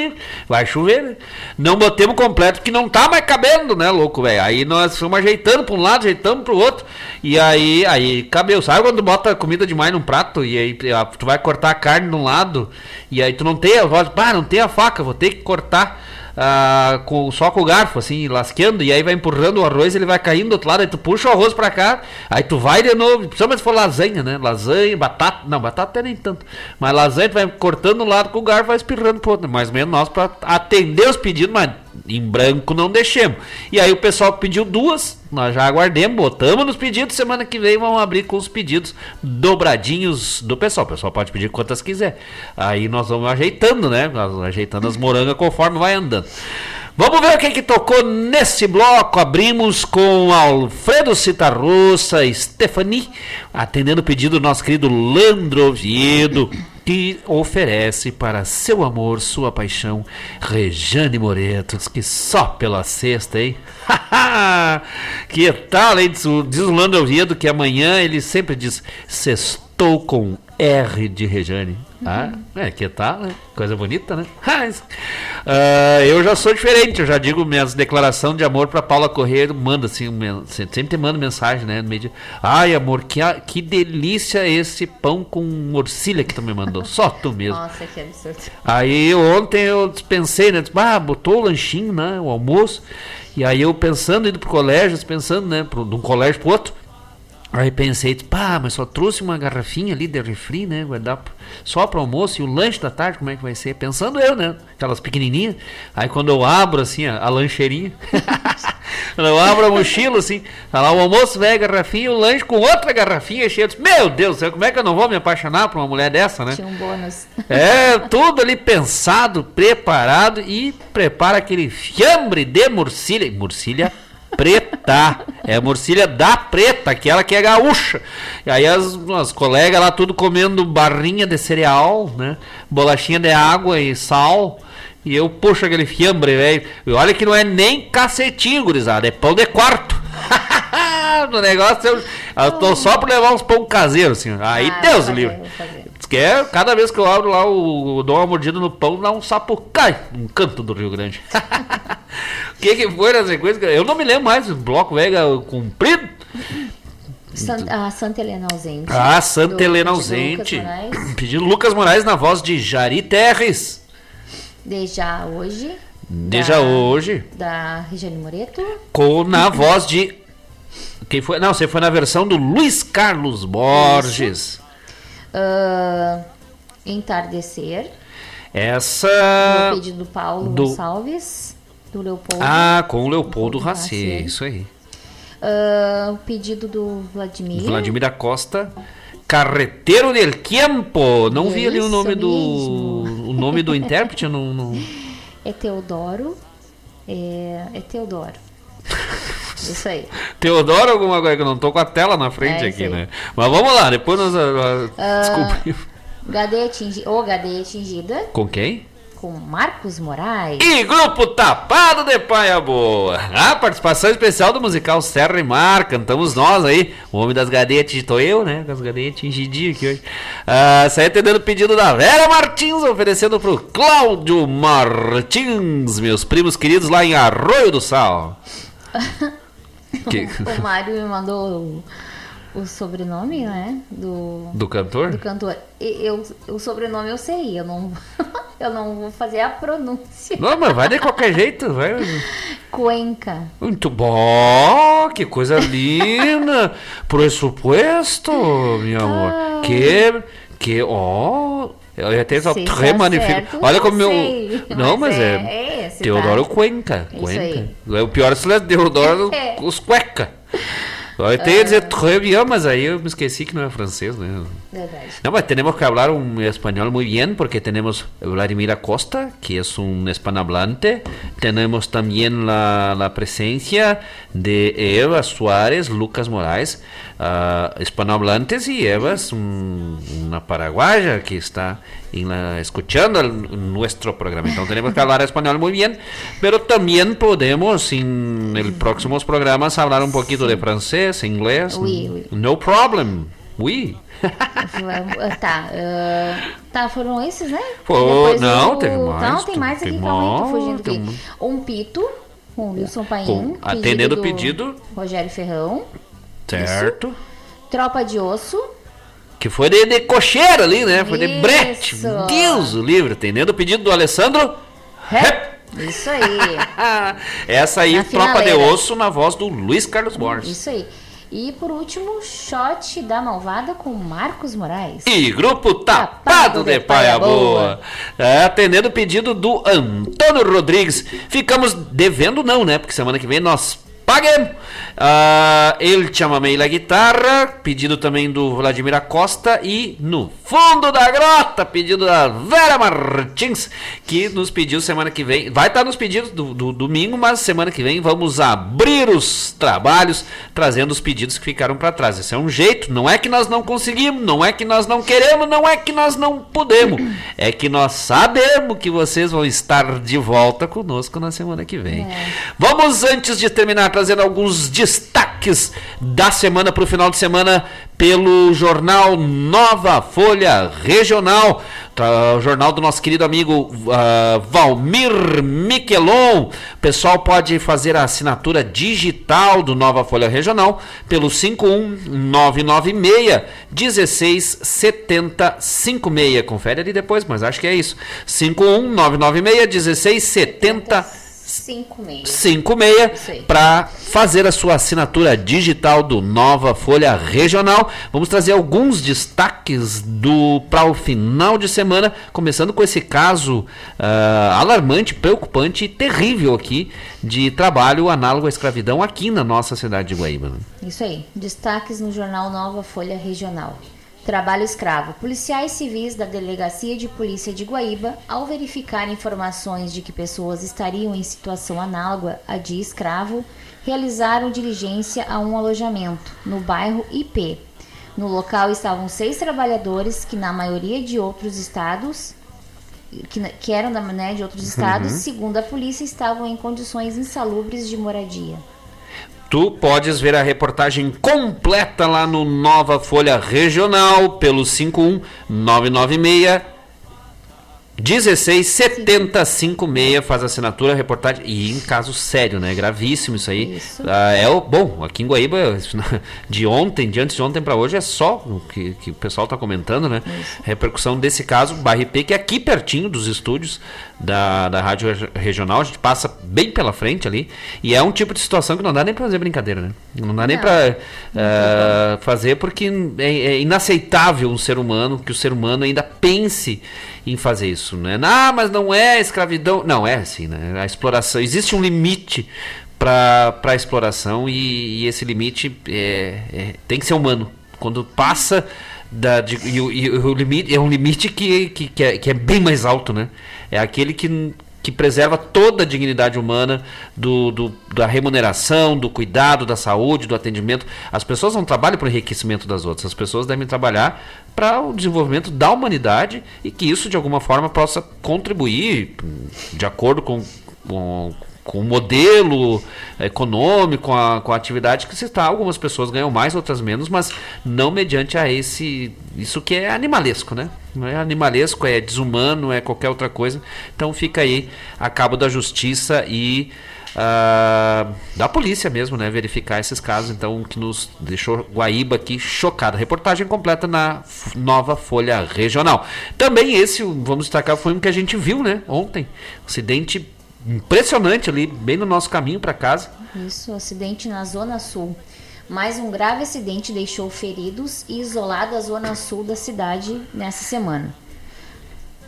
Vai chover, né? Não botemos completo porque não tá mais cabendo, né, louco, velho? Aí nós fomos ajeitando pra um lado, ajeitando pro outro. E aí, aí cabeu. Sabe quando bota comida demais num prato e aí ah, tu vai cortar a carne de um lado e aí tu não tem a voz, não tem a faca, vou ter que cortar. Ah, com, só com o garfo, assim, lasqueando, e aí vai empurrando o arroz, ele vai caindo do outro lado, aí tu puxa o arroz pra cá, aí tu vai de novo, principalmente se for lasanha, né? Lasanha, batata, não, batata até nem tanto, mas lasanha tu vai cortando um lado com o garfo, vai espirrando pro outro, mais ou menos nós pra atender os pedidos, mas em branco não deixemos. E aí o pessoal pediu duas, nós já aguardemos, botamos nos pedidos, semana que vem vamos abrir com os pedidos dobradinhos do pessoal. O pessoal pode pedir quantas quiser. Aí nós vamos ajeitando, né? Ajeitando as morangas conforme vai andando. Vamos ver o que, que tocou nesse bloco. Abrimos com Alfredo Citarrossa, Stephanie, atendendo o pedido do nosso querido Landro Oviedo, que oferece para seu amor, sua paixão, Rejane Moreto. Diz que só pela sexta, hein? que tal, hein? Diz o, Landro Oviedo que amanhã ele sempre diz: Sextou com R de Rejane. Ah, é, que tal, né? Coisa bonita, né? Mas, ah, eu já sou diferente, eu já digo minhas declarações de amor pra Paula Correia, manda assim, um sempre te mando mensagem, né? No meio de, Ai, amor, que, a- que delícia esse pão com morcilha que tu me mandou. Só tu mesmo. Nossa, que absurdo. Aí ontem eu dispensei, né? Ah, botou o lanchinho, né? O almoço. E aí eu pensando, indo pro colégio, pensando, né? Pro, de um colégio pro outro. Aí pensei, pá, mas só trouxe uma garrafinha ali de refri, né? Vai dar só para almoço e o lanche da tarde, como é que vai ser? Pensando eu, né? Aquelas pequenininhas. Aí quando eu abro, assim, a, a lancheirinha. quando eu abro a mochila, assim, tá lá o almoço, velho, garrafinha, e o lanche com outra garrafinha cheia. Meu Deus do céu, como é que eu não vou me apaixonar por uma mulher dessa, né? Tinha um bônus. É, tudo ali pensado, preparado e prepara aquele fiambre de morcilha. Morcilha preta. É a morcilha da preta, aquela que é gaúcha. E aí as, as colegas lá tudo comendo barrinha de cereal, né? Bolachinha de água e sal. E eu puxo aquele fiambre, velho. E olha que não é nem cacetinho, gurizada, é pão de quarto. no negócio eu, eu tô só pra levar uns pão caseiro, assim. Aí Ah, Deus livre. Vou fazer. Diz que é, cada vez que eu abro lá, o, dou uma mordida no pão, dá um sapo cai num canto do Rio Grande. O que, que foi nessa coisa? Eu não me lembro mais, bloco velho comprido. San- a Santa Helena ausente. Ah, Santa Do Helena ausente. Lucas Moraes. Pedido Lucas Moraes na voz de Jari Terres. Desde já hoje. Desde da- hoje. Da Regiane Moreto. Com, na voz de. Quem foi? Não, você foi na versão do Luiz Carlos Borges. Ah, entardecer. Essa. No pedido do Paulo do- Gonçalves. Do Leopoldo. Ah, com o Leopoldo Leopoldo Racier, Racier. isso aí. Ah, o pedido do Vladimir. Vladimir da Costa. Carreteiro del Tiempo. Não vi ali o nome do. mesmo. O nome do intérprete, não. não... É Teodoro. É, é Teodoro. Isso aí. Teodoro alguma coisa que eu não tô com a tela na frente É, aqui, né? Mas vamos lá, depois nós ah, Ah, descobrimos. Gadeia atingi... Ou Gadeia atingida Com quem? com Marcos Moraes. E grupo Tapado de Paia Boa. A participação especial do musical Serra e Mar. Cantamos nós aí. O homem das gadeias tô eu, né? Com as gadeias tingidinhas aqui hoje. Ah, saí atendendo o pedido da Vera Martins, oferecendo pro Cláudio Martins, meus primos queridos lá em Arroio do Sal. Que- O Mário me mandou o, o sobrenome, né? Do, Do cantor? do cantor. E Eu, o sobrenome eu sei, eu não, eu não vou fazer a pronúncia. Não, mas vai de qualquer jeito, vai. Cuenca. Muito bom, que coisa linda. Pressuposto, meu amor. Que, que, ó. eu ia ter só très tá magnifique. certo, Olha como meu. Não, mas, mas é. é- Teodoro tá- Cuenca. Cuenca. É o pior se é Teodoro É. os cueca. Eu ia dizer très bien, mas aí eu me esqueci que não é francês, né? Verdade. No, pues tenemos que hablar un español muy bien porque tenemos Vladimir Acosta, que es un hispanohablante. Tenemos también la, la presencia de Eva Suárez, Lucas Moraes, ah, hispanohablantes, y Eva es un- una paraguaya que está en la- escuchando el- nuestro programa. Entonces tenemos que hablar español muy bien, pero también podemos en el próximos programas hablar un poquito de francés, inglés. Oui, oui. No problem. Oui. Tá, ah, tá, foram esses, né? Não, o- teve mais, Não, tem mais aqui, calma aí, tô mais, fugindo tem aqui. Um pito, com Wilson Paim. Atendendo o pedido. Rogério Ferrão. Certo. Tropa de Osso. Que foi de, de cocheira ali, né? Foi de Isso. brete. Deus o livre. Atendendo o pedido do Alessandro. Rep. Isso aí. Essa aí, Na tropa de finaleira. osso na voz do Luiz Carlos Borges. Isso aí. E por último, shot da malvada com Marcos Moraes. E grupo Tapado de Paia Boa. É, atendendo o pedido do Antônio Rodrigues. Ficamos devendo, não, né? Porque semana que vem nós paguemos. Ah, ele chama meio la guitarra. Pedido também do Vladimir Acosta. E no fundo da grota, pedido da Vera Martins. Que nos pediu semana que vem. Vai estar nos pedidos do, do domingo, mas semana que vem vamos abrir os trabalhos, trazendo os pedidos que ficaram para trás. Esse é um jeito. Não é que nós não conseguimos, não é que nós não queremos, não é que nós não podemos. É que nós sabemos que vocês vão estar de volta conosco na semana que vem. Vamos, antes de terminar, trazendo alguns destaques da semana para o final de semana pelo jornal Nova Folha Regional, o jornal do nosso querido amigo uh, Valmir Miquelon. O pessoal pode fazer a assinatura digital do Nova Folha Regional pelo 51996 167056. Confere ali depois, mas acho que é isso. 51996 167056. 56. 56 para fazer a sua assinatura digital do Nova Folha Regional. Vamos trazer alguns destaques do para o final de semana, começando com esse caso uh, alarmante, preocupante e terrível aqui de trabalho análogo à escravidão aqui na nossa cidade de Guaíba. Né? Isso aí. Destaques no jornal Nova Folha Regional. Trabalho escravo. Policiais civis da Delegacia de Polícia de Guaíba, ao verificar informações de que pessoas estariam em situação análoga à de escravo, realizaram diligência a um alojamento no bairro IP. No local estavam seis trabalhadores que, na maioria de outros estados, que, que eram né, de outros estados, Uhum. segundo a polícia, estavam em condições insalubres de moradia. Tu podes ver a reportagem completa lá no Nova Folha Regional pelo 51996 167056 faz assinatura, reportagem. E em caso sério, né? Gravíssimo isso aí. Isso. Ah, é o, bom, aqui em Guaíba, de ontem, de antes de ontem para hoje, é só o que, que o pessoal tá comentando, né? Repercussão desse caso, Barra IP, que é aqui pertinho dos estúdios da, da Rádio Reg- Regional. A gente passa bem pela frente ali. E é um tipo de situação que não dá nem pra fazer brincadeira, né? Não dá nem Não. pra ah, fazer porque é, é inaceitável um ser humano, que o ser humano ainda pense em fazer isso, né? Ah, mas não é escravidão. Não, é assim, né? A exploração. Existe um limite para a exploração e, e esse limite é, é- tem que ser humano. Quando passa da, de- e, o- e o limite é um limite que, que, que, é, que é bem mais alto, né? É aquele que que preserva toda a dignidade humana do, do- da remuneração, do cuidado, da saúde, do atendimento. As pessoas não trabalham para o enriquecimento das outras, as pessoas devem trabalhar para o desenvolvimento da humanidade e que isso de alguma forma possa contribuir hum, de acordo com, com, com o modelo econômico, com a, com a atividade que se está. Algumas pessoas ganham mais, outras menos, mas não mediante a esse. Isso que é animalesco, né? Não é animalesco, é desumano, é qualquer outra coisa. Então fica aí a cabo da justiça e. ah, da polícia mesmo, né? Verificar esses casos, então, que nos deixou Guaíba aqui chocado. Reportagem completa na nova Folha Regional. Também esse, vamos destacar, foi um que a gente viu, né? Ontem. Acidente impressionante ali, bem no nosso caminho para casa. Isso, acidente na Zona Sul. Mais um grave acidente deixou feridos e isolado a Zona Sul da cidade nessa semana.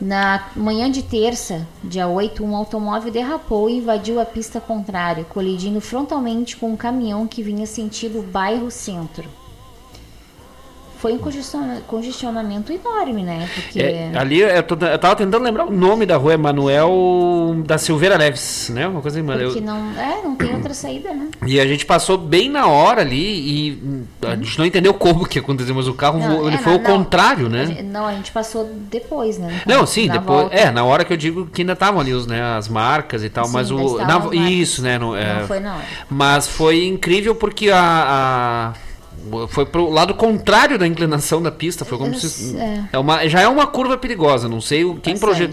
Na manhã de terça, dia 8, um automóvel derrapou e invadiu a pista contrária, colidindo frontalmente com um caminhão que vinha sentido bairro centro. Foi um congestiona- congestionamento enorme, né? Porque É, ali eu, tô- eu tava tentando lembrar o nome da rua, é Manuel da Silveira Neves, né? Uma coisa assim, mano. porque Eu- não, é, não tem outra saída, né? E a gente passou bem na hora ali e a gente não entendeu como que aconteceu, mas o carro Não, ele é, foi não, o contrário, né? gente- Não, a gente passou depois, né? Não, sim, depois. volta. É, na hora que eu digo que ainda estavam ali os, né, as marcas e tal, Sim, mas o. na- isso, né? Não, é, Não foi na hora. Mas foi incrível porque a. a- foi pro lado contrário da inclinação da pista. Foi como se. É. É uma, já é uma curva perigosa. Não sei o- quem, proje,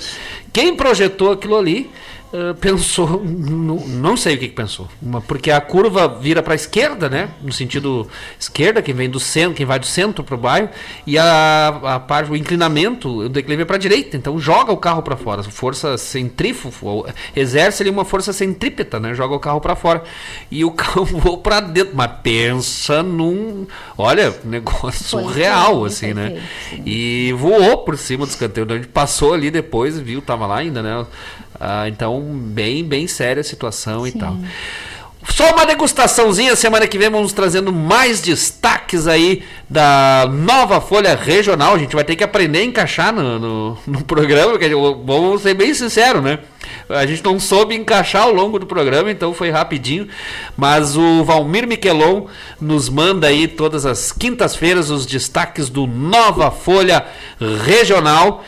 quem projetou aquilo ali. Eh, pensou, não, sei o que, que pensou, porque a curva vira para a esquerda, né? No sentido esquerda, quem vem do centro, quem vai do centro para o bairro, e a, a parte, o inclinamento, o declive é para a direita, então joga o carro para fora, força centrífuga, exerce ali uma força centrípeta, né? Joga o carro para fora e o carro voou para dentro, mas pensa num, olha, negócio surreal feio, assim, né? E voou por cima do escanteio. A gente passou ali depois, viu, tava lá ainda, né? Ah, então, bem, bem séria a situação e tal. Só uma degustaçãozinha, semana que vem vamos trazendo mais destaques aí da nova Folha Regional. A gente vai ter que aprender a encaixar no, no, no programa, porque vamos ser bem sinceros, né? A gente não soube encaixar ao longo do programa, então foi rapidinho. Mas o Valmir Miquelon nos manda aí todas as quintas-feiras os destaques do Nova Folha Regional.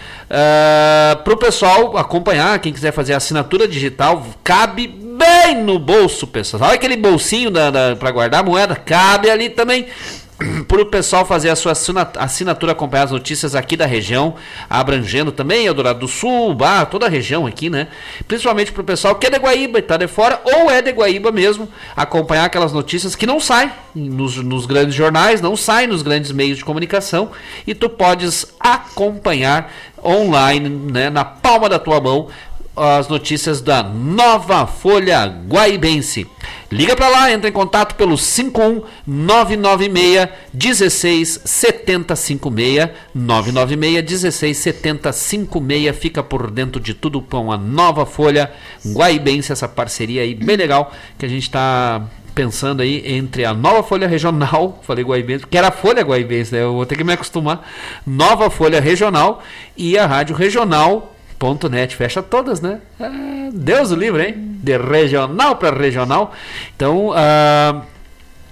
para o pessoal acompanhar, quem quiser fazer assinatura digital, cabe bem no bolso, pessoal. Sabe aquele bolsinho para guardar a moeda? Cabe ali também para o pessoal fazer a sua assina- assinatura, acompanhar as notícias aqui da região, abrangendo também Eldorado do Sul, bah, toda a região aqui, né? Principalmente para o pessoal que é de Guaíba e tá de fora, ou é de Guaíba mesmo, acompanhar aquelas notícias que não saem nos, nos grandes jornais, não saem nos grandes meios de comunicação, e tu podes acompanhar online, né, na palma da tua mão, as notícias da Nova Folha Guaibense. Liga para lá, entra em contato pelo 51996 16 7056 996 16 7056 fica por dentro de tudo com a Nova Folha Guaibense, essa parceria aí bem legal que a gente está pensando aí entre a Nova Folha Regional, falei Guaibense, que era a Folha Guaibense, né? Eu vou ter que me acostumar. Nova Folha Regional e a Rádio Regional Ponto .net, fecha todas, né? Ah, Deus o livre, hein? De regional para regional. Então, ah,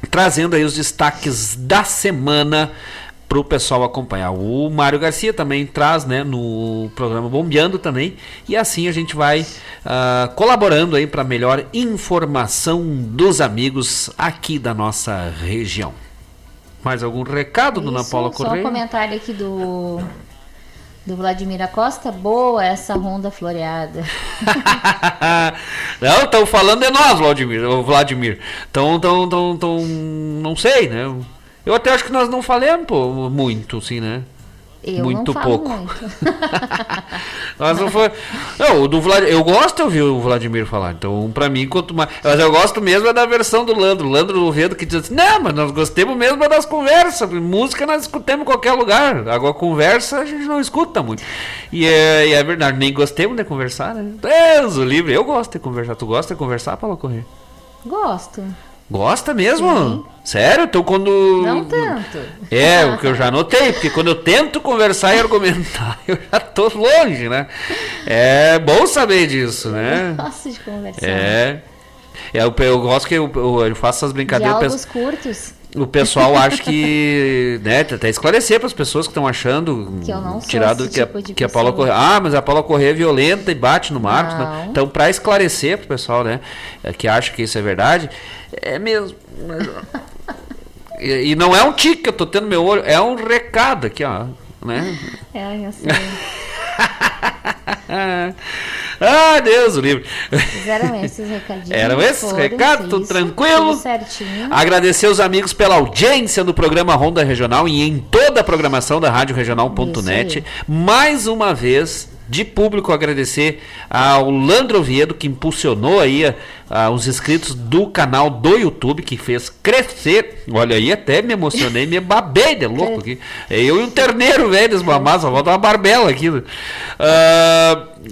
trazendo aí os destaques da semana para o pessoal acompanhar. O Mário Garcia também traz, né, no programa Bombeando também. E assim a gente vai ah, colaborando aí para melhor informação dos amigos aqui da nossa região. Mais algum recado, dona Isso, Paula Só um Correia? comentário aqui do Do Vladimir Acosta, boa essa ronda floreada. não, estão falando de nós, Vladimir. Vladimir. Então, tão, tão, tão, não sei, né? Eu até acho que nós não falamos pô, muito, assim, né? Eu muito pouco. muito. Mas não foi. Não, o do Vlad... Eu gosto de ouvir o Vladimir falar. Então, pra mim, quanto mais. Mas eu gosto mesmo é da versão do Landro. O Landro Ovedo que diz assim: Não, mas nós gostamos mesmo das conversas. Música nós escutamos em qualquer lugar. Agora, conversa a gente não escuta muito. E é, e é verdade, nem gostemos de conversar, né? Deus, o livre. Eu gosto de conversar. Tu gosta de conversar, Paulo Correr? Gosto. Gosta mesmo? Sim. Sério? Então quando. Não tanto. É, o que eu já notei, porque quando eu tento conversar e argumentar, eu já tô longe, né? É bom saber disso, né? Gosto de conversar. É. é eu, eu gosto que eu, eu, eu faço essas brincadeiras. eu Diálogos penso- curtos. o pessoal acha que. Né, até esclarecer para as pessoas que estão achando. Que eu não sou tirado que, tipo a, que a Paula. Correia. Ah, mas a Paula Correia é violenta e bate no Marcos. né? Não. Então, para esclarecer para o pessoal, né? é, Que acha que isso é verdade, é mesmo. e, e não é um tique que eu tô tendo no meu olho, é um recado aqui, ó. Né? É, eu sei. ah, Deus, o livre. Fizeram esses recadinhos. Eram esses recados, tudo isso, tranquilo? Tudo certinho. Agradecer os amigos pela audiência no programa Ronda Regional e em toda a programação da Rádio Regional.net. Mais uma vez, de público, agradecer ao Landro Oviedo, que impulsionou aí ah, os inscritos do canal do YouTube, que fez crescer. Olha aí, até me emocionei, me babei de louco aqui. Eu e um terneiro velho desmamado, só falta uma barbela aqui. né?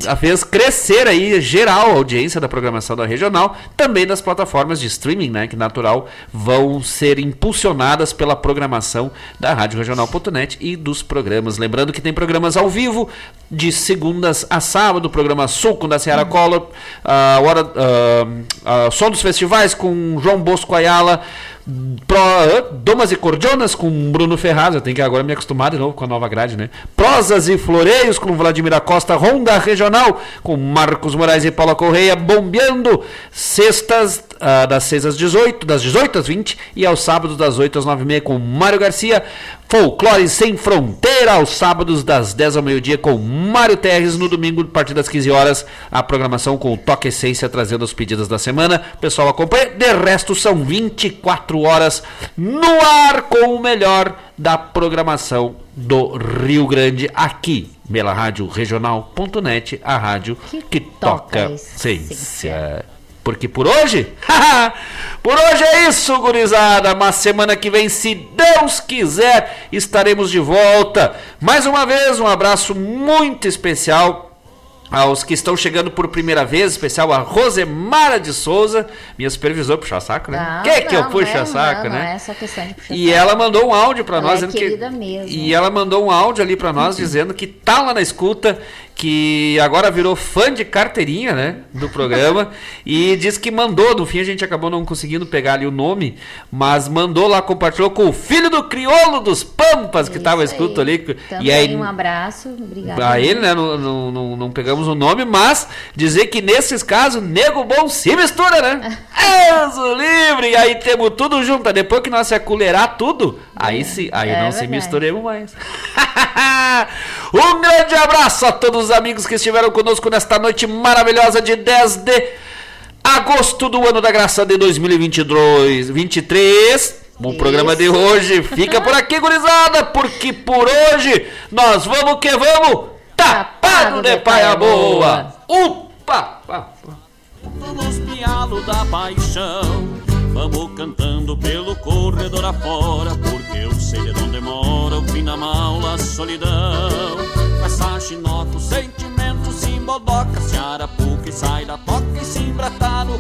Ah, fez crescer aí geral a audiência da programação da regional, também das plataformas de streaming, né, que natural vão ser impulsionadas pela programação da Rádio Regional.net e dos programas. Lembrando que tem programas ao vivo de segundas a sábado, programa Suco da Seara Collor, a hora, ah, ah, Som dos Festivais com João Bosco Ayala, Pro, Domas e Cordionas com Bruno Ferraz, eu tenho que agora me acostumar de novo com a nova grade, né? Prosas e Floreios com Vladimir Acosta, Ronda Regional com Marcos Moraes e Paula Correia, bombeando. Sextas ah, das 6 às 18, das 18 às 20 e aos sábados das 8 às 9 e meia com Mário Garcia, Folclore Sem Fronteira aos sábados das 10 ao meio-dia com Mário Terres, no domingo a partir das 15 horas a programação com o Toque Essência trazendo os pedidos da semana, pessoal acompanha, de resto são 24 horas no ar com o melhor da programação do Rio Grande aqui pela rádio regional.net, a rádio que, toca essência. Porque por hoje, por hoje é isso, gurizada. Mas semana que vem, se Deus quiser, estaremos de volta. Mais uma vez, um abraço muito especial aos que estão chegando por primeira vez, especial a Rosemara de Souza, minha supervisora puxar saco, né? Não, que que eu não, puxo não é- a saco, não, né? Não é essa questão de puxar E saco. ela mandou um áudio pra Ela nós é dizendo que mesmo. e ela mandou um áudio ali pra nós dizendo que tá lá na escuta, que agora virou fã de carteirinha, né, do programa e diz que mandou, no fim a gente acabou não conseguindo pegar ali o nome, mas mandou lá compartilhou com o filho do crioulo dos Pampas que tava Isso escuto aí. ali. Tanto e aí um abraço, obrigada. a ele, né? Não, não, não, não pegamos o nome, mas dizer que nesses casos, nego bom se mistura, né? Deus o livre! E aí temos tudo junto. Depois que nós se acolherar tudo, aí sim, aí é não se misturemos mais. um grande abraço a todos os amigos que estiveram conosco nesta noite maravilhosa de 10 de agosto do ano da graça de 2022, 23. O programa de hoje fica por aqui, gurizada, porque por hoje nós vamos que vamos tapado de paia boa. Upa! Nos pialos da paixão Vamos cantando pelo corredor afora Porque eu sei de onde mora o fim da maula, a solidão. Com essa chinota, o sentimento se embodoca Se arapuca e sai da toca e se embrata no